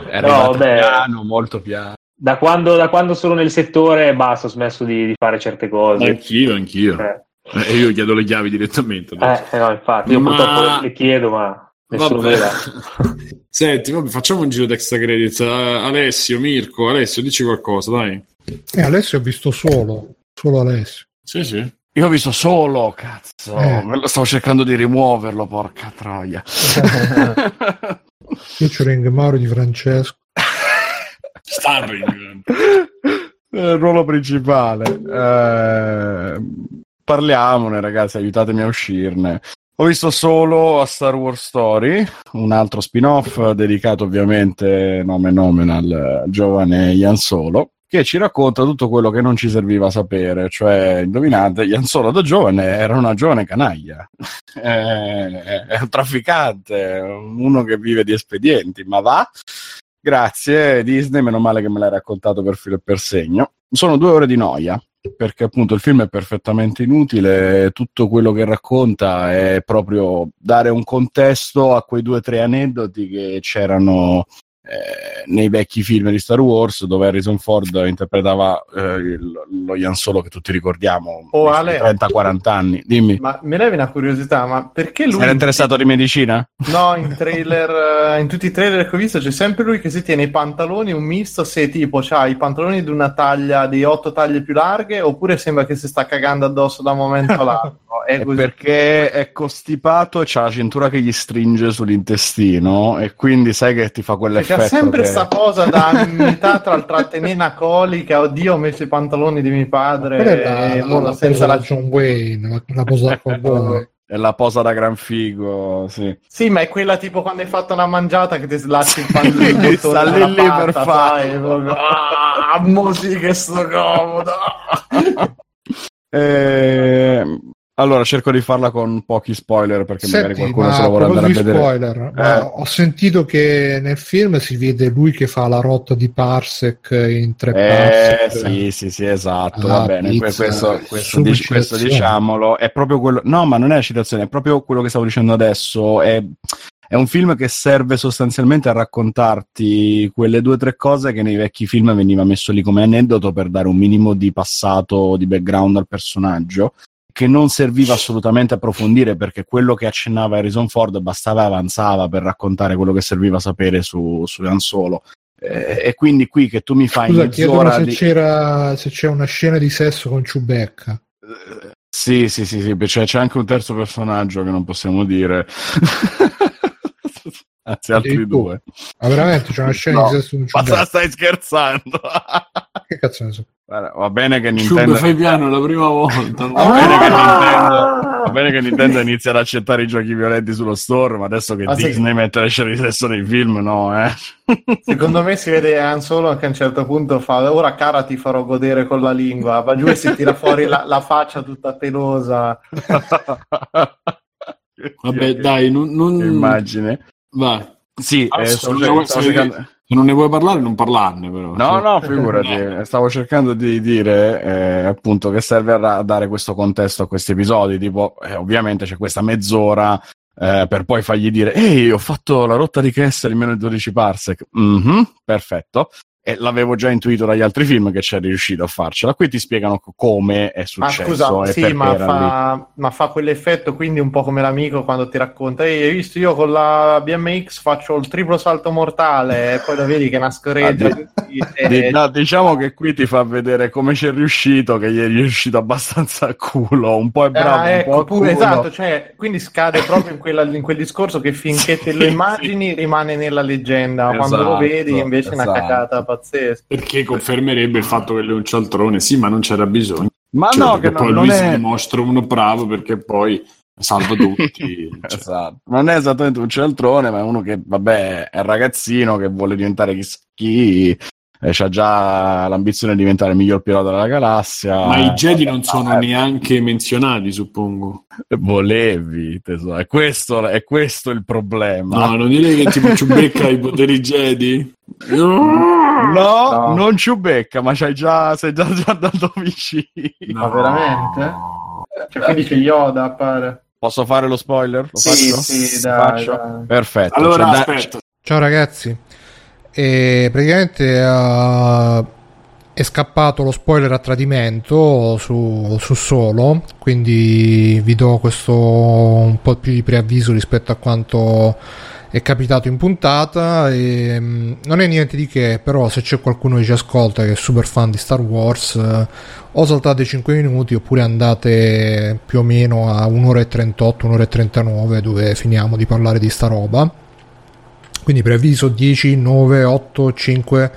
Era no, piano, molto piano da quando, da quando, sono nel settore basta, ho smesso di, di fare certe cose. Anch'io, anch'io. Eh. Eh, io chiedo le chiavi direttamente. Eh, no, infatti, io ma... purtroppo le chiedo, ma nessuno me Senti, vabbè, facciamo un giro di extra credits. Uh, Alessio, Mirko, Alessio, dici qualcosa, dai. Eh, Alessio ho visto solo, solo Alessio. Sì, sì. Io ho visto solo, cazzo. Eh. Stavo cercando di rimuoverlo, porca troia. Featuring Mauro di Francesco. Starring. Il ruolo principale. Eh, parliamone, ragazzi, aiutatemi a uscirne. Ho visto solo a Star Wars Story, un altro spin-off dedicato ovviamente nome nomen al giovane Ian Solo, che ci racconta tutto quello che non ci serviva sapere, cioè, indovinate, Ian Solo da giovane era una giovane canaglia, è un trafficante, uno che vive di espedienti, ma va, Grazie Disney, meno male che me l'hai raccontato per filo e per segno. Sono due ore di noia, perché appunto il film è perfettamente inutile, tutto quello che racconta è proprio dare un contesto a quei due o tre aneddoti che c'erano eh, nei vecchi film di Star Wars dove Harrison Ford interpretava eh, lo Ian Solo che tutti ricordiamo oh, Ale, 30-40 anni. Dimmi. Ma mi levi una curiosità ma perché lui era interessato di medicina? no in trailer eh, in tutti i trailer che ho visto c'è sempre lui che si tiene i pantaloni un misto se tipo ha i pantaloni di una taglia di otto taglie più larghe oppure sembra che si sta cagando addosso da un momento all'altro è perché è costipato e c'ha la cintura che gli stringe sull'intestino e quindi sai che ti fa quell'effetto c'è sempre questa che... cosa da metà tra il trattenina colica oddio ho messo i pantaloni di mio padre e la, la, senza la John Wayne la, la posa con voi È la posa da gran figo, sì. Sì, ma è quella tipo quando hai fatto una mangiata che ti slacci il di Sì, sta lì lì per fare. fare. Ah, mo sì che sto comodo. Eh, allora, cerco di farla con pochi spoiler perché magari Senti, qualcuno ma se lo vuole andare a vedere. spoiler, Eh. ho sentito che nel film si vede lui che fa la rotta di Parsec in tre Eh, Parsec. sì, sì, sì, esatto, Ah, va bene. pizza, questo, eh, questo, dic- questo diciamolo è proprio quello. No, ma non è la citazione, è proprio quello che stavo dicendo adesso. È, è un film che serve sostanzialmente a raccontarti quelle due o tre cose che nei vecchi film veniva messo lì come aneddoto per dare un minimo di passato, di background al personaggio. Che non serviva assolutamente approfondire perché quello che accennava Harrison Ford bastava e avanzava per raccontare quello che serviva sapere su, su Han Solo. Eh, e quindi qui che tu mi fai Scusa, mezz'ora se, di... c'era, se c'è una scena di sesso con Ciubecca. Eh, Sì, sì, sì, sì, c'è, c'è anche un terzo personaggio che non possiamo dire. Anzi, altri Addirittura. due. Ma veramente c'è una scena No, di sesso Ma stai scherzando? Che cazzo ne so? Guarda, va bene che Nintendo... fai piano la prima volta. Va bene, che Nintendo, va bene che Nintendo inizia ad accettare i giochi violenti sullo store, ma adesso che Ah, sì. Disney mette le scene di sesso nei film, no, eh? Secondo me si vede Han Solo che a un certo punto fa ora cara ti farò godere con la lingua, va giù e si tira fuori la, la faccia tutta pelosa. Vabbè, dai, non, non... Immagine. Vai. Sì, Ah, eh, se stavo non cer- ne vuoi- stavo se- cercando- Se non ne vuoi parlare, non parlarne, però. No, no, figurati, stavo cercando di dire eh, appunto che serve a dare questo contesto a questi episodi, tipo eh, ovviamente c'è questa mezz'ora eh, per poi fargli dire ehi ho fatto la rotta di Kessel in meno di 12 parsec, Mhm, perfetto, e l'avevo già intuito dagli altri film che c'è riuscito a farcela, qui ti spiegano co- come è Ma successo scusa, e sì, ma fa, ma fa quell'effetto quindi un po' come l'amico quando ti racconta Ehi, hai visto io con la BMX faccio il triplo salto mortale e poi lo vedi che è una scoreggia Ah, di- e- Di- no, diciamo che qui ti fa vedere come c'è riuscito, che gli è riuscito abbastanza a culo, un po' è bravo, Ah, un ecco, pure, esatto, cioè, quindi scade proprio in, quella- in quel discorso che finché te lo Sì, immagini rimane nella leggenda, quando lo Esatto, vedi invece è una esatto. cacata pazzesca. Perché confermerebbe il fatto che lui è un cialtrone, sì, ma non c'era bisogno. Ma Cioè, no, che poi non lui si è... dimostra uno bravo perché poi salva tutti. cioè. Esatto. Non è esattamente un cialtrone, ma è uno che, vabbè, è un ragazzino che vuole diventare chi, chi eh, ha già l'ambizione di diventare il miglior pilota della galassia. Ma i Jedi non sono Eh, neanche menzionati, suppongo. Volevi, tesoro. È questo, è questo il problema. No, non dire che tipo Ciubecca ha i poteri Jedi. No! No, No. non Ciubecca, ma c'hai già, sei già, già andato vicino. Ma veramente? Cioè, quindi c'è Yoda, appare. Posso fare lo spoiler? Lo Sì, faccio? sì, dai, faccio? dai. Perfetto. Allora, Cioè, aspetta. Ciao ragazzi, e praticamente eh, è scappato lo spoiler a tradimento su, su Solo, quindi vi do questo un po' più di preavviso rispetto a quanto è capitato in puntata. E, mm, non è niente di che, però se c'è qualcuno che ci ascolta che è super fan di Star Wars, eh, o saltate 5 minuti oppure andate più o meno a 1 ora e 38, 1 ora e 39 dove finiamo di parlare di sta roba. Quindi preavviso 10, 9, 8, 5,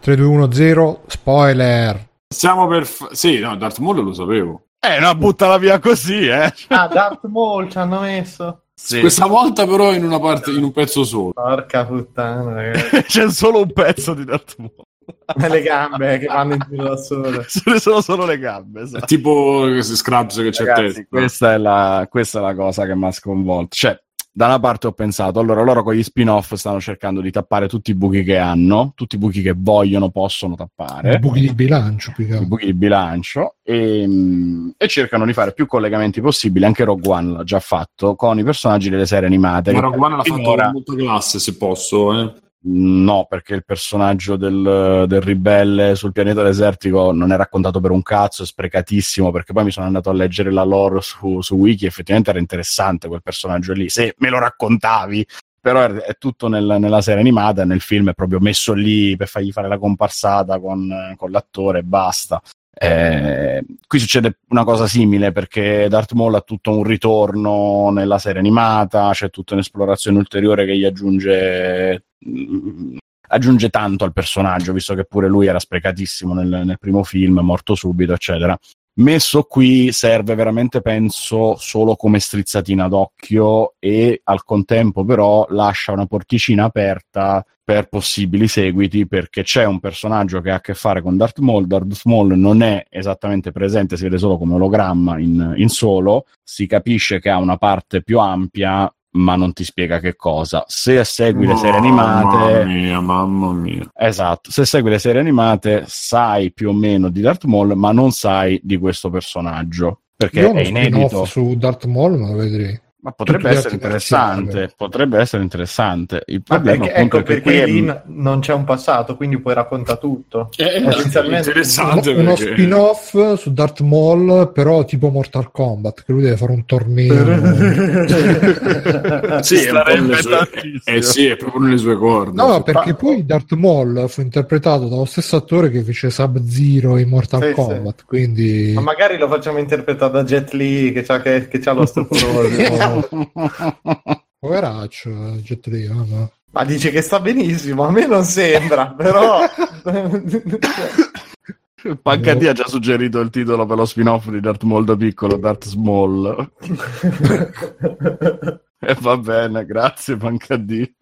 3, 2, 1, 0. Spoiler. Stiamo per... fa- Sì, no, Darth Maul lo sapevo. Eh, no, buttala via così, eh. Ah, Darth Maul ci hanno messo. Sì. Questa volta però in una parte, in un pezzo solo. Porca puttana, ragazzi. C'è solo un pezzo di Darth Maul. le gambe che vanno in giro da sole. Sono solo le gambe. È esatto. tipo Scraps che c'è Ragazzi, testa. questa è, la, questa è la cosa che mi ha sconvolto. Cioè, da una parte ho pensato, allora loro con gli spin-off stanno cercando di tappare tutti i buchi che hanno, tutti i buchi che vogliono, possono tappare. Buchi di bilancio. più che i altro. buchi di bilancio e, mm, e cercano di fare più collegamenti possibili anche Rogue One l'ha già fatto con i personaggi delle serie animate Ma Rogue One l'ha fatto finora- con molta classe, se posso. Eh. No perché il personaggio del, del ribelle sul pianeta desertico non è raccontato per un cazzo è sprecatissimo perché poi mi sono andato a leggere la lore su, su wiki effettivamente era interessante quel personaggio lì se me lo raccontavi. Però è, è tutto nel- nella serie animata nel film è proprio messo lì per fargli fare la comparsata con, con l'attore e basta. Eh, qui succede una cosa simile perché Darth Maul ha tutto un ritorno nella serie animata, c'è tutta un'esplorazione ulteriore che gli aggiunge, aggiunge tanto al personaggio, visto che pure lui era sprecatissimo nel, nel primo film, morto subito, eccetera. messo qui serve veramente, penso, solo come strizzatina d'occhio e al contempo però lascia una porticina aperta per possibili seguiti perché c'è un personaggio che ha a che fare con Darth Maul Darth Maul non è esattamente presente si vede solo come ologramma in, in solo si capisce che ha una parte più ampia ma non ti spiega che cosa. Se segui le serie animate, Mamma mia, mamma mia. esatto, se segui le serie animate, sai più o meno di Darth Maul, ma non sai di questo personaggio perché Io è inedito. su Darth Maul, ma lo vedrei. Ma potrebbe essere interessante, potrebbe essere interessante. Il Ma problema perché, appunto ecco è che perché è- lì n- non c'è un passato, quindi puoi raccontare tutto. È Essenzialmente- interessante Uno, uno perché... spin-off su Darth Maul, però tipo Mortal Kombat, che lui deve fare un torneo. Sì, è Sarebbe nelle sue... Eh sì, è proprio nelle sue corde. No, perché Ma- poi Darth Maul fu interpretato dallo stesso attore che fece Sub-Zero in Mortal Sì, sì. Kombat, quindi... Ma magari lo facciamo interpretare da Jet Li che c'ha, che, che c'ha lo struttore. Poveraccio, Jet Li, ah, ma- Ma dice che sta benissimo, a me non sembra, però... Pancati ha già suggerito il titolo per lo spin-off di Darth Maul da piccolo, Darth Small. E va bene, grazie Pancadi.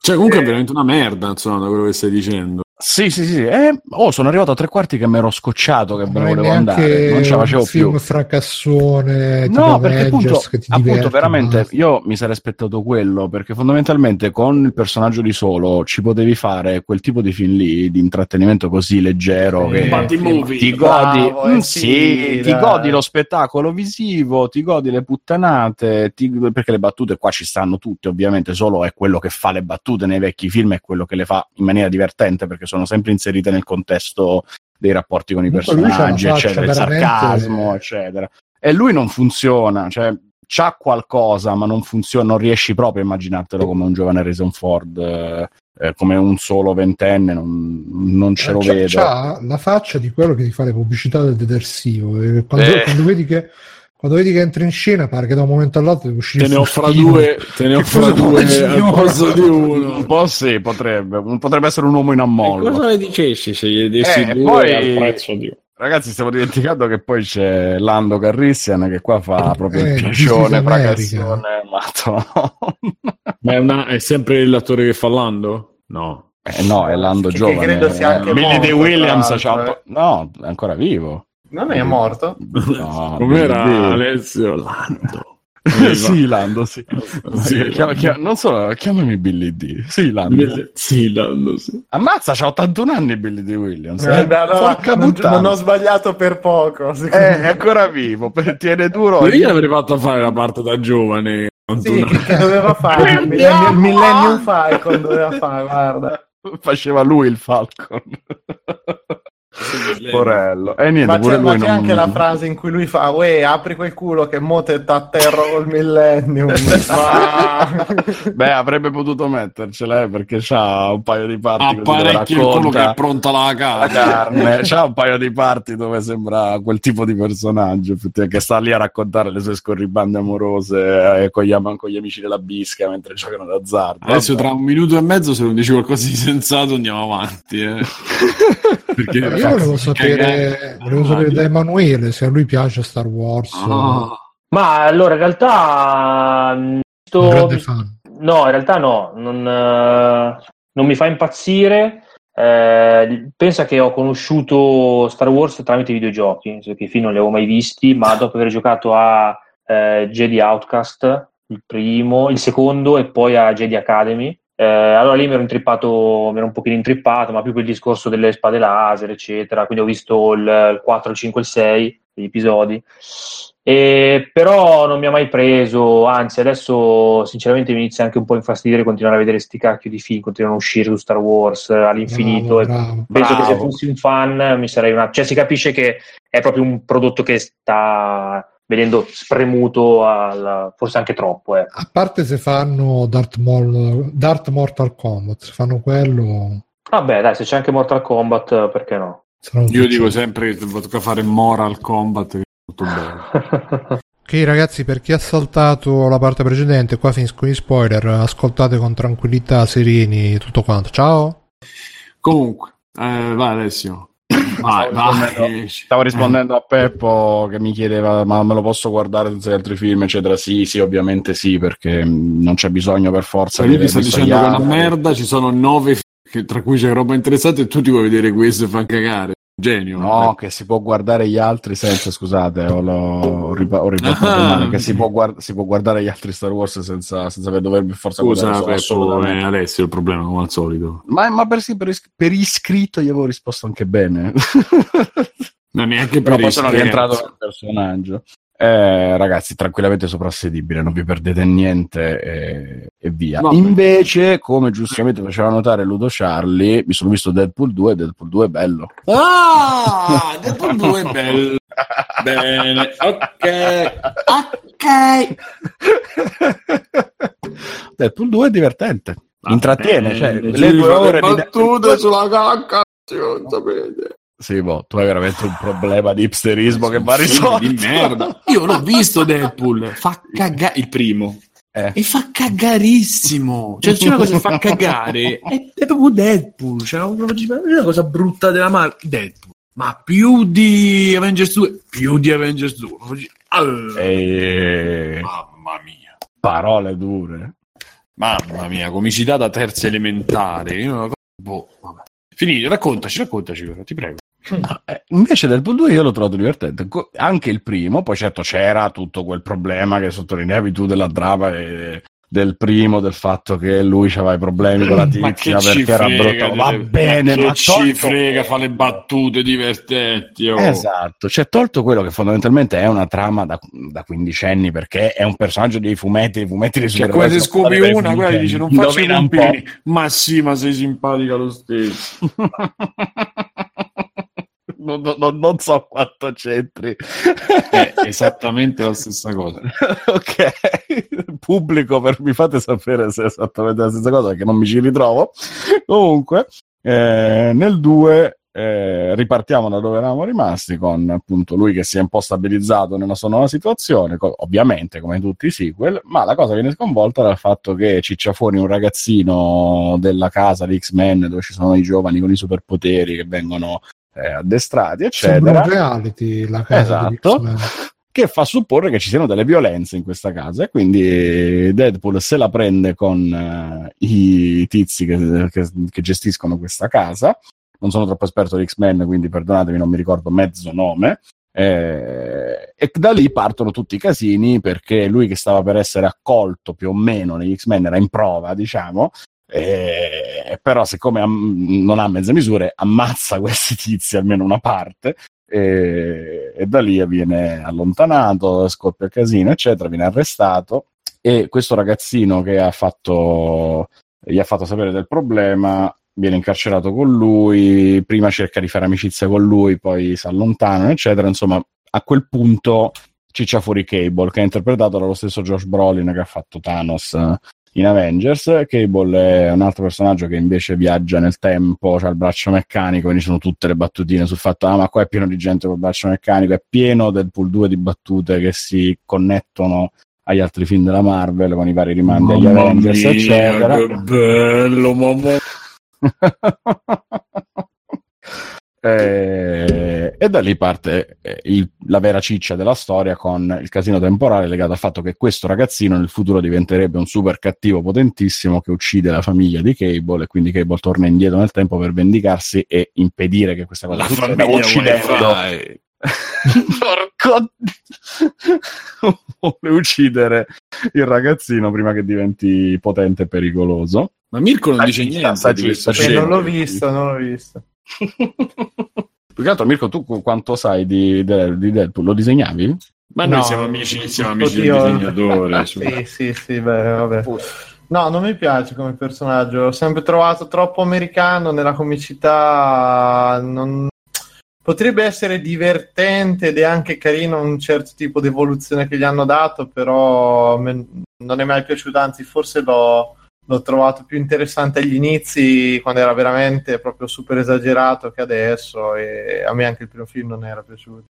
Cioè, comunque è veramente una merda, insomma, da quello che stai dicendo. Sì, sì, sì. Eh, oh, sono arrivato a tre quarti che mi ero scocciato che me non ne volevo andare. Non ce la facevo un film più. fracassone No, perché appunto, Avengers che ti appunto veramente basta. io mi sarei aspettato quello perché fondamentalmente con il personaggio di solo ci potevi fare quel tipo di film lì di intrattenimento così leggero Eh, che movie. ti bravo, godi, eh, Mm, sì, ti godi lo spettacolo visivo, ti godi le puttanate, ti- perché le battute qua ci stanno tutte, ovviamente, solo è quello che fa le battute nei vecchi film è quello che le fa in maniera divertente perché sono sempre inserite nel contesto dei rapporti con i personaggi, faccia eccetera, il sarcasmo, eccetera. E lui non funziona, cioè c'ha qualcosa, ma non funziona, non riesci proprio a immaginartelo come un giovane Harrison Ford, eh, eh, come un solo ventenne, non, non ce lo C'ha- vedo. c'ha la faccia di quello che ti fa le pubblicità del detersivo e quando, Eh. quando vedi che quando vedi che entra in scena pare che da un momento all'altro deve uscire Te ne offra due, te ne Che offra due al posto di uno. Un po' sì, potrebbe, potrebbe essere un uomo in E ammollo. cosa ne dicessi se gli dessi Eh, due poi- al prezzo di uno? Ragazzi, stiamo dimenticando che poi c'è Lando Carrissian che qua fa proprio Eh, il piacione, madonna. Ma è, una- è sempre l'attore che fa Lando? No. Eh no, è Lando Che- che giovane. credo sia anche Billy De Williams tra. No, è ancora vivo. Non è morto? No, Com'era Billy D. Alessio Lando? sì, Lando, sì. Sì, Chiama- chiama- non so, chiamami Billy D. Sì, Lando. Sì, Lando, sì. Ammazza, c'ha 81 anni Billy D. Williams. Eh, Eh, allora, Porca non, non ho sbagliato per poco. Eh, è ancora vivo, per- tiene duro. Io avrei fatto fare la parte da giovane. Sì, che, che doveva fare? Il Millennium, il Millennium Falcon doveva fare, guarda. Faceva lui il Falcon. Porello. E niente, Ma pure c'è, ma lui c'è non... anche la frase in cui lui fa Uè, apri quel culo che mo te t'atterro col Millennium. Ma- Beh, avrebbe potuto mettercela, eh, perché c'ha un paio di parti dove Apparecchia il culo che è racconta pronta la la casa. carne. C'ha un paio di parti dove sembra quel tipo di personaggio che sta lì a raccontare le sue scorribande amorose eh, con, gli, am- con gli amici della bisca mentre giocano d'azzardo. Adesso tra un minuto e mezzo se non dici qualcosa di sensato andiamo avanti. Eh. Perché Io volevo sapere, volevo sapere da Emanuele se a lui piace Star Wars. Ah. Ma allora, in realtà... mh, sto-. No, in realtà no, non, eh, non mi fa impazzire. Eh, pensa che ho conosciuto Star Wars tramite videogiochi, che film non li avevo mai visti, ma dopo aver giocato a eh, Jedi Outcast, il primo, il secondo e poi a Jedi Academy. Eh, allora lì mi ero intrippato, mi ero un pochino intrippato, ma più per il discorso delle spade laser, eccetera. Quindi ho visto il, il 4, il 5 e il 6, gli episodi. E però non mi ha mai preso, anzi adesso sinceramente mi inizia anche un po' a infastidire continuare a vedere sti cacchio di film, continuano a uscire su Star Wars eh, all'infinito Bravo, bravo. penso che se Bravo. fossi un fan mi sarei una... cioè si capisce che è proprio un prodotto che sta vedendo spremuto al... forse anche troppo eh. A parte se fanno Darth, Maul, Darth Mortal Kombat, se fanno quello... Vabbè dai se c'è anche Mortal Kombat perché no? Io dico successo. sempre che tocca fare Moral Combat, che è molto bello. Ok ragazzi, per chi ha saltato la parte precedente, qua finiscono gli spoiler, ascoltate con tranquillità, sereni, tutto quanto. Ciao! Comunque, eh, vai Alessio. Vai, stavo, vai. rispondendo, stavo rispondendo a Peppo che mi chiedeva ma me lo posso guardare tutti gli altri film eccetera sì sì ovviamente sì perché mh, non c'è bisogno per forza di ti visto dicendo che è una merda, ci sono nove f- che- tra cui c'è roba interessante e tu ti vuoi vedere questo e fa cagare. Genio. No, che si può guardare gli altri senza, scusate, ho, ho, ripa- ho riportato Ah. che si può, guard- si può guardare gli altri Star Wars senza, senza dover per forza Scusa, guardare assolutamente. è Alessio il problema, come al solito. Ma, ma per, per, is- per iscritto gli avevo risposto anche bene. Non neanche Però per poi sono rientrato nel personaggio. Eh, ragazzi, tranquillamente soprassedibile, non vi perdete niente e, e via. Vabbè. Invece, come giustamente faceva notare Ludo Charlie, mi sono visto Deadpool 2 e Deadpool 2 è bello. Ah, Deadpool 2 è bello. Bene, ok. Deadpool 2 è divertente, intrattiene, cioè, Eh, le due ore le di battute sulla cacca. non sapete. Sì, boh, tu hai veramente un problema di hipsterismo che va risolto. di merda. Io l'ho visto Deadpool, fa cagare il primo. Eh. E fa cagarissimo. Cioè, c'è una cosa che fa cagare. È, è proprio Deadpool. Cioè, una, una cosa brutta della Marvel. Deadpool. Ma più di Avengers 2, più di Avengers 2. Allora, E... Mamma mia. Parole dure. Mamma mia, comicità da terza elementare. Io non- boh, vabbè. Finito, raccontaci, raccontaci, ti prego. Eh, invece del Pool 2 io l'ho trovato divertente, anche il primo, poi certo c'era tutto quel problema che sottolineavi tu della trama e del primo, del fatto che lui aveva i problemi con la tizia perché era brutto. Va bene, ma ci tolto- frega, fa le battute divertenti. oh. Esatto, cioè tolto quello che fondamentalmente è una trama da, da quindicenni perché è un personaggio dei fumetti, i fumetti dei Cioè, supereroi sono fatti una, quella dice non faccio i pompini. Ma sì, ma sei simpatica lo stesso. non, non- non so quanto c'entri. È esattamente la stessa cosa. ok, pubblico, per, mi fate sapere se è esattamente la stessa cosa perché non mi ci ritrovo. Comunque, eh, nel 2 eh, ripartiamo da dove eravamo rimasti con appunto lui che si è un po' stabilizzato nella sua nuova situazione, co- ovviamente come tutti i sequel, ma la cosa viene sconvolta dal fatto che ciccia fuori un ragazzino della casa di X-Men dove ci sono i giovani con i superpoteri che vengono eh, addestrati, Sembra eccetera. un reality la casa Esatto. Che fa supporre che ci siano delle violenze in questa casa e quindi Deadpool se la prende con eh, i tizi che, che- che gestiscono questa casa. Non sono troppo esperto di X-Men quindi perdonatemi non mi ricordo mezzo nome. Eh, e da lì partono tutti i casini perché lui che stava per essere accolto più o meno negli X-Men era in prova diciamo eh, però siccome am- non ha mezze misure ammazza questi tizi almeno una parte e, e da lì viene allontanato, scoppia il casino, eccetera, viene arrestato. E questo ragazzino che ha fatto, gli ha fatto sapere del problema viene incarcerato con lui, prima cerca di fare amicizia con lui, poi si allontanano, eccetera, insomma a quel punto ciccia fuori Cable che è interpretato dallo stesso Josh Brolin che ha fatto Thanos eh, in Avengers. Cable è un altro personaggio che invece viaggia nel tempo, ha il braccio meccanico, quindi sono tutte le battutine sul fatto ah ma qua è pieno di gente col braccio meccanico, è pieno del pool 2 di battute che si connettono agli altri film della Marvel con i vari rimandi agli Avengers, mia, eccetera. Che bello, mamma. Eh, e da lì parte eh, il- la vera ciccia della storia con il casino temporale legato al fatto che questo ragazzino nel futuro diventerebbe un super cattivo potentissimo che uccide la famiglia di Cable e quindi Cable torna indietro nel tempo per vendicarsi e impedire che questa cosa La succeda uccidendo. Porco vuole uccidere il ragazzino prima che diventi potente e pericoloso Ma Mirko non dice niente saggista. Eh, scena. non l'ho visto, non l'ho visto. più che altro Mirko tu qu- quanto sai di, di Deadpool lo disegnavi? Ma noi No. siamo amici, siamo amici Oddio. del disegnatore. Sì, sì, sì, beh, vabbè. No, non mi piace come personaggio. L'ho sempre trovato troppo americano nella comicità. non- Potrebbe essere divertente ed è anche carino un certo tipo di evoluzione che gli hanno dato, però non è mai piaciuto. Anzi, forse l'ho, l'ho trovato più interessante agli inizi, quando era veramente proprio super esagerato che adesso. E a me anche il primo film non era piaciuto.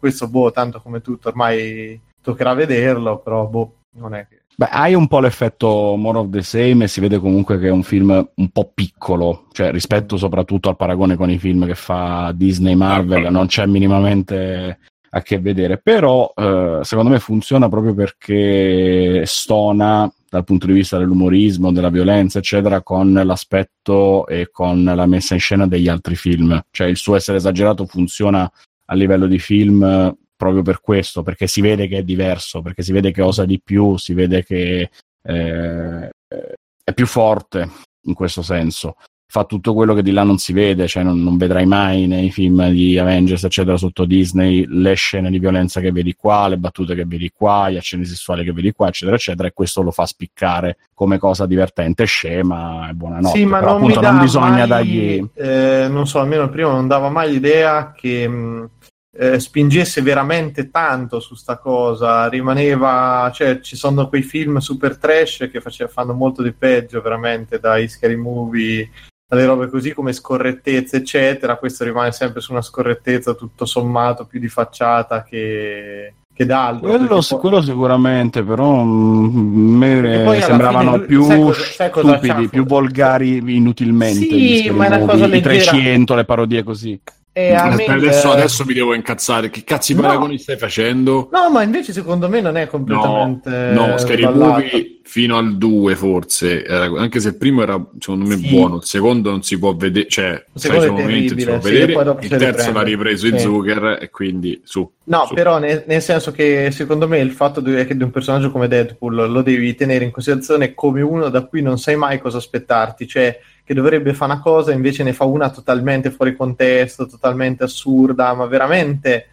Questo, boh, tanto come tutto, ormai toccherà vederlo, però boh, non è che. Beh, hai un po' l'effetto more of the same e si vede comunque che è un film un po' piccolo, cioè rispetto soprattutto al paragone con i film che fa Disney Marvel, non c'è minimamente a che vedere, però eh, secondo me funziona proprio perché stona dal punto di vista dell'umorismo, della violenza, eccetera, con l'aspetto e con la messa in scena degli altri film. Cioè il suo essere esagerato funziona a livello di film proprio per questo, perché si vede che è diverso, perché si vede che osa di più, si vede che eh, è più forte in questo senso. Fa tutto quello che di là non si vede, cioè non, non, vedrai mai nei film di Avengers, eccetera, sotto Disney, le scene di violenza che vedi qua, le battute che vedi qua, gli accenti sessuali che vedi qua, eccetera, eccetera, e questo lo fa spiccare come cosa divertente, scema e buonanotte. Sì, ma Però non, appunto non bisogna mai, dargli... eh, non so, almeno il primo non dava mai l'idea che... Mh, eh, spingesse veramente tanto su sta cosa, rimaneva, cioè ci sono quei film super trash che face, fanno molto di peggio veramente dai scary movie alle robe così come scorrettezze eccetera, questo rimane sempre su una scorrettezza tutto sommato più di facciata che, che d'altro. Quello, poi... quello, sicuramente, però mm, me sembravano fine, più sai cosa, sai cosa stupidi, più volgari inutilmente. Sì, ma è una cosa I leggera. 300, le parodie così. E a me, adesso, adesso mi devo incazzare. Che cazzo di No. paragoni stai facendo? No, ma invece secondo me non è No, completamente no, Scary sballato. Movie fino al 2 forse, era- anche se il primo era secondo me Sì. buono, il secondo non si può vedere, cioè Il sai, non si può sì, vedere, dopo il terzo l'ha ripreso Sì. i Zucker e quindi su. No, su. però nel, nel senso che secondo me il fatto di, che di un personaggio come Deadpool lo devi tenere in considerazione come uno da cui non sai mai cosa aspettarti, cioè che dovrebbe fare una cosa e invece ne fa una totalmente fuori contesto, totalmente assurda, ma veramente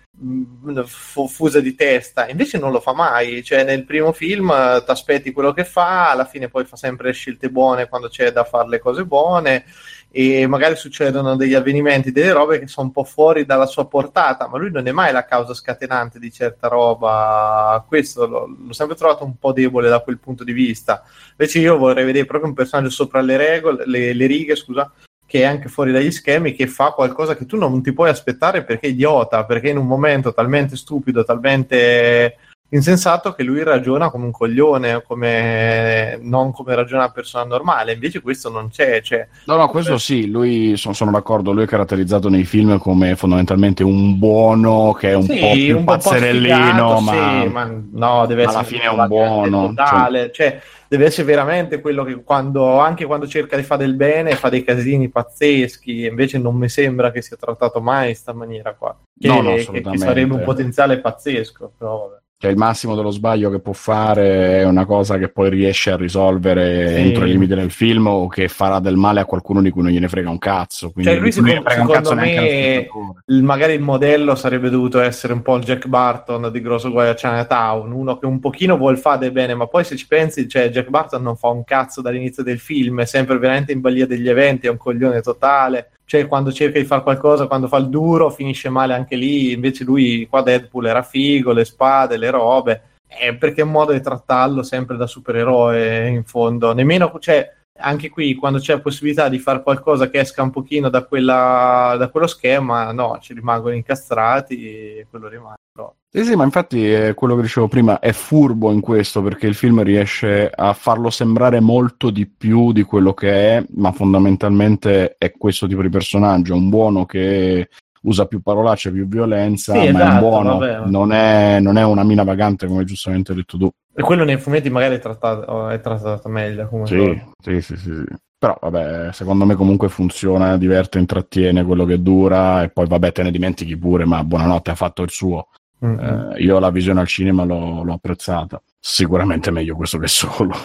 fu- fusa di testa. Invece non lo fa mai, cioè nel primo film ti aspetti quello che fa, alla fine poi fa sempre scelte buone quando c'è da fare le cose buone e magari succedono degli avvenimenti, delle robe che sono un po' fuori dalla sua portata, ma lui non è mai la causa scatenante di certa roba. Questo l'ho, l'ho sempre trovato un po' debole da quel punto di vista. Invece io vorrei vedere proprio un personaggio sopra le regole, le, le righe, scusa, che è anche fuori dagli schemi, che fa qualcosa che tu non ti puoi aspettare perché è idiota, perché in un momento talmente stupido, talmente insensato che lui ragiona come un coglione, come... non come ragiona una persona normale. Invece questo non c'è, cioè, No, no, questo sì, lui, sono, sono d'accordo, lui è caratterizzato nei film come fondamentalmente un buono che è un Sì, po' più un pazzerellino, ma... sì, ma no, deve alla essere fine è un buono, totale, cioè, deve essere veramente quello che quando, anche quando cerca di fare del bene fa dei casini pazzeschi, invece non mi sembra che sia trattato mai in questa maniera qua, che, No, no, che- che sarebbe un potenziale pazzesco, però vabbè. Cioè, il massimo dello sbaglio che può fare è una cosa che poi riesce a risolvere Sì. entro i limiti del film o che farà del male a qualcuno di cui non gliene frega un cazzo. Quindi Cioè, lui secondo- frega un cazzo secondo neanche allo me-. Il- magari il modello sarebbe dovuto essere un po' il Jack Barton di Grosso Guai a Chinatown, uno che un pochino vuol fare bene, ma poi se ci pensi, cioè, Jack Barton non fa un cazzo dall'inizio del film, è sempre veramente in balia degli eventi, è un coglione totale. Cioè, quando cerca di fare qualcosa, quando fa il duro, finisce male anche lì. Invece lui, qua Deadpool era figo, le spade, le robe. Eh, perché è un modo di trattarlo sempre da supereroe, in fondo. Nemmeno, cioè, anche qui quando c'è la possibilità di fare qualcosa che esca un pochino da, quella, da quello schema, no, ci rimangono incastrati e quello rimane. però. Sì, sì, ma infatti è quello che dicevo prima, è furbo in questo perché il film riesce a farlo sembrare molto di più di quello che è, ma fondamentalmente è questo tipo di personaggio, un buono che usa più parolacce, più violenza, Sì, ma è un esatto, buono, vabbè. non è, non è una mina vagante come giustamente hai detto tu. E quello nei fumetti magari è trattato, è trattato meglio. Come Sì, sì, sì, sì, sì. Però vabbè, secondo me comunque funziona, diverte, intrattiene quello che dura e poi vabbè te ne dimentichi pure, ma buonanotte ha fatto il suo. Mm-mm. Eh, io la visione al cinema l'ho, l'ho apprezzata. Sicuramente meglio questo che solo.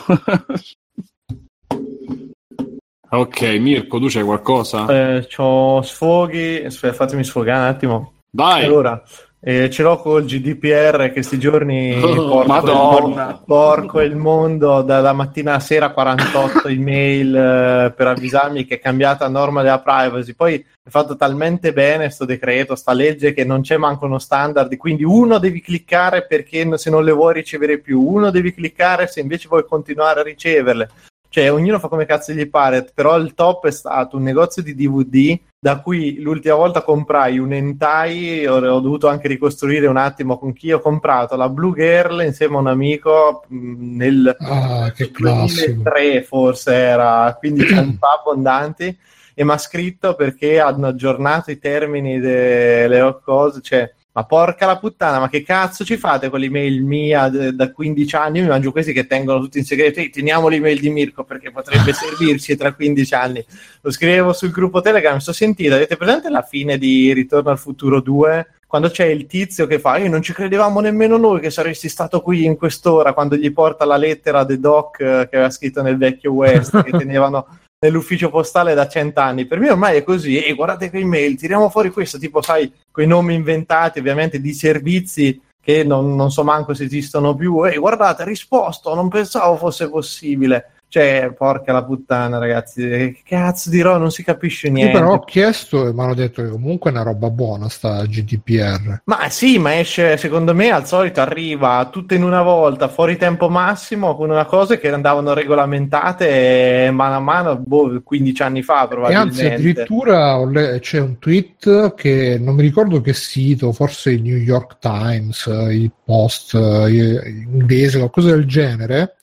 Ok, Mirko, tu c'hai qualcosa? Eh, c'ho sfoghi, aspetta, fatemi sfogare un attimo. Dai! Allora, eh, ce l'ho col GDPR che sti giorni Oh, porco, porco il mondo dalla mattina a sera 48 email eh, per avvisarmi che è cambiata la norma della privacy. Poi è fatto talmente bene sto decreto, sta legge che non c'è manco uno standard quindi uno devi cliccare perché se non le vuoi ricevere più uno devi cliccare se invece vuoi continuare a riceverle cioè ognuno fa come cazzo gli pare, però il top è stato un negozio di DVD da cui l'ultima volta comprai un hentai, ho, ho dovuto anche ricostruire un attimo con chi ho comprato la Blue Girl insieme a un amico mh, nel Ah, che classico. 2003 forse era, 15 anni fa abbondanti e mi ha scritto perché hanno aggiornato i termini delle cose, cioè ma porca la puttana, ma che cazzo ci fate con l'email mia de- da 15 anni? Io mi mangio questi che tengono tutti in segreto. Ehi, teniamo l'email di Mirko perché potrebbe servirci tra 15 anni. Lo scrivevo sul gruppo Telegram. Sto sentito, avete presente la fine di Ritorno al futuro 2? Quando c'è il tizio che fa, io non ci credevamo nemmeno noi che saresti stato qui in quest'ora, quando gli porta la lettera The Doc eh, che aveva scritto nel vecchio West, che tenevano nell'ufficio postale da cent'anni. Per me ormai è così. E guardate che email, tiriamo fuori questo, tipo, sai, quei nomi inventati ovviamente di servizi che non, non so manco se esistono più. E guardate, risposto, non pensavo fosse possibile. Cioè, porca la puttana, ragazzi, che cazzo dirò? Non si capisce Io niente. però ho chiesto e mi hanno detto che comunque è una roba buona sta GDPR. Ma sì, ma esce, secondo me, al solito arriva tutto in una volta, fuori tempo massimo, con una cosa che andavano regolamentate mano a mano, boh, 15 anni fa E anzi, probabilmente. addirittura le- c'è un tweet che non mi ricordo che sito, forse il New York Times, il Post eh, inglese, qualcosa del genere,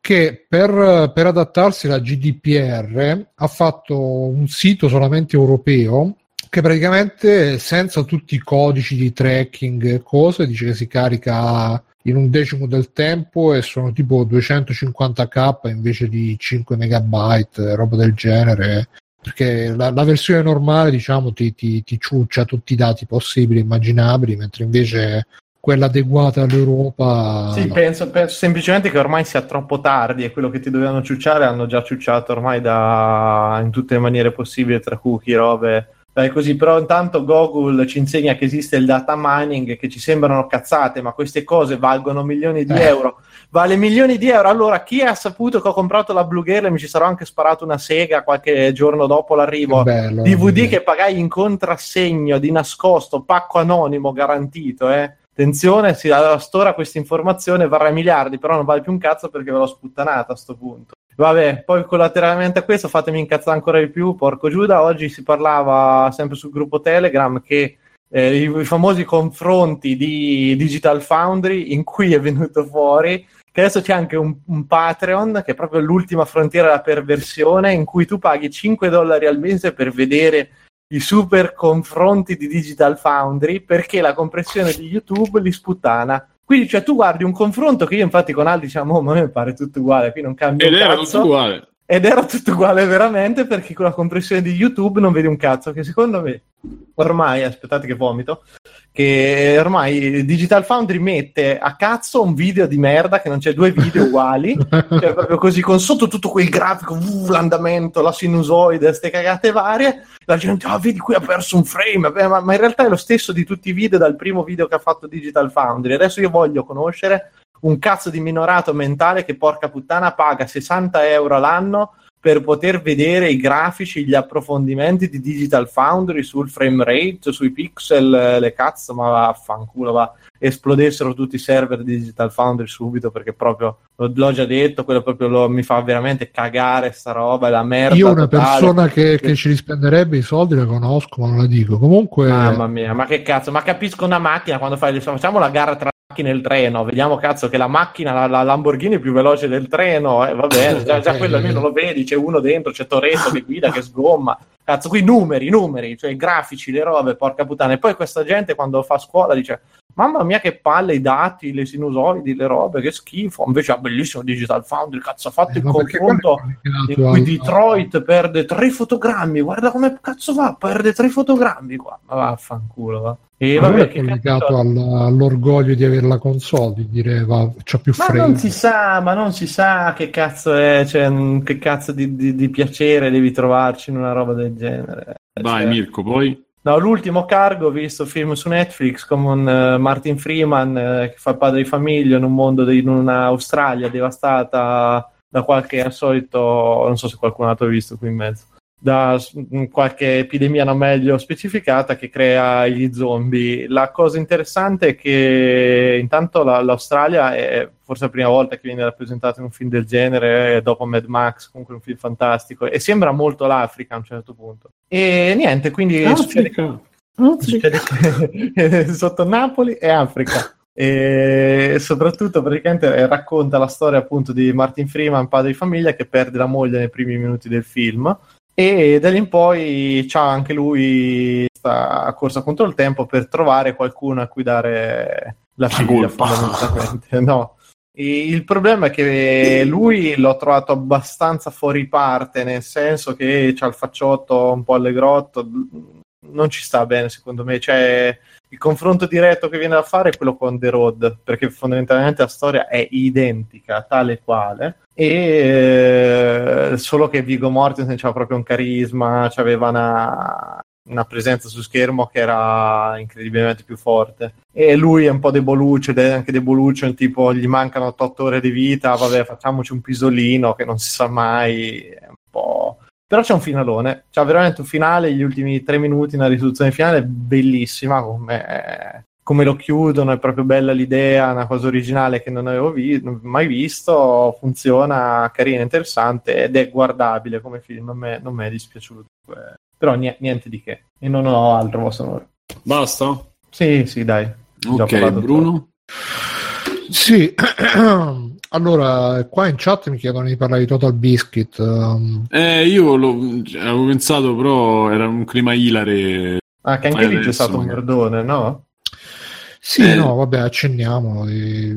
che per, per adattarsi alla GDPR ha fatto un sito solamente europeo che praticamente senza tutti i codici di tracking e cose dice che si carica in un decimo del tempo e sono tipo 250k invece di 5 megabyte, roba del genere. Perché la, la versione normale, diciamo, ti, ti, ti ciuccia tutti i dati possibili e immaginabili, mentre invece quella adeguata all'Europa. Sì, no. penso, penso semplicemente che ormai sia troppo tardi e quello che ti dovevano ciucciare hanno già ciucciato ormai da, in tutte le maniere possibili, tra cookie, robe. Dai, così, però intanto Google ci insegna che esiste il data mining, che ci sembrano cazzate, ma queste cose valgono milioni di Eh. euro. Vale milioni di euro. Allora, chi ha saputo che ho comprato la Blue Girl e mi ci sarò anche sparato una sega qualche giorno dopo l'arrivo? Che bello, DVD bello. che pagai in contrassegno di nascosto, pacco anonimo garantito, eh. Attenzione, sì, alla stora questa informazione varrà miliardi, però non vale più un cazzo perché ve l'ho sputtanata a sto punto. Vabbè, poi collateralmente a questo fatemi incazzare ancora di più, porco Giuda, oggi si parlava sempre sul gruppo Telegram che eh, i, i famosi confronti di Digital Foundry in cui è venuto fuori che adesso c'è anche un, un Patreon che è proprio l'ultima frontiera della perversione in cui tu paghi 5 dollari al mese per vedere i super confronti di Digital Foundry perché la compressione di YouTube li sputtana. Quindi, cioè, tu guardi un confronto che io, infatti, con Aldi diciamo, oh, ma a me pare tutto uguale, qui non cambia Ed un era tutto uguale. Ed era tutto uguale veramente perché con la compressione di YouTube non vedi un cazzo. Che secondo me, ormai, aspettate che vomito, che ormai Digital Foundry mette a cazzo un video di merda che non c'è due video uguali, cioè proprio così con sotto tutto quel grafico, uh, l'andamento, la sinusoide, ste cagate varie. La gente, ah, vedi qui ha perso un frame, ma, ma in realtà è lo stesso di tutti i video dal primo video che ha fatto Digital Foundry. Adesso io voglio conoscere un cazzo di minorato mentale che porca puttana paga 60 euro all'anno per poter vedere i grafici, gli approfondimenti di Digital Foundry sul frame rate, sui pixel, le cazzo, ma vaffanculo, va. Esplodessero tutti i server di Digital Foundry subito perché proprio l'ho, l'ho già detto, quello proprio lo- mi fa veramente cagare sta roba, è la merda. Io una totale. persona che, che ci rispenderebbe i soldi la conosco, ma non la dico. Comunque, Mamma mia, ma che cazzo, ma capisco una macchina quando fai le facciamo la gara tra macchine e il treno, vediamo cazzo che la macchina, la, la Lamborghini è più veloce del treno, eh, va bene, già, già quello almeno lo vedi, c'è uno dentro, c'è Toretto che guida, che sgomma, cazzo, qui numeri, numeri, cioè grafici, le robe, porca puttana, e poi questa gente quando fa scuola dice Mamma mia che palle i dati, le sinusoidi, le robe, che schifo. Invece ha bellissimo Digital Foundry, cazzo ha fatto eh, il ma confronto in cui al- Detroit perde tre fotogrammi. Guarda come cazzo va, perde tre fotogrammi qua. Ma vaffanculo, va. E Ma vabbè, è collegato al- all'orgoglio di avere la console, di dire va, c'ha più Ma frame. non si sa, ma non si sa che cazzo è, cioè, che cazzo di, di- di piacere devi trovarci in una roba del genere. Vai Cioè, Mirko, poi? No, l'ultimo cargo, ho visto film su Netflix con eh, Martin Freeman eh, che fa padre di famiglia in un mondo, di, in Australia devastata da qualche al solito, non so se qualcun altro ha visto qui in mezzo. Da s- qualche epidemia non meglio specificata che crea gli zombie. La cosa interessante è che intanto la- l'Australia è forse la prima volta che viene rappresentato in un film del genere, dopo Mad Max, comunque un film fantastico, e sembra molto l'Africa a un certo punto. E niente, quindi succede Succede- sotto Napoli e Africa. E soprattutto praticamente eh, racconta la storia appunto di Martin Freeman, padre di famiglia, che perde la moglie nei primi minuti del film. E da lì in poi c'ha anche lui sta a corsa contro il tempo per trovare qualcuno a cui dare la figlia, colpa. fondamentalmente. No. Il problema è che lui l'ho trovato abbastanza fuori parte, nel senso che c'ha il facciotto un po' allegrotto, non ci sta bene secondo me. Cioè, il confronto diretto che viene da fare è quello con The Road, perché fondamentalmente la storia è identica, tale quale, e eh, solo che Vigo Mortensen aveva proprio un carisma, aveva una, una presenza su schermo che era incredibilmente più forte. E lui è un po' deboluccio, ed è anche deboluccio, tipo gli mancano 8 ore di vita, vabbè facciamoci un pisolino che non si sa mai, è un po'... Però c'è un finalone, c'è veramente un finale, gli ultimi tre minuti, una risoluzione finale bellissima, come, come lo chiudono, è proprio bella l'idea, una cosa originale che non avevo vi- mai visto, funziona, carina, interessante ed è guardabile come film, a me non mi è dispiaciuto. Però nie- niente di che, e non ho altro vostro onore. Basta? Sì, sì, dai. Ok, Bruno? Sì, allora qua in chat mi chiedono di parlare di Total Biscuit. um, Eh, io lo- avevo pensato, però era un clima ilare. Ah, che anche lì c'è stato un merdone, no? sì, Eh. no, vabbè, accenniamo. e-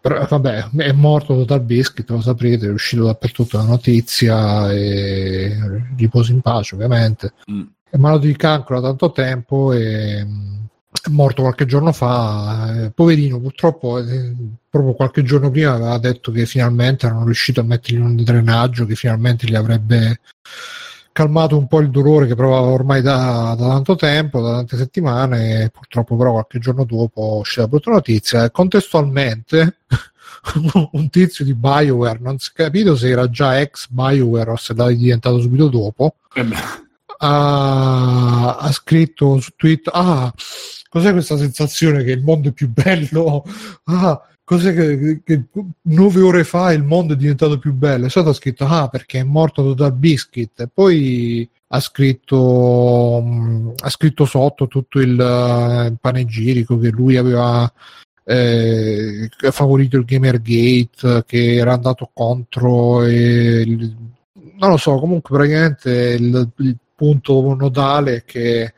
però, vabbè, è morto Total Biscuit, lo saprete, è uscito dappertutto la notizia e riposo in pace, ovviamente. Mm. È malato di cancro da tanto tempo e morto qualche giorno fa. eh, Poverino, purtroppo, eh, proprio qualche giorno prima aveva detto che finalmente erano riusciti a mettergli un drenaggio che finalmente gli avrebbe calmato un po' il dolore che provava ormai da, da tanto tempo, da tante settimane. e Purtroppo, però, qualche giorno dopo è uscita la brutta notizia. E contestualmente, un tizio di Bioware, non si è capito se era già ex Bioware o se l'ha diventato subito dopo Eh ha, ha scritto su Twitter ah cos'è questa sensazione che il mondo è più bello? Ah cos'è che, che nove ore fa il mondo è diventato più bello? Sotto ha scritto ah perché è morto Total Biscuit e poi ha scritto mh, ha scritto sotto tutto il eh, panegirico che lui aveva eh, favorito il Gamergate che era andato contro e il- non lo so comunque praticamente il, il punto nodale è che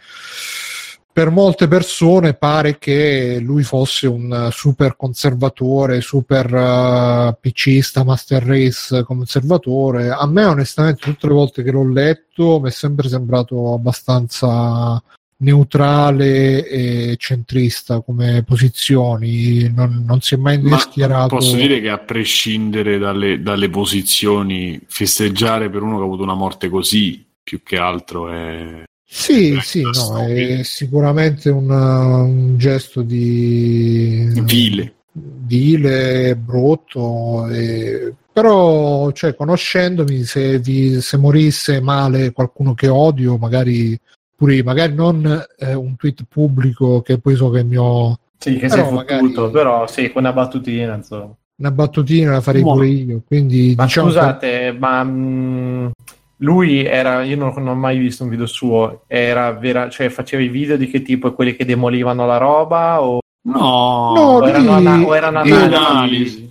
per molte persone pare che lui fosse un super conservatore, super uh, PCista, master race conservatore. A me, onestamente, tutte le volte che l'ho letto mi è sempre sembrato abbastanza neutrale e centrista come posizioni. Non, non si è mai ma schierato. posso dire che a prescindere dalle, dalle posizioni, festeggiare per uno che ha avuto una morte così, più che altro è... Sì, sì, no, è sicuramente un, un gesto di vile. vile, brutto, e- però cioè, conoscendomi, se, vi- se morisse male qualcuno che odio, magari pure magari non eh, un tweet pubblico che poi so che il mio Sì, che Però sei magari- fottuto, però sì, con una battutina, insomma. una battutina la farei Buono. pure io, quindi Ma diciamo che- scusate, ma mh, lui era, io non, non ho mai visto un video suo, era vera, cioè faceva i video di che tipo, quelli che demolivano la roba o, No, No, o erano, ana- o erano lui- analisi?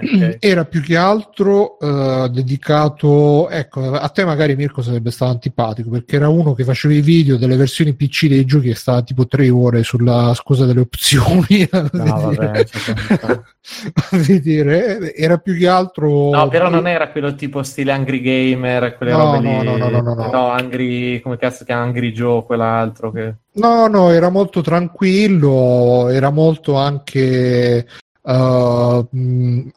Eh, ok. era più che altro eh, dedicato ecco a te magari Mirko sarebbe stato antipatico perché era uno che faceva i video delle versioni PC dei giochi e stava tipo tre ore sulla scusa delle opzioni No, vedere- vabbè, vedere era più che altro No, però non era quello tipo stile Angry Gamer, quelle No, robe no, lì. no, no, no, no, no. Angry, come cazzo si chiama Angry Joe, quell'altro che... No, no, era molto tranquillo, era molto anche... uh, mh,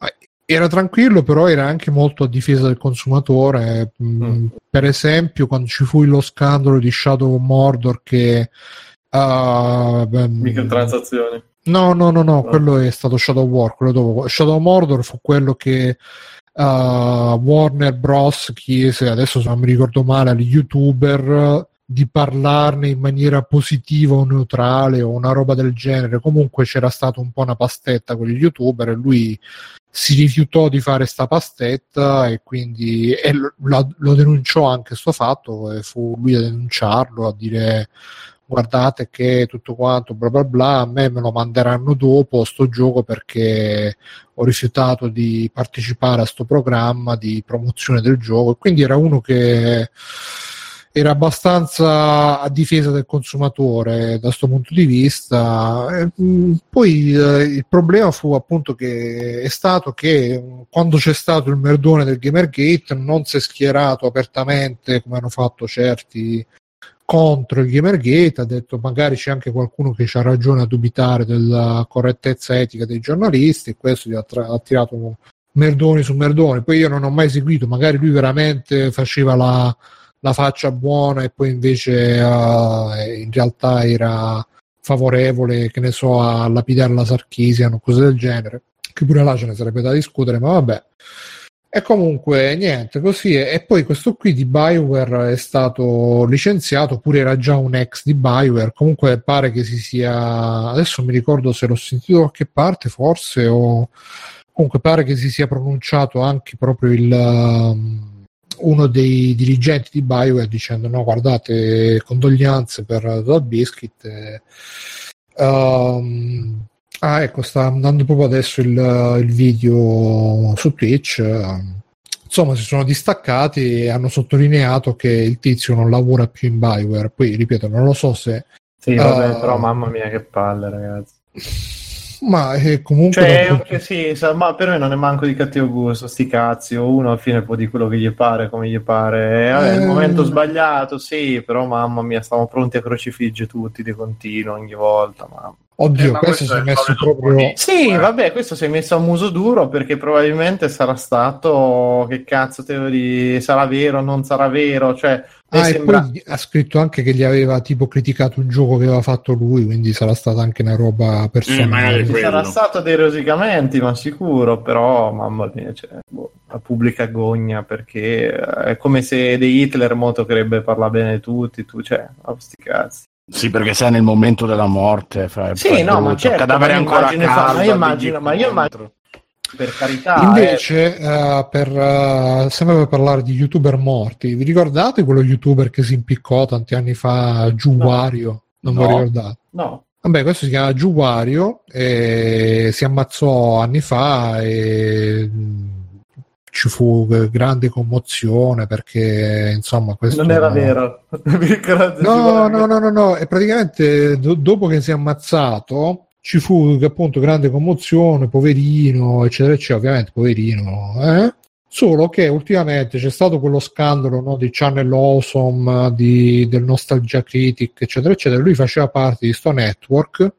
era tranquillo, però era anche molto a difesa del consumatore. mh, Mm. Per esempio, quando ci fu lo scandalo di Shadow of Mordor che... uh, Microtransazioni. No, no, no, no, No. quello è stato Shadow War, quello dopo. Shadow Mordor fu quello che Warner Bros. chiese, adesso se non mi ricordo male, agli youtuber di parlarne in maniera positiva o neutrale o una roba del genere. Comunque c'era stata un po' una pastetta con gli youtuber e lui si rifiutò di fare sta pastetta e quindi e lo, lo, denunciò anche questo fatto e fu lui a denunciarlo a dire guardate che tutto quanto bla bla bla a me me lo manderanno dopo sto gioco perché ho rifiutato di partecipare a sto programma di promozione del gioco e quindi era uno che era abbastanza a difesa del consumatore da questo punto di vista. Mm, poi eh, il problema fu appunto che è stato che mm, quando c'è stato il merdone del Gamergate non si è schierato apertamente come hanno fatto certi contro il Gamergate, ha detto magari c'è anche qualcuno che ha ragione a dubitare della correttezza etica dei giornalisti e questo gli ha, tra- ha tirato merdoni su merdoni. Poi io non ho mai seguito, magari lui veramente faceva la la faccia buona e poi invece uh, in realtà era favorevole, che ne so, a lapidare la Sarkisian o cose del genere, che pure là ce ne sarebbe da discutere, ma vabbè. E comunque niente, così. E poi questo qui di Bioware è stato licenziato, oppure era già un ex di Bioware. Comunque pare che si sia. Adesso mi ricordo se l'ho sentito da qualche parte, forse, o comunque pare che si sia pronunciato anche proprio il. Um uno dei dirigenti di Bioware dicendo no guardate condoglianze per Dot Biscuit um, ah ecco sta andando proprio adesso il, il video su Twitch insomma si sono distaccati e hanno sottolineato che il tizio non lavora più in Bioware. Poi ripeto non lo so se sì vabbè uh, però mamma mia che palle ragazzi ma eh, comunque. Cioè, okay, sì, ma per me non è manco di cattivo gusto, sti cazzi. O uno alla fine può dire quello che gli pare, come gli pare. È il momento sbagliato, sì, però mamma mia, stiamo pronti a crocifiggere tutti di continuo ogni volta. Mamma. Oddio, eh, questo, questo si è messo proprio. Sì, vabbè, questo si è messo a muso duro perché probabilmente sarà stato. Che cazzo teoria? Sarà vero, non sarà vero? Cioè, Ah, sembra... e poi ha scritto anche che gli aveva tipo criticato un gioco che aveva fatto lui, quindi sarà stata anche una roba personale. Eh, sarà stato dei rosicamenti, ma sicuro, però mamma mia, cioè, boh, la pubblica gogna perché è come se dei Hitler mo toccherebbe parlare bene di tutti, tu, cioè, oh, sti cazzi. Sì, perché sei nel momento della morte. Fai, sì, no, ma certo, cadavere ancora caldo, fa, ma io immagino, ma io immagino per carità. Invece, eh. uh, per, uh, sempre per parlare di youtuber morti, vi ricordate quello youtuber che si impiccò tanti anni fa, Giuwario? No. Non no. vi ricordate? No. Vabbè, questo si chiama Giuwario e si ammazzò anni fa e ci fu grande commozione perché insomma questo non era vero no no no no no e praticamente do- dopo che si è ammazzato ci fu appunto grande commozione, poverino, eccetera, eccetera, ovviamente poverino, eh? Solo che ultimamente c'è stato quello scandalo no, di Channel Awesome, di, del Nostalgia Critic, eccetera, eccetera. Lui faceva parte di sto network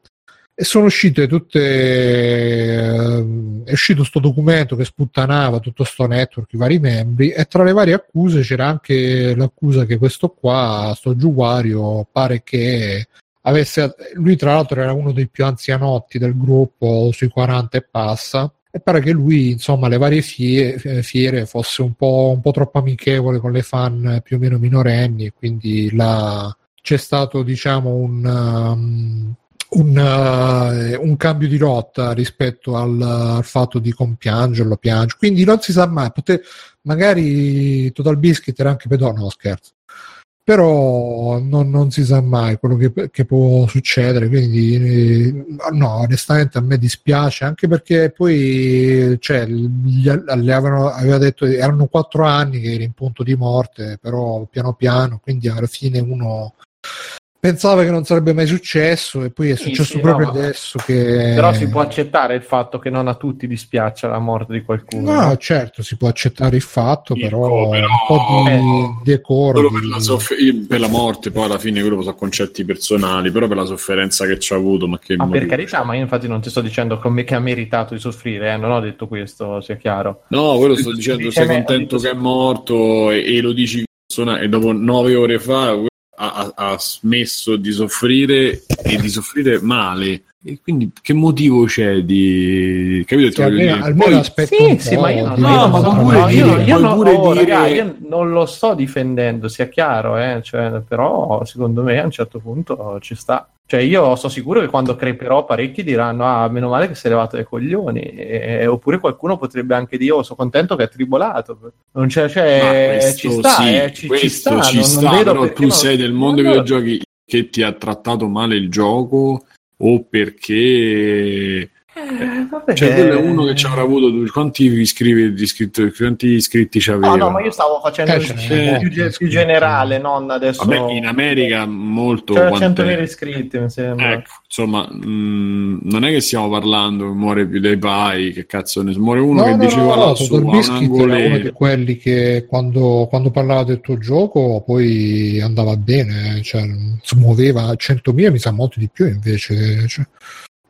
e sono uscite tutte. Eh, è uscito questo documento che sputtanava tutto sto network, i vari membri, e tra le varie accuse c'era anche l'accusa che questo qua, sto giuguario, pare che avesse, lui tra l'altro era uno dei più anzianotti del gruppo, sui 40 e passa, e pare che lui, insomma, le varie fiere, fiere fosse un po', un po', troppo amichevole con le fan più o meno minorenni, quindi la, c'è stato, diciamo, un, um, un, uh, un, cambio di rotta rispetto al, al, fatto di compiangerlo, piangere. Quindi non si sa mai, pote- magari Total Biscuit era anche pedofilo, no scherzo però non, non, si sa mai quello che, che può succedere quindi eh, no onestamente a me dispiace anche perché poi cioè, gli, avevano, aveva detto erano quattro anni che era in punto di morte però piano piano quindi alla fine uno pensava che non sarebbe mai successo e poi è successo sì, proprio no, adesso che... Però si può accettare il fatto che non a tutti dispiaccia la morte di qualcuno. No, certo, si può accettare il fatto, il però, però, un po' di eh, decoro. Per, la soff- per, la morte, poi alla fine quello sono concetti personali, però per la sofferenza che ci ha avuto, ma che... Ma per carità, ma io infatti non ti sto dicendo che ha meritato di soffrire, eh? non ho detto questo, sia chiaro. No, quello sto dicendo, sei contento che è morto e, e lo dici e dopo nove ore fa ha, ha, smesso di soffrire e di soffrire male E quindi che motivo c'è di... Capito? Sì, almeno, Dire? almeno Poi- aspetta Sì, un sì, ma io, di- no, ma pure no, io, dire- io no- pure oh, dire- raga, io non lo sto difendendo, sia chiaro, eh, cioè, però secondo me a un certo punto ci sta. Cioè, io sono sicuro che quando creperò parecchi diranno: Ah, meno male che sei levato dai coglioni. E- oppure qualcuno potrebbe anche dire: Oh, sono contento che è tribolato. Non c'è, cioè, ci sta, sì, eh, ci, ci questo sta. ci non, sta, non vedo però tu non- sei del mondo dei Allora- videogiochi che ti ha trattato male il gioco o perché Eh, vabbè. cioè quello è uno che ci avrà avuto quanti iscrivi, iscritti, quanti iscritti c'aveva No, no, ma io stavo facendo Eh, il ce più, n'è più, generale, non adesso. Vabbè, in America molto C'era quant'è? 100.000 iscritti, mi sembra. Ecco, insomma, mh, non è che stiamo parlando muore più dei pai, che cazzo ne muore uno No, che no, diceva no, no, lassù Total a un era uno di quelli che quando, quando parlava del tuo gioco poi andava bene, cioè si muoveva a 100.000, mi sa molto di più invece. Cioè,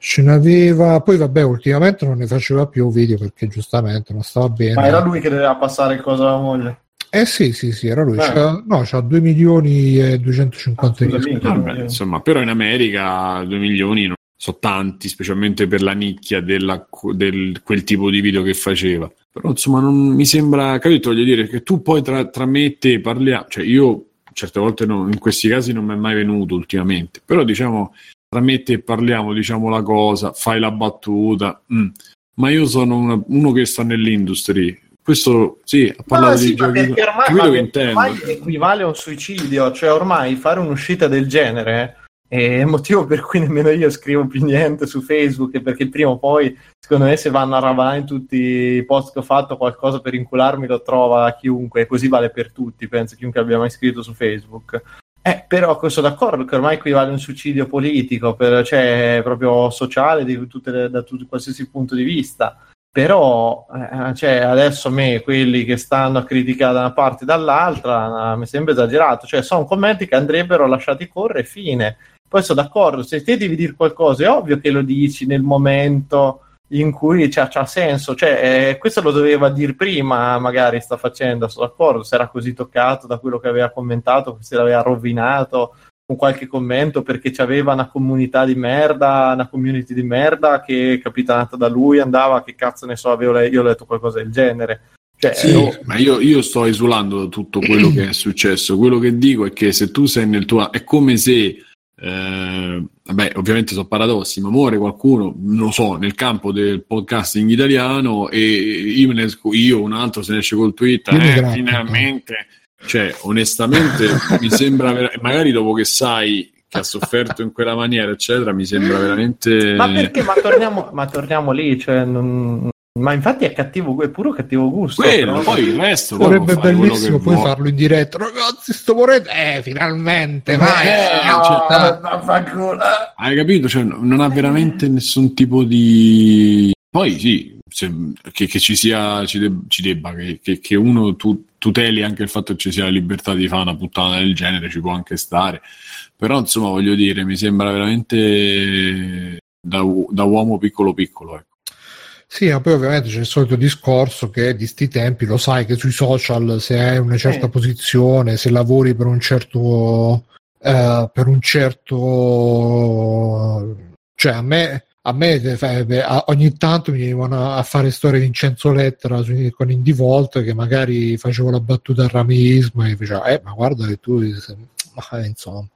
ce n'aveva, poi vabbè, ultimamente non ne faceva più video perché giustamente non stava bene. Ma era lui che doveva passare il coso alla moglie. Eh sì, sì, sì, era lui. Eh. C'ha, no, c'ha 2 milioni e 250 Ah, mila insomma, però in America 2 milioni non sono tanti, specialmente per la nicchia della, del quel tipo di video che faceva. Però insomma, non mi sembra, capito? Voglio dire che tu poi tra, tra me e te parliamo, cioè io certe volte no- in questi casi non mi è mai venuto ultimamente, però diciamo tra me e te parliamo, diciamo la cosa, fai la battuta, mm. ma io sono una- uno che sta nell'industria. Questo sì, ha parlato Ma sì, di giochi. perché ormai, ma ormai equivale a un suicidio, cioè ormai fare un'uscita del genere è il motivo per cui nemmeno io scrivo più niente su Facebook, perché prima o poi, secondo me, se vanno a ravare in tutti i post che ho fatto qualcosa per incularmi lo trova chiunque, così vale per tutti, penso, chiunque abbia mai scritto su Facebook. Eh, però sono d'accordo che ormai equivale a un suicidio politico, per- cioè proprio sociale, le- da tutti- qualsiasi punto di vista. Però eh, cioè, adesso a me quelli che stanno a criticare da una parte e dall'altra eh, mi sembra esagerato. Cioè, sono commenti che andrebbero lasciati correre, fine. Poi sono d'accordo, se te devi dire qualcosa, è ovvio che lo dici nel momento in cui c'ha, c'ha senso. Cioè, eh, questo lo doveva dire prima, magari sta facendo, sono d'accordo, se era così toccato da quello che aveva commentato, se l'aveva rovinato con qualche commento perché c'aveva una comunità di merda, una community di merda che è capitanata da lui, andava, che cazzo ne so, avevo io ho letto qualcosa del genere. Cioè, Sì, no, ma io, io sto esulando da tutto quello che è successo. Quello che dico è che se tu sei nel tuo... è come se... eh, vabbè, ovviamente sono paradossi, ma muore qualcuno, non lo so, nel campo del podcasting italiano e io, ne esco, io un altro se ne esce col mi eh, gratto, finalmente... Cioè, onestamente, mi sembra... vera- magari dopo che sai che ha sofferto in quella maniera, eccetera, mi sembra veramente... Ma perché? Ma torniamo, ma torniamo lì, cioè, non- ma infatti è cattivo, è puro cattivo gusto. Quello, però- poi il resto... Sarebbe bellissimo poi farlo in diretta. Ragazzi, sto morendo. Eh, finalmente, vai. Eh, eh, no, città. vaffanculo. Hai capito? Cioè, non ha veramente nessun tipo di. Poi sì, se- che, che ci sia, ci, deb- ci debba, che, che- che uno tu- tuteli anche il fatto che ci sia la libertà di fare una puttana del genere, ci può anche stare. Però, insomma, voglio dire, mi sembra veramente da, u- da uomo piccolo piccolo. Ecco. Sì, ma poi ovviamente c'è il solito discorso che di sti tempi lo sai che sui social se hai una certa Eh. posizione, se lavori per un certo eh, per un certo cioè a me a me eh, a- ogni tanto mi venivano a fare storie di Vincenzo Lettera con Indie Vault che magari facevo la battuta al rameismo e diceva eh ma guarda che tu ma, eh, insomma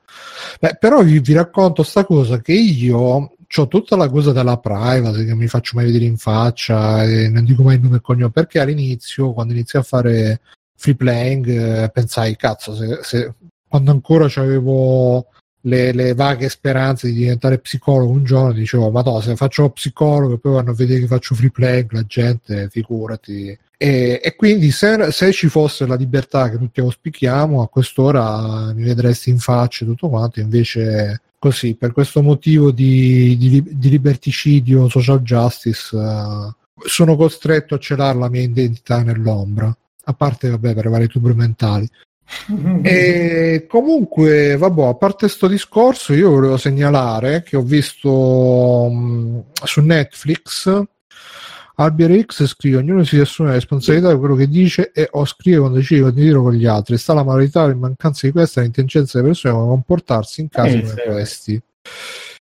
Beh, però vi, vi racconto sta cosa che io ho tutta la cosa della privacy che mi faccio mai vedere in faccia e non dico mai il nome e cognome perché all'inizio quando iniziai a fare free playing eh, pensai cazzo se, se- quando ancora avevo le, le vaghe speranze di diventare psicologo un giorno dicevo ma no se faccio lo psicologo e poi vanno a vedere che faccio free playing la gente figurati. E, e quindi se, se ci fosse la libertà che tutti auspichiamo a quest'ora mi vedresti in faccia tutto quanto invece così per questo motivo di, di, di liberticidio social justice eh, sono costretto a celare la mia identità nell'ombra. A parte vabbè per vari tubi mentali. E comunque, vabbè, a parte sto discorso, io volevo segnalare che ho visto mh, su Netflix Albier X scrive ognuno si assume la responsabilità di quello che dice e o scrive quando decide di condividere con gli altri sta la moralità in mancanza di questa l'intelligenza delle persone a comportarsi in casi Eh, come sì. questi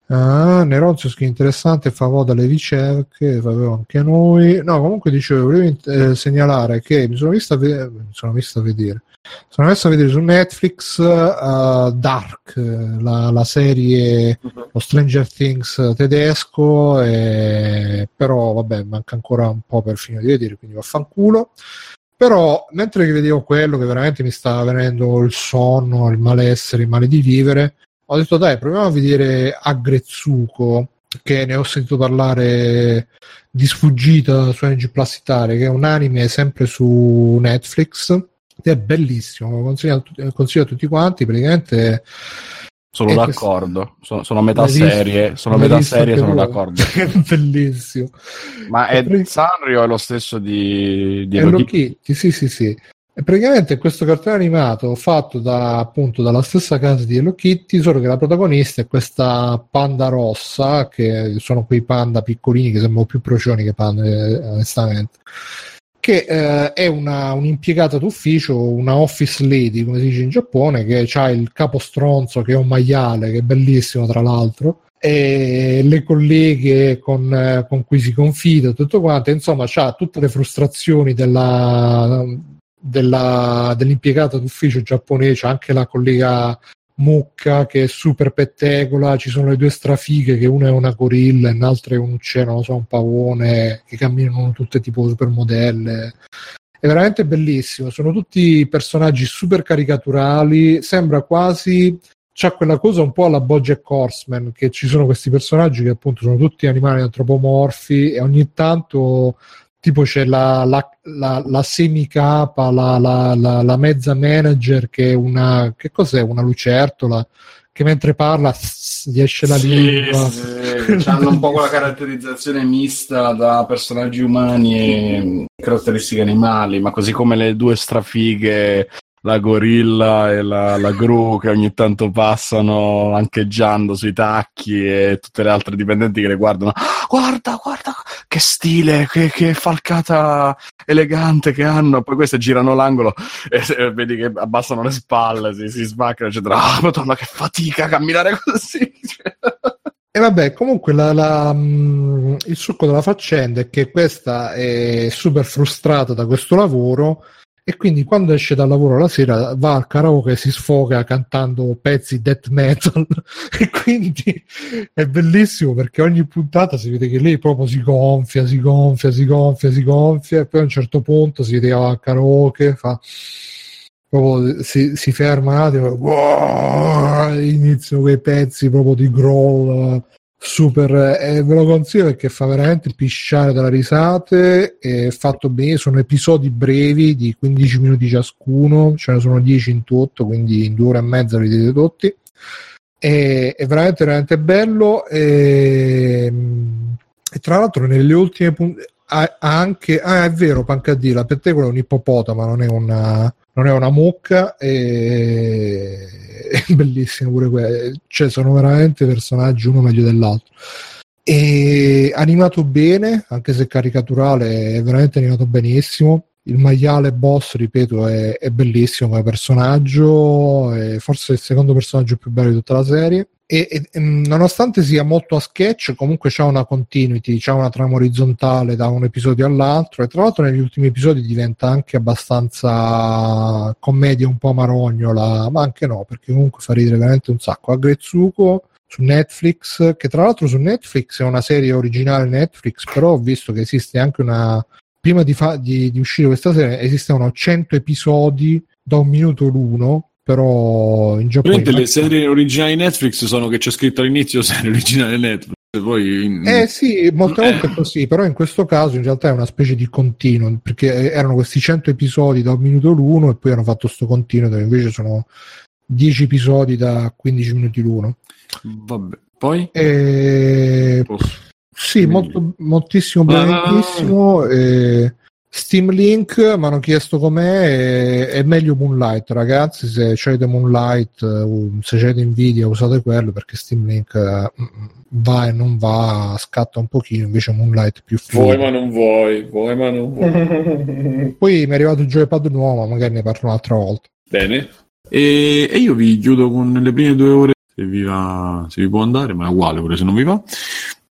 Ah, Neronzio che interessante, fa voto alle ricerche, facevo anche noi. No, comunque dicevo, volevo eh, segnalare che mi sono visto a, ve- mi sono visto a vedere. Sono messo a vedere su Netflix uh, Dark, la, la serie uh-huh. lo Stranger Things tedesco, e... però vabbè, manca ancora un po' per finire di vedere, quindi vaffanculo. Però mentre vedevo quello che veramente mi stava venendo il sonno, il malessere, il male di vivere, ho detto dai proviamo a vedere Agretsuko che ne ho sentito parlare di sfuggita su NG Plus Italia che è un anime sempre su Netflix ed è bellissimo consiglio, consiglio a tutti quanti praticamente sono eh, d'accordo, sono, sono, a metà serie, sono a metà serie, sono d'accordo. È bellissimo. Ma è. Sanrio è lo stesso di, di Hello Kitty, sì, sì, sì. E praticamente questo cartone animato fatto da, appunto dalla stessa casa di Hello Kitty, solo che la protagonista è questa panda rossa, che sono quei panda piccolini che sembrano più procioni che panda, eh, onestamente che eh, è una, un'impiegata d'ufficio, una office lady, come si dice in Giappone, che ha il capo stronzo che è un maiale, che è bellissimo tra l'altro, e le colleghe con, eh, con cui si confida, tutto quanto, insomma, ha tutte le frustrazioni della, della, dell'impiegata d'ufficio giapponese, anche la collega mucca che è super pettegola, ci sono le due strafighe che una è una gorilla e l'altra è un uccello, non so, un pavone, che camminano tutte tipo supermodelle. È veramente bellissimo, sono tutti personaggi super caricaturali, sembra quasi c'ha quella cosa un po' alla Bojack Horseman, che ci sono questi personaggi che appunto sono tutti animali antropomorfi e ogni tanto tipo c'è la, la, la, la semicapa, la, la, la, la, mezza manager che è una, che cos'è? Una lucertola che mentre parla gli esce la sì, lingua. Sì, hanno un po' quella caratterizzazione mista da personaggi umani e caratteristiche animali, ma così come le due strafighe la gorilla e la, la gru che ogni tanto passano ancheggiando sui tacchi e tutte le altre dipendenti che le guardano. Guarda, guarda che stile, che, che falcata elegante che hanno. Poi queste girano l'angolo e, e vedi che abbassano le spalle, si, si sbaccano, eccetera. Ah, madonna, che fatica camminare così. E vabbè, comunque la, la, mh, il succo della faccenda è che questa è super frustrata da questo lavoro e quindi quando esce dal lavoro la sera va al karaoke e si sfoga cantando pezzi death metal. E quindi è bellissimo perché ogni puntata si vede che lei proprio si gonfia, si gonfia, si gonfia, si gonfia e poi a un certo punto si vede al karaoke, fa proprio si, si ferma un attimo, wow, iniziano quei pezzi proprio di growl super eh, ve lo consiglio perché fa veramente pisciare dalle risate è fatto bene sono episodi brevi di 15 minuti ciascuno ce ne sono 10 in tutto quindi in due ore e mezza li vedete tutti. È, è veramente veramente bello e, e tra l'altro nelle ultime puntate anche ah è vero Pancadì la pettegola è un ippopotamo non è una non è una mucca e è bellissimo pure quello cioè sono veramente personaggi uno meglio dell'altro. E animato bene anche se caricaturale è veramente animato benissimo. Il maiale boss ripeto è, è bellissimo come personaggio è forse il secondo personaggio più bello di tutta la serie e, e, mm, nonostante sia molto a sketch comunque c'è una continuity c'è una trama orizzontale da un episodio all'altro. E tra l'altro negli ultimi episodi diventa anche abbastanza commedia un po' marognola ma anche no perché comunque fa ridere veramente un sacco. A Grezzuko su Netflix che tra l'altro su Netflix è una serie originale Netflix però ho visto che esiste anche una prima di, fa- di, di uscire questa serie esistevano 100 episodi da un minuto l'uno però in Giappone le serie originali Netflix sono che c'è scritto all'inizio serie originale Netflix poi in... eh sì molte eh. volte è così però in questo caso in realtà è una specie di continuo perché erano questi 100 episodi da un minuto l'uno e poi hanno fatto questo continuo dove invece sono 10 episodi da 15 minuti l'uno. Vabbè poi? E... sì molto, moltissimo bellissimo e Steam Link mi hanno chiesto com'è è, è meglio Moonlight ragazzi se avete Moonlight uh, se avete Nvidia usate quello perché Steam Link uh, va e non va scatta un pochino invece Moonlight più figo. Vuoi ma non vuoi vuoi ma non vuoi. Poi mi è arrivato il joypad nuovo magari ne parlo un'altra volta. Bene. E, e io vi chiudo con le prime due ore se vi, va, se vi può andare, ma è uguale pure se non vi va.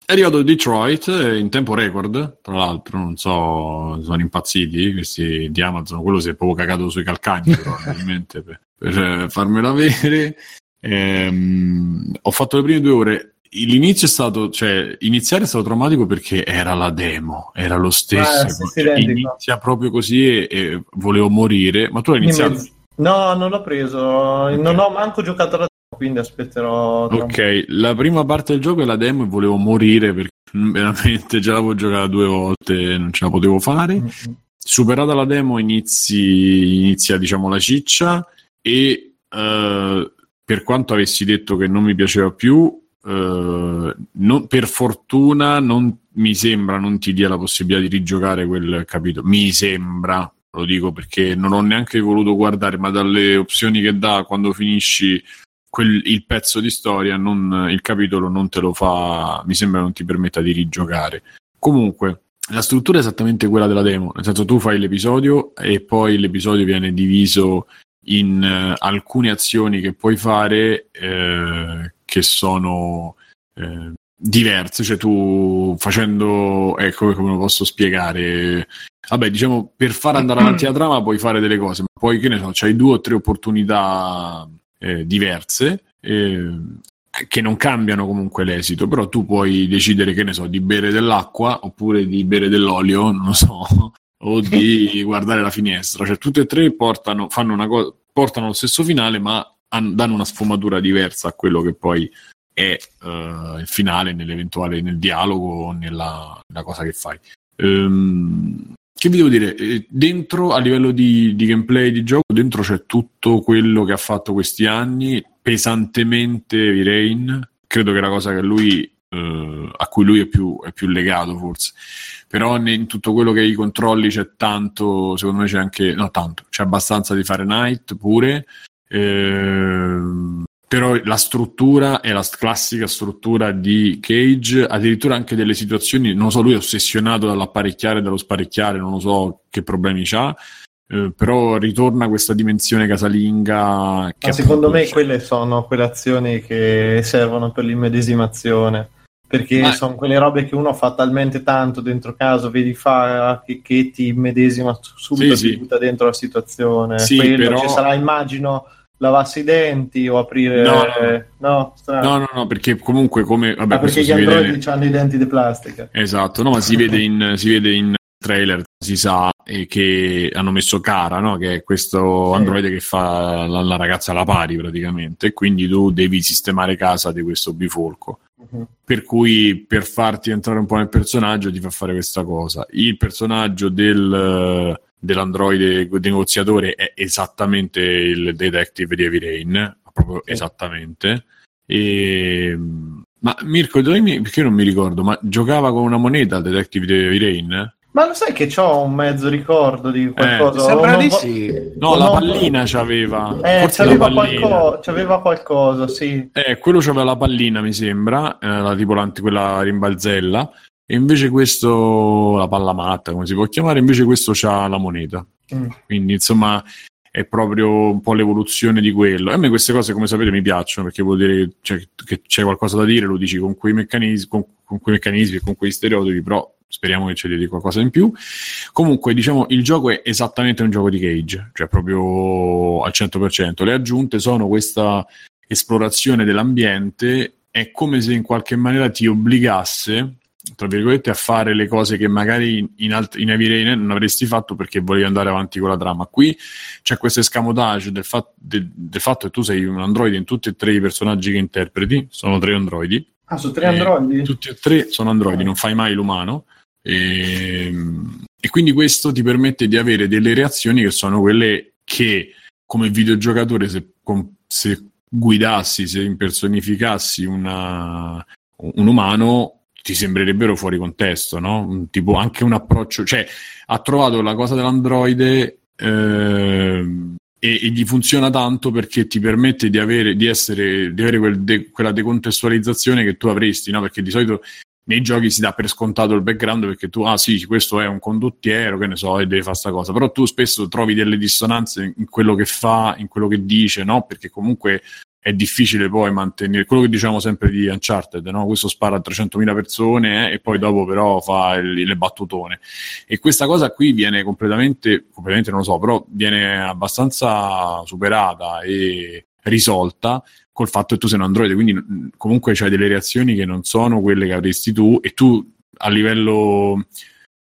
È arrivato Detroit eh, in tempo record, tra l'altro, non so, sono impazziti questi di Amazon, quello si è proprio cagato sui calcagni probabilmente per, per eh, farmelo avere. Ehm, ho fatto le prime due ore. L'inizio è stato, cioè, iniziare è stato traumatico perché era la demo, era lo stesso. Ah, Cioè, inizia proprio così e, e volevo morire. Ma tu hai iniziato? No, non l'ho preso. Non ho manco giocato alla quindi aspetterò. Ok, la prima parte del gioco è la demo e volevo morire perché veramente già l'avevo giocata due volte e non ce la potevo fare. po'. Superata la demo inizi, inizia diciamo la ciccia e eh, per quanto avessi detto che non mi piaceva più, eh, non- per fortuna non mi sembra non ti dia la possibilità di rigiocare quel capitolo. Mi sembra, lo dico perché non ho neanche voluto guardare, ma dalle opzioni che dà quando finisci quel- il pezzo di storia, non- il capitolo non te lo fa, mi sembra non ti permetta di rigiocare. Comunque, la struttura è esattamente quella della demo, nel senso tu fai l'episodio e poi l'episodio viene diviso in eh, alcune azioni che puoi fare eh, che sono eh, diverse, cioè tu facendo, ecco come lo posso spiegare, vabbè diciamo per far andare avanti la trama puoi fare delle cose, ma poi che ne so, c'hai due o tre opportunità eh, diverse. eh, che non cambiano comunque l'esito, però tu puoi decidere, che ne so, di bere dell'acqua oppure di bere dell'olio, non lo so, o di guardare la finestra. Cioè, tutte e tre portano, fanno una cosa, portano lo stesso finale, ma han- danno una sfumatura diversa a quello che poi è eh, il finale nell'eventuale nel dialogo o nella, nella cosa che fai. Ehm, che vi devo dire? Eh, Dentro, a livello di, di gameplay di gioco, dentro c'è tutto quello che ha fatto questi anni, pesantemente Rain. Credo che la cosa che lui, eh, a cui lui è più, è più legato, forse. Però in tutto quello che i controlli c'è tanto, secondo me c'è anche, no tanto, c'è abbastanza di Fahrenheit pure. Ehm, però la struttura è la classica struttura di Cage, addirittura anche delle situazioni, non so, lui è ossessionato dall'apparecchiare e dallo sparecchiare, non lo so che problemi ha, però ritorna questa dimensione casalinga che secondo me quelle sono quelle azioni che servono per l'immedesimazione. Perché Ma- sono quelle robe che uno fa talmente tanto dentro casa, vedi fa che, che ti immedesima subito, Sì, sì. butta dentro la situazione. Sì, Quello, però- Ci sarà, immagino, lavarsi i denti o aprire... No, no. no. No, no, no, perché comunque come... Vabbè, Ah, perché gli si vede... androidi hanno i denti di plastica. Esatto, no, ma si vede in, si vede in trailer, si sa eh, che hanno messo Cara, no? che è questo Sì. androide che fa la, la ragazza alla pari praticamente, e quindi tu devi sistemare casa di questo bifolco. Mhm. Per cui per farti entrare un po' nel personaggio ti fa fare questa cosa. Il personaggio del, dell'androide negoziatore è esattamente il detective di Heavy Rain, proprio Sì. esattamente. E, ma Mirko, dimmi, perché io non mi ricordo, ma giocava con una moneta il detective di Heavy Rain? Ma lo sai che ho un mezzo ricordo di qualcosa? Sembra O di sì. No, la no. pallina c'aveva. Eh, Forse la c'aveva, pallina. qualco- c'aveva qualcosa, sì. Eh, quello c'aveva la pallina, mi sembra, eh, la, tipo l'anti- quella rimbalzella, e invece questo, la palla matta, come si può chiamare, invece questo c'ha la moneta. Mm. Quindi, insomma, è proprio un po' l'evoluzione di quello. E a me queste cose, come sapete, mi piacciono, perché vuol dire cioè, che c'è qualcosa da dire, lo dici con quei meccanismi, con, con quei meccanismi e con quei stereotipi, però speriamo che ci dia di qualcosa in più. Comunque, diciamo, il gioco è esattamente un gioco di Cage, cioè proprio al 100%. Le aggiunte sono questa esplorazione dell'ambiente, è come se in qualche maniera ti obbligasse, tra virgolette, a fare le cose che magari in, alt- in Heavy Rain non avresti fatto perché volevi andare avanti con la trama. Qui c'è questo escamotage del, fat- del- del fatto che tu sei un androide in tutti e tre i personaggi che interpreti, sono tre androidi, Ah, su tre Eh, androidi? tutti e tre sono androidi, non fai mai l'umano. E, e quindi questo ti permette di avere delle reazioni che sono quelle che, come videogiocatore, se, se guidassi, se impersonificassi una- un umano, ti sembrerebbero fuori contesto, no? Tipo anche un approccio, cioè ha trovato la cosa dell'androide ehm, e, e gli funziona tanto perché ti permette di avere, di essere, di avere quel de- quella decontestualizzazione che tu avresti, no? Perché di solito nei giochi si dà per scontato il background perché tu, ah sì, questo è un condottiero, che ne so, e deve fare sta cosa, però tu spesso trovi delle dissonanze in quello che fa, in quello che dice, no? Perché comunque è difficile poi mantenere quello che diciamo sempre di Uncharted, no? questo spara a 300.000 persone eh, e poi dopo però fa il, le battutone. E questa cosa qui viene completamente, completamente non lo so, però viene abbastanza superata e risolta col fatto che tu sei un Android, quindi comunque c'hai delle reazioni che non sono quelle che avresti tu e tu a livello,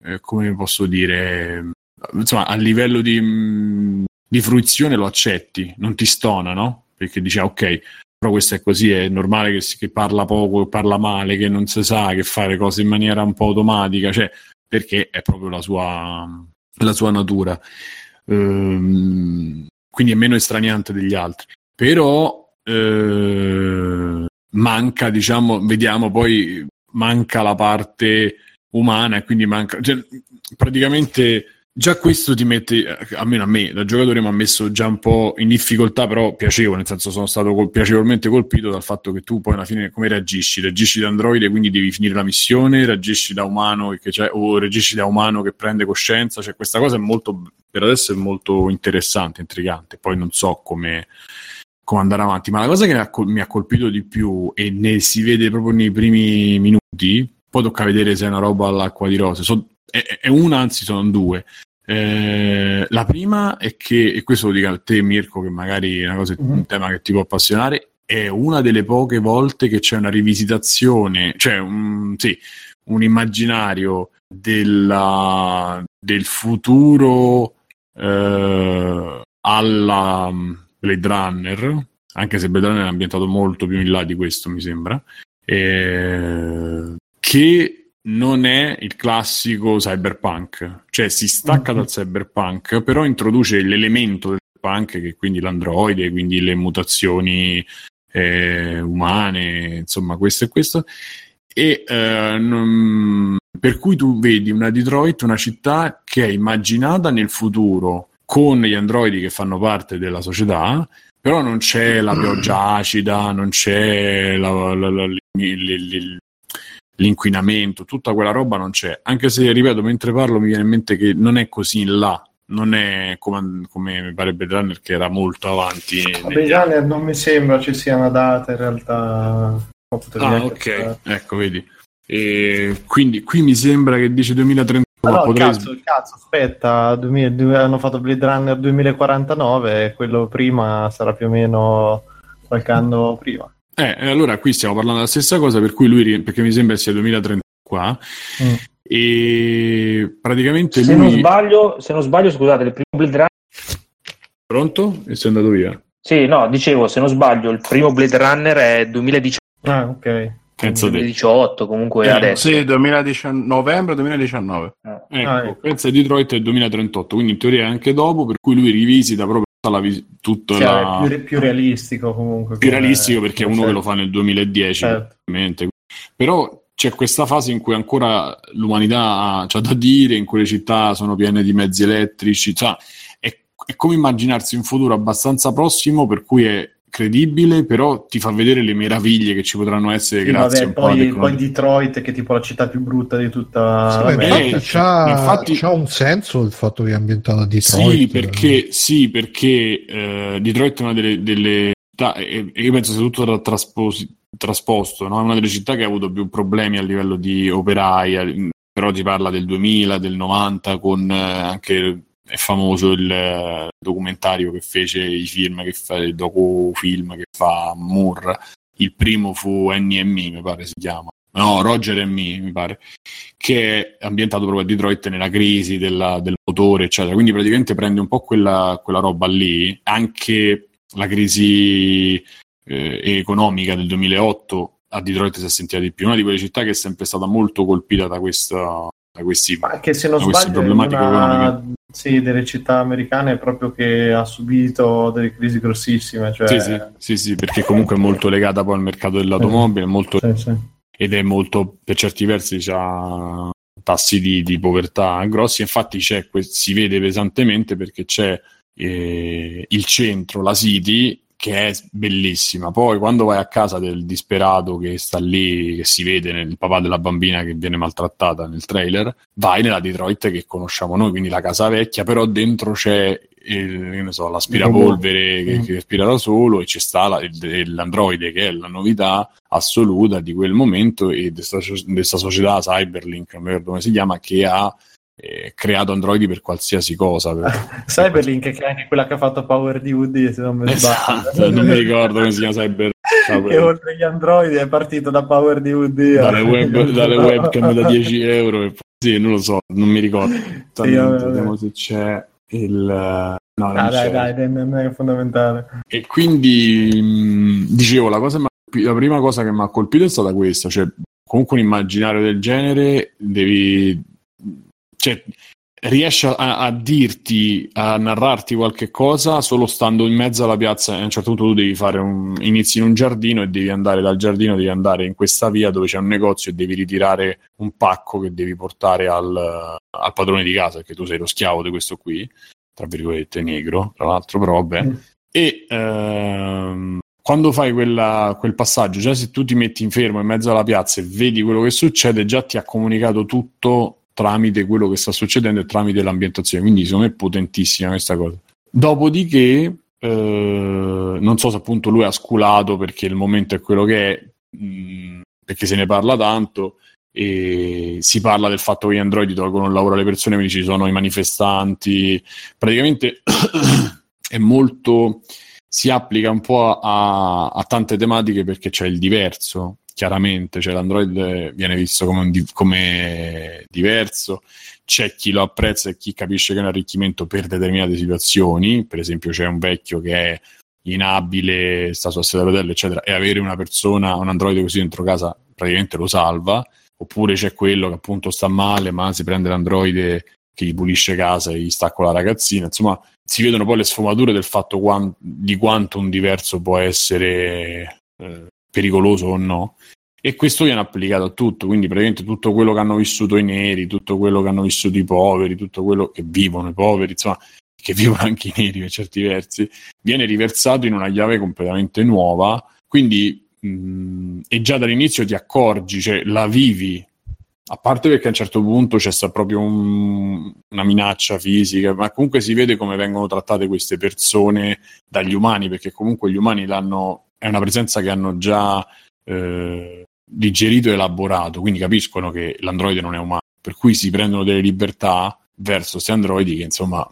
eh, come posso dire, insomma, a livello di, di fruizione lo accetti, non ti stona, no? Perché dice ah, ok, però questo è così, è normale che, si, che parla poco, che parla male, che non si sa, che fa le cose in maniera un po' automatica, cioè perché è proprio la sua, la sua natura. Ehm, quindi è meno estraniante degli altri. Però eh, manca, diciamo, vediamo poi, manca la parte umana quindi manca, cioè, praticamente Già questo ti mette, almeno a me, da giocatore mi ha messo già un po' in difficoltà, però piacevole, nel senso sono stato col- piacevolmente colpito dal fatto che tu poi alla fine come reagisci? Reagisci da androide, quindi devi finire la missione, reagisci da umano o reagisci da umano che prende coscienza, cioè questa cosa è molto, per adesso è molto interessante, intrigante, poi non so come, come andare avanti, ma la cosa che mi ha colpito di più e ne si vede proprio nei primi minuti, poi tocca vedere se è una roba all'acqua di rose, so, è, è una, anzi sono due. Eh, la prima è che, e questo lo dico a te Mirko, che magari è una cosa, mm-hmm. un tema che ti può appassionare, è una delle poche volte che c'è una rivisitazione, cioè un, sì, un immaginario della, del futuro eh, alla mm, Blade Runner, anche se Blade Runner è ambientato molto più in là di questo, mi sembra, eh, che non è il classico cyberpunk, cioè si stacca mm-hmm. dal cyberpunk, però introduce l'elemento del cyberpunk che è quindi l'androide, quindi le mutazioni eh, umane, insomma questo e questo, e eh, non, per cui tu vedi una Detroit, una città che è immaginata nel futuro con gli androidi che fanno parte della società, però non c'è la pioggia acida, non c'è la, la, la, il, l'inquinamento, tutta quella roba non c'è. Anche se, ripeto, mentre parlo mi viene in mente che non è così in là, non è come, come mi pare Blade Runner che era molto avanti. Blade Runner non mi sembra ci sia una data in realtà. Ah, ok, ecco, vedi. E quindi qui mi sembra che dice 2030. Ah, no, potrei... cazzo, cazzo, aspetta, 2000, hanno fatto Blade Runner 2049 e quello prima sarà più o meno qualche anno prima. Eh, allora qui stiamo parlando della stessa cosa, per cui lui, perché mi sembra sia 2030 qua, mm. e praticamente se lui... Non sbaglio, se non sbaglio, scusate, il primo Blade Runner... Pronto? E sei andato via? Sì, no, dicevo, se non sbaglio, il primo Blade Runner è 2018. Ah, ok. Penso 2018 comunque eh, adesso. Sì, 2019, novembre 2019. Ah. Ecco, ah, ecco. pensa Detroit è 2038, quindi in teoria è anche dopo, per cui lui rivisita proprio la, tutta sì, la... più, più, realistico comunque. Più realistico perché è uno certo. che lo fa nel 2010, certo. però c'è questa fase in cui ancora l'umanità ha da dire, in cui le città sono piene di mezzi elettrici, cioè, è, è come immaginarsi un futuro abbastanza prossimo per cui è credibile, però ti fa vedere le meraviglie che ci potranno essere sì, grazie vabbè, poi, poi, Detroit, che è tipo la città più brutta di tutta sì, beh, infatti, c'ha, infatti, c'ha, un senso il fatto che è ambientato a Detroit. Sì, perché, sì, perché eh, Detroit è una delle, delle città, e, e io penso sia tutto tra, trasposi, trasposto, no? è una delle città che ha avuto più problemi a livello di operai, però si parla del 2000, del 90, con eh, anche è famoso il documentario che fece i film che fa il docufilm che fa Moore. Il primo fu Annie e Me mi pare si chiama. No Roger e Me mi pare. Che è ambientato proprio a Detroit nella crisi della, del motore eccetera. Quindi praticamente prende un po' quella, quella roba lì. Anche la crisi eh, economica del 2008 a Detroit si è sentita di più. Una di quelle città che è sempre stata molto colpita da questa da questi, Ma che se non sbaglio problematiche una, sì, delle città americane proprio che ha subito delle crisi grossissime. Cioè... Sì, sì, sì, sì, perché comunque è molto legata poi al mercato dell'automobile molto... ed è molto, per certi versi, ha tassi di, di, povertà grossi. Infatti c'è, si vede pesantemente perché c'è eh, il centro, la City, che è bellissima. Poi quando vai a casa del disperato che sta lì, che si vede nel papà della bambina che viene maltrattata nel trailer, vai nella Detroit che conosciamo noi, quindi la casa vecchia, però dentro c'è il- so, l'aspirapolvere che, che aspira da solo e ci sta la- il- l'androide che è la novità assoluta di quel momento e di questa società Cyberlink, non mi ricordo come si chiama, che ha eh, creato androidi per qualsiasi cosa. per- Cyberlink che è anche quella che ha fatto Power Woody, se non mi sbaglio. Esatto, non mi ricordo come si chiama Cyber. che oltre gli androidi è partito da Power Woody. dalle, web, dalle webcam da 10 euro. e- Sì, non lo so, non mi ricordo. vabbè. Vediamo se c'è il. No, Ah, dai, dai, dai, non è fondamentale. E quindi mh, dicevo, la, cosa la prima cosa che mi ha colpito è stata questa, cioè comunque un immaginario del genere devi... Cioè, riesci a, a dirti, a narrarti qualche cosa solo stando in mezzo alla piazza e a un certo punto tu devi fare un... inizi in un giardino e devi andare dal giardino, devi andare in questa via dove c'è un negozio e devi ritirare un pacco che devi portare al, al padrone di casa, perché tu sei lo schiavo di questo qui, tra virgolette negro, tra l'altro, però vabbè. Mm. E ehm, quando fai quella- quel passaggio, già se tu ti metti in fermo in mezzo alla piazza e vedi quello che succede, già ti ha comunicato tutto tramite quello che sta succedendo e tramite l'ambientazione. Quindi, secondo me, è potentissima questa cosa. Dopodiché, eh, non so se appunto lui ha sculato perché il momento è quello che è, mh, perché se ne parla tanto. E si parla del fatto che gli androidi tolgono il lavoro alle persone, quindi ci sono i manifestanti. Praticamente è molto si applica un po' a, a tante tematiche perché c'è il diverso, chiaramente, cioè l'Android viene visto come, di- come diverso, c'è chi lo apprezza e chi capisce che è un arricchimento per determinate situazioni, per esempio c'è un vecchio che è inabile, sta su sedia a rotelle, eccetera, e avere una persona, un Android così dentro casa praticamente lo salva, oppure c'è quello che appunto sta male, ma si prende l'Android che gli pulisce casa e gli sta con la ragazzina, insomma si vedono poi le sfumature del fatto quan- di quanto un diverso può essere eh, pericoloso o no. E questo viene applicato a tutto, quindi praticamente tutto quello che hanno vissuto i neri, tutto quello che hanno vissuto i poveri, tutto quello che vivono i poveri, insomma, che vivono anche i neri per certi versi, viene riversato in una chiave completamente nuova. Quindi, mh, e già dall'inizio ti accorgi, cioè la vivi a parte perché a un certo punto c'è sta proprio un- una minaccia fisica, ma comunque si vede come vengono trattate queste persone dagli umani, perché comunque gli umani l'hanno, è una presenza che hanno già eh, digerito e elaborato, quindi capiscono che l'androide non è umano, per cui si prendono delle libertà verso questi androidi che insomma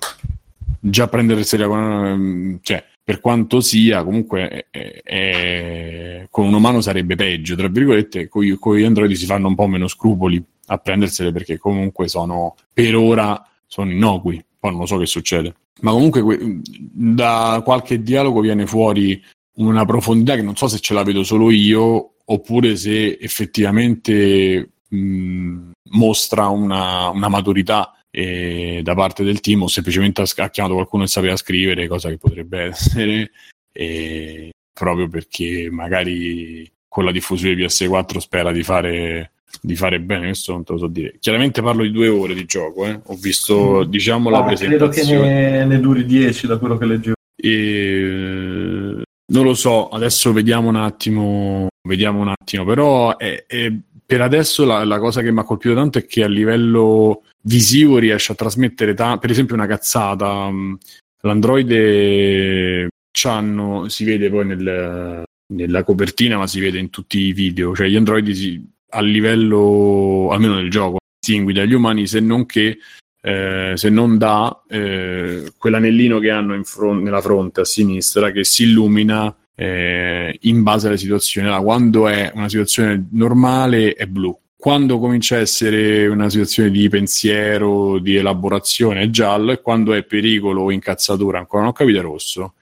già prendersela con, cioè, per quanto sia, comunque è- è- con un umano sarebbe peggio, tra virgolette, con gli, androidi si fanno un po' meno scrupoli a prendersele perché comunque sono, per ora, sono innocui, poi non lo so che succede. Ma comunque que- da qualche dialogo viene fuori una profondità che non so se ce la vedo solo io oppure se effettivamente mh, mostra una, una maturità eh, da parte del team o semplicemente ha, chiamato qualcuno che sapeva scrivere, cosa che potrebbe essere, e proprio perché magari con la diffusione di PS4 spera di fare, di fare bene, questo non te lo so dire. Chiaramente parlo di due ore di gioco, eh. ho visto diciamo la Guarda, credo che presentazione. ne, ne duri 10 da quello che leggevo. E, non lo so, adesso vediamo un attimo, vediamo un attimo, però è- è- per adesso la, la cosa che mi ha colpito tanto è che a livello visivo riesce a trasmettere, ta- per esempio, una cazzata. mh, L'androide c'hanno, si vede poi nel- nella copertina, ma si vede in tutti i video, cioè gli androidi si- a livello, almeno nel gioco, distingui dagli umani se non che eh, se non da eh, quell'anellino che hanno in fron- nella fronte a sinistra che si illumina eh, in base alle situazioni. Allora, quando è una situazione normale è blu, quando comincia a essere una situazione di pensiero, di elaborazione è giallo e quando è pericolo o incazzatura, ancora non ho capito, è rosso.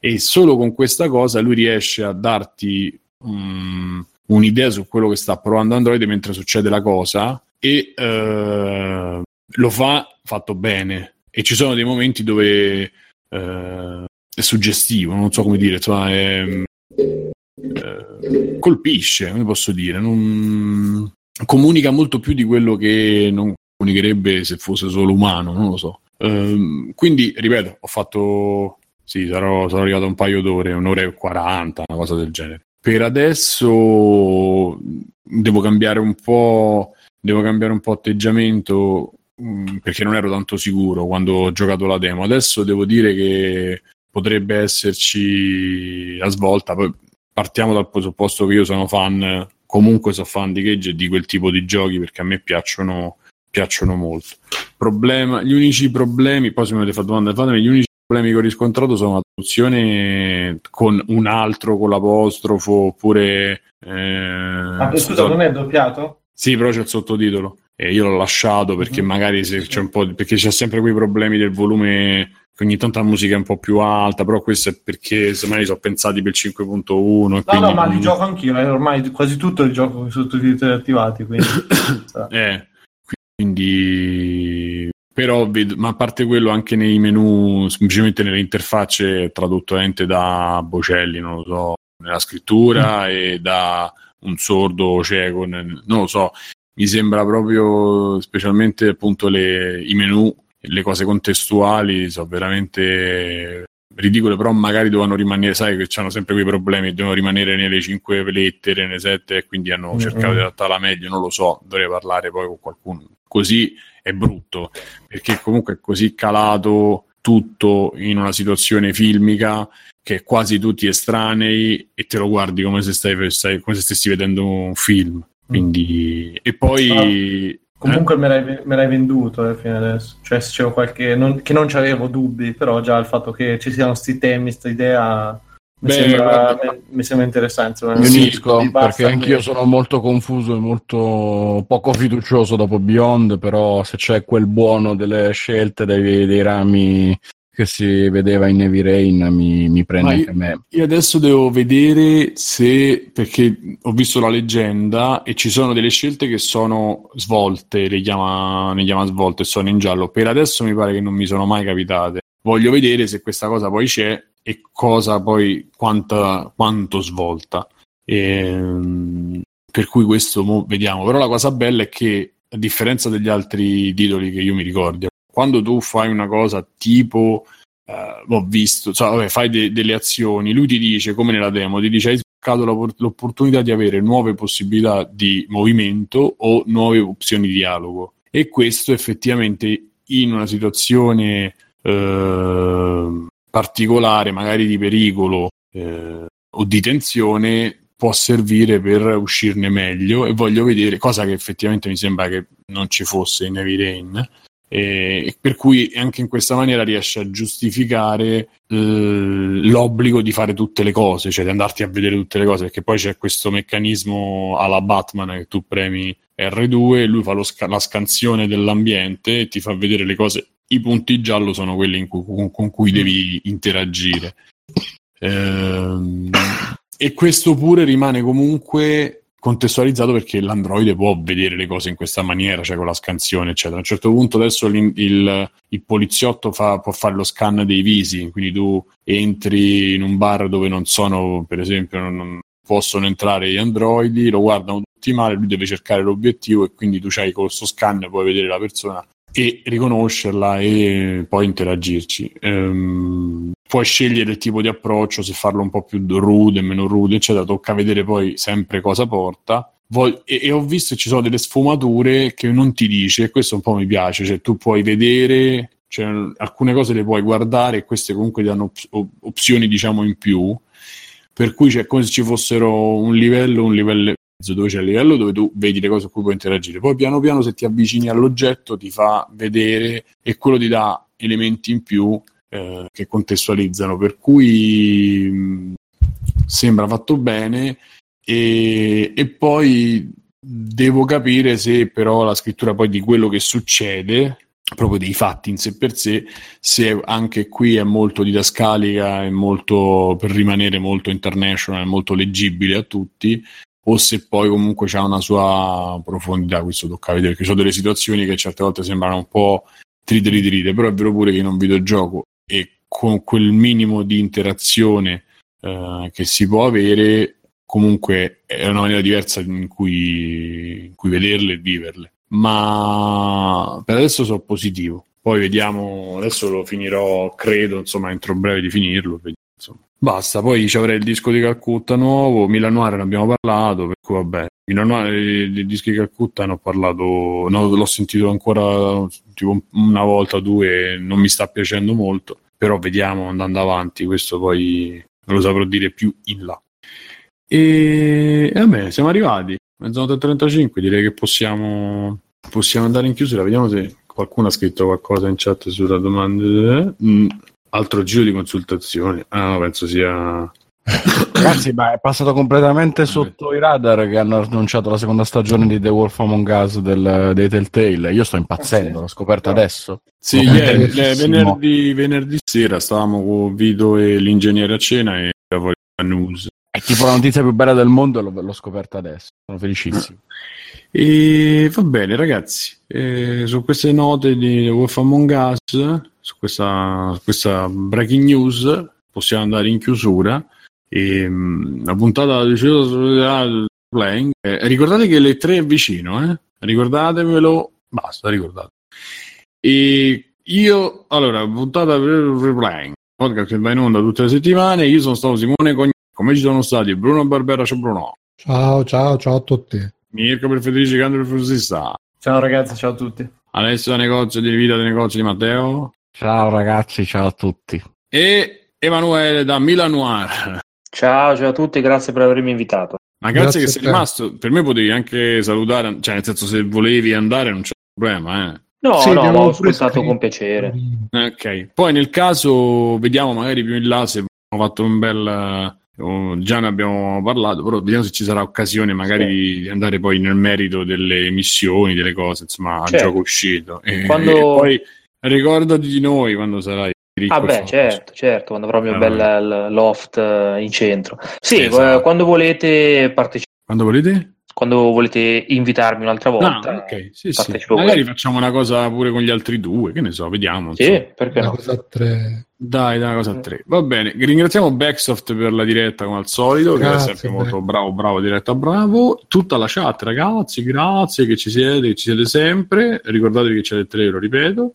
E solo con questa cosa lui riesce a darti mm, un'idea su quello che sta provando Android mentre succede la cosa e eh, lo fa fatto bene. E ci sono dei momenti dove eh, è suggestivo, non so come dire, insomma, è, eh, colpisce, come posso dire, non, comunica molto più di quello che non comunicherebbe se fosse solo umano, non lo so. Ehm, quindi, ripeto, ho fatto, sì, sarò, sarò arrivato un paio d'ore, un'ora e 40, una cosa del genere. Per adesso devo cambiare un po', devo cambiare un po' atteggiamento mh, perché non ero tanto sicuro quando ho giocato la demo. Adesso devo dire che potrebbe esserci la svolta. Poi partiamo dal presupposto che io sono fan, comunque sono fan di Cage e di quel tipo di giochi perché a me piacciono, piacciono molto. Problema, gli unici problemi, poi se mi avete fatto domande, fatemi, gli unici problemi che ho riscontrato sono la traduzione con un altro con l'apostrofo oppure... Eh, Ah, scusa, non è doppiato? Sì, però c'è il sottotitolo. E io l'ho lasciato perché Mhm. magari se c'è un po' di- perché c'è sempre quei problemi del volume che ogni tanto la musica è un po' più alta, però questo è perché semmai sono pensati per il 5.1 e No, quindi no, ma li gioco anch'io, eh, ormai quasi tutto li gioco con i sottotitoli attivati, quindi... Eh, quindi però vedo- ma a parte quello anche nei menu, semplicemente nelle interfacce tradotto da Bocelli, non lo so, nella scrittura e da un sordo cieco, nel- non lo so, mi sembra proprio specialmente appunto le, i menu, le cose contestuali sono veramente ridicole, però magari dovevano rimanere, sai che hanno sempre quei problemi, devono rimanere nelle cinque lettere, nelle sette, e quindi hanno Mm, cercato di adattarla meglio, non lo so, dovrei parlare poi con qualcuno. Così è brutto, perché comunque è così calato tutto in una situazione filmica che quasi tutti estranei e te lo guardi come se, stai, stai- come se stessi vedendo un film. Quindi, e poi Comunque me, l'hai, me l'hai venduto eh, fino adesso. Cioè, se c'era qualche. non- che non c'avevo dubbi, però già il fatto che ci siano sti temi, questa idea. Mi, Beh, sembra, guarda- mi, sembra interessante. Mi sì, unisco basta perché anch'io sono molto confuso e molto poco fiducioso dopo Beyond, però se c'è quel buono delle scelte dei, dei rami che si vedeva in Heavy Rain mi, mi prende anche a me. Io adesso devo vedere se, perché ho visto la leggenda e ci sono delle scelte che sono svolte, le chiama, ne chiama svolte, sono in giallo. Per adesso mi pare che non mi sono mai capitate. Voglio vedere se questa cosa poi c'è e cosa poi, quanta, quanto svolta. Ehm, per cui questo mo vediamo. Però la cosa bella è che, a differenza degli altri titoli che io mi ricordi, quando tu fai una cosa tipo eh, ho visto, cioè, vabbè, fai de- delle azioni, lui ti dice, come nella demo, ti dice hai sbloccato l'oppor- l'opportunità di avere nuove possibilità di movimento o nuove opzioni di dialogo. E questo effettivamente in una situazione eh, particolare, magari di pericolo eh, o di tensione, può servire per uscirne meglio e voglio vedere, cosa che effettivamente mi sembra che non ci fosse in Heavy Rain, e per cui anche in questa maniera riesce a giustificare eh, l'obbligo di fare tutte le cose, cioè di andarti a vedere tutte le cose, perché poi c'è questo meccanismo alla Batman che tu premi R2 e lui fa sca- la scansione dell'ambiente e ti fa vedere le cose. I punti giallo sono quelli cui- con, con cui devi interagire. Ehm, e questo pure rimane comunque contestualizzato perché l'androide può vedere le cose in questa maniera, cioè con la scansione, eccetera. A un certo punto adesso il, il poliziotto fa- può fare lo scan dei visi, quindi tu entri in un bar dove non sono, per esempio, non, possono entrare gli androidi, lo guardano tutti male, lui deve cercare l'obiettivo e quindi tu c'hai con questo scan puoi vedere la persona e riconoscerla e poi interagirci. Ehm, puoi scegliere il tipo di approccio, se farlo un po' più rude, meno rude, eccetera. Tocca vedere poi sempre cosa porta. Vol- e, e ho visto che ci sono delle sfumature che non ti dice, e questo un po' mi piace. Cioè, tu puoi vedere, cioè, alcune cose le puoi guardare, e queste comunque ti danno op- op- opzioni, diciamo, in più. Per cui c'è come se ci fossero un livello, un livello dove c'è il livello dove tu vedi le cose con cui puoi interagire. Poi piano piano se ti avvicini all'oggetto ti fa vedere e quello ti dà elementi in più eh, che contestualizzano. Per cui mh, sembra fatto bene e, e poi devo capire se però la scrittura poi di quello che succede proprio dei fatti in sé per sé se anche qui è molto didascalica è molto per rimanere molto international molto leggibile a tutti o se poi comunque c'ha una sua profondità questo tocca vedere perché ci sono delle situazioni che certe volte sembrano un po' trite però è vero pure che in un videogioco e con quel minimo di interazione eh, che si può avere comunque è una maniera diversa in cui, in cui vederle e viverle ma per adesso sono positivo poi vediamo adesso lo finirò credo insomma entro breve di finirlo. Basta, poi ci avrei il disco di Calcutta nuovo, Milan Noir ne abbiamo parlato, per cui vabbè, Milan Noir, i dischi di Calcutta ne ho parlato, no, l'ho sentito ancora tipo una volta o due, non mi sta piacendo molto, però vediamo andando avanti, questo poi lo saprò dire più in là. E, e vabbè, siamo arrivati, mezzanotte e 35, direi che possiamo, possiamo andare in chiusura, vediamo se qualcuno ha scritto qualcosa in chat sulla domanda. Mm, altro giro di consultazioni. Ah, no, penso sia. Ragazzi, ma è passato completamente sotto i radar che hanno annunciato la seconda stagione di The Wolf Among Us del, dei Telltale. Io sto impazzendo, l'ho scoperto adesso. Sì, ieri, venerdì, venerdì sera stavamo con Vito e l'ingegnere a cena e poi la news. È tipo la notizia più bella del mondo, l'ho, l'ho scoperta adesso. Sono felicissimo. E va bene, ragazzi. Eh, su queste note di The Wolf Among Us, su questa, questa breaking news, possiamo andare in chiusura. E, mh, la puntata di playing. Eh, ricordate che le tre è vicino, eh? Ricordatevelo. Basta, ricordate. E io, allora, puntata per playing. Podcast che va in onda tutte le settimane. Io sono stato Simone Cognac. Come ci sono stati Bruno Barbera, ciao Bruno. Ciao, ciao, ciao a tutti. Mirko per Federici Candro per Fusista. Ciao ragazzi, ciao a tutti. Alessio da negozio di Vita del negozio di Matteo. Ciao ragazzi, ciao a tutti. E Emanuele da Milan Noir. Ciao, ciao a tutti, grazie per avermi invitato. Ma grazie, Grazie che a sei te. rimasto. Per me potevi anche salutare, cioè nel senso se volevi andare non c'è problema, eh. No, Sì, no, l'ho pure ascoltato con piacere. Ok, poi nel caso vediamo magari più in là se abbiamo fatto un bel... già ne abbiamo parlato, però vediamo se ci sarà occasione magari di andare poi nel merito delle missioni, delle cose, insomma, al Certo. gioco uscito. E, Quando- e poi ricordati di noi quando sarai ricco Ah beh, certo, certo, quando avrò il mio Ah, bel l- loft eh, in centro. Sì, Esatto. eh, quando volete partecipare, Quando volete? quando volete invitarmi un'altra No, volta. ok, sì, sì. partecipo Magari facciamo una cosa pure con gli altri due, che ne so, vediamo. Sì, insomma. perché Una no? cosa a tre. Dai, dai, una cosa a tre. Va bene, ringraziamo Backsoft per la diretta come al solito, che è Grazie, sempre Beck. molto bravo, bravo, diretta bravo. Tutta la chat, ragazzi, grazie che ci siete, che ci siete sempre. Ricordatevi che c'è le tre, lo ripeto.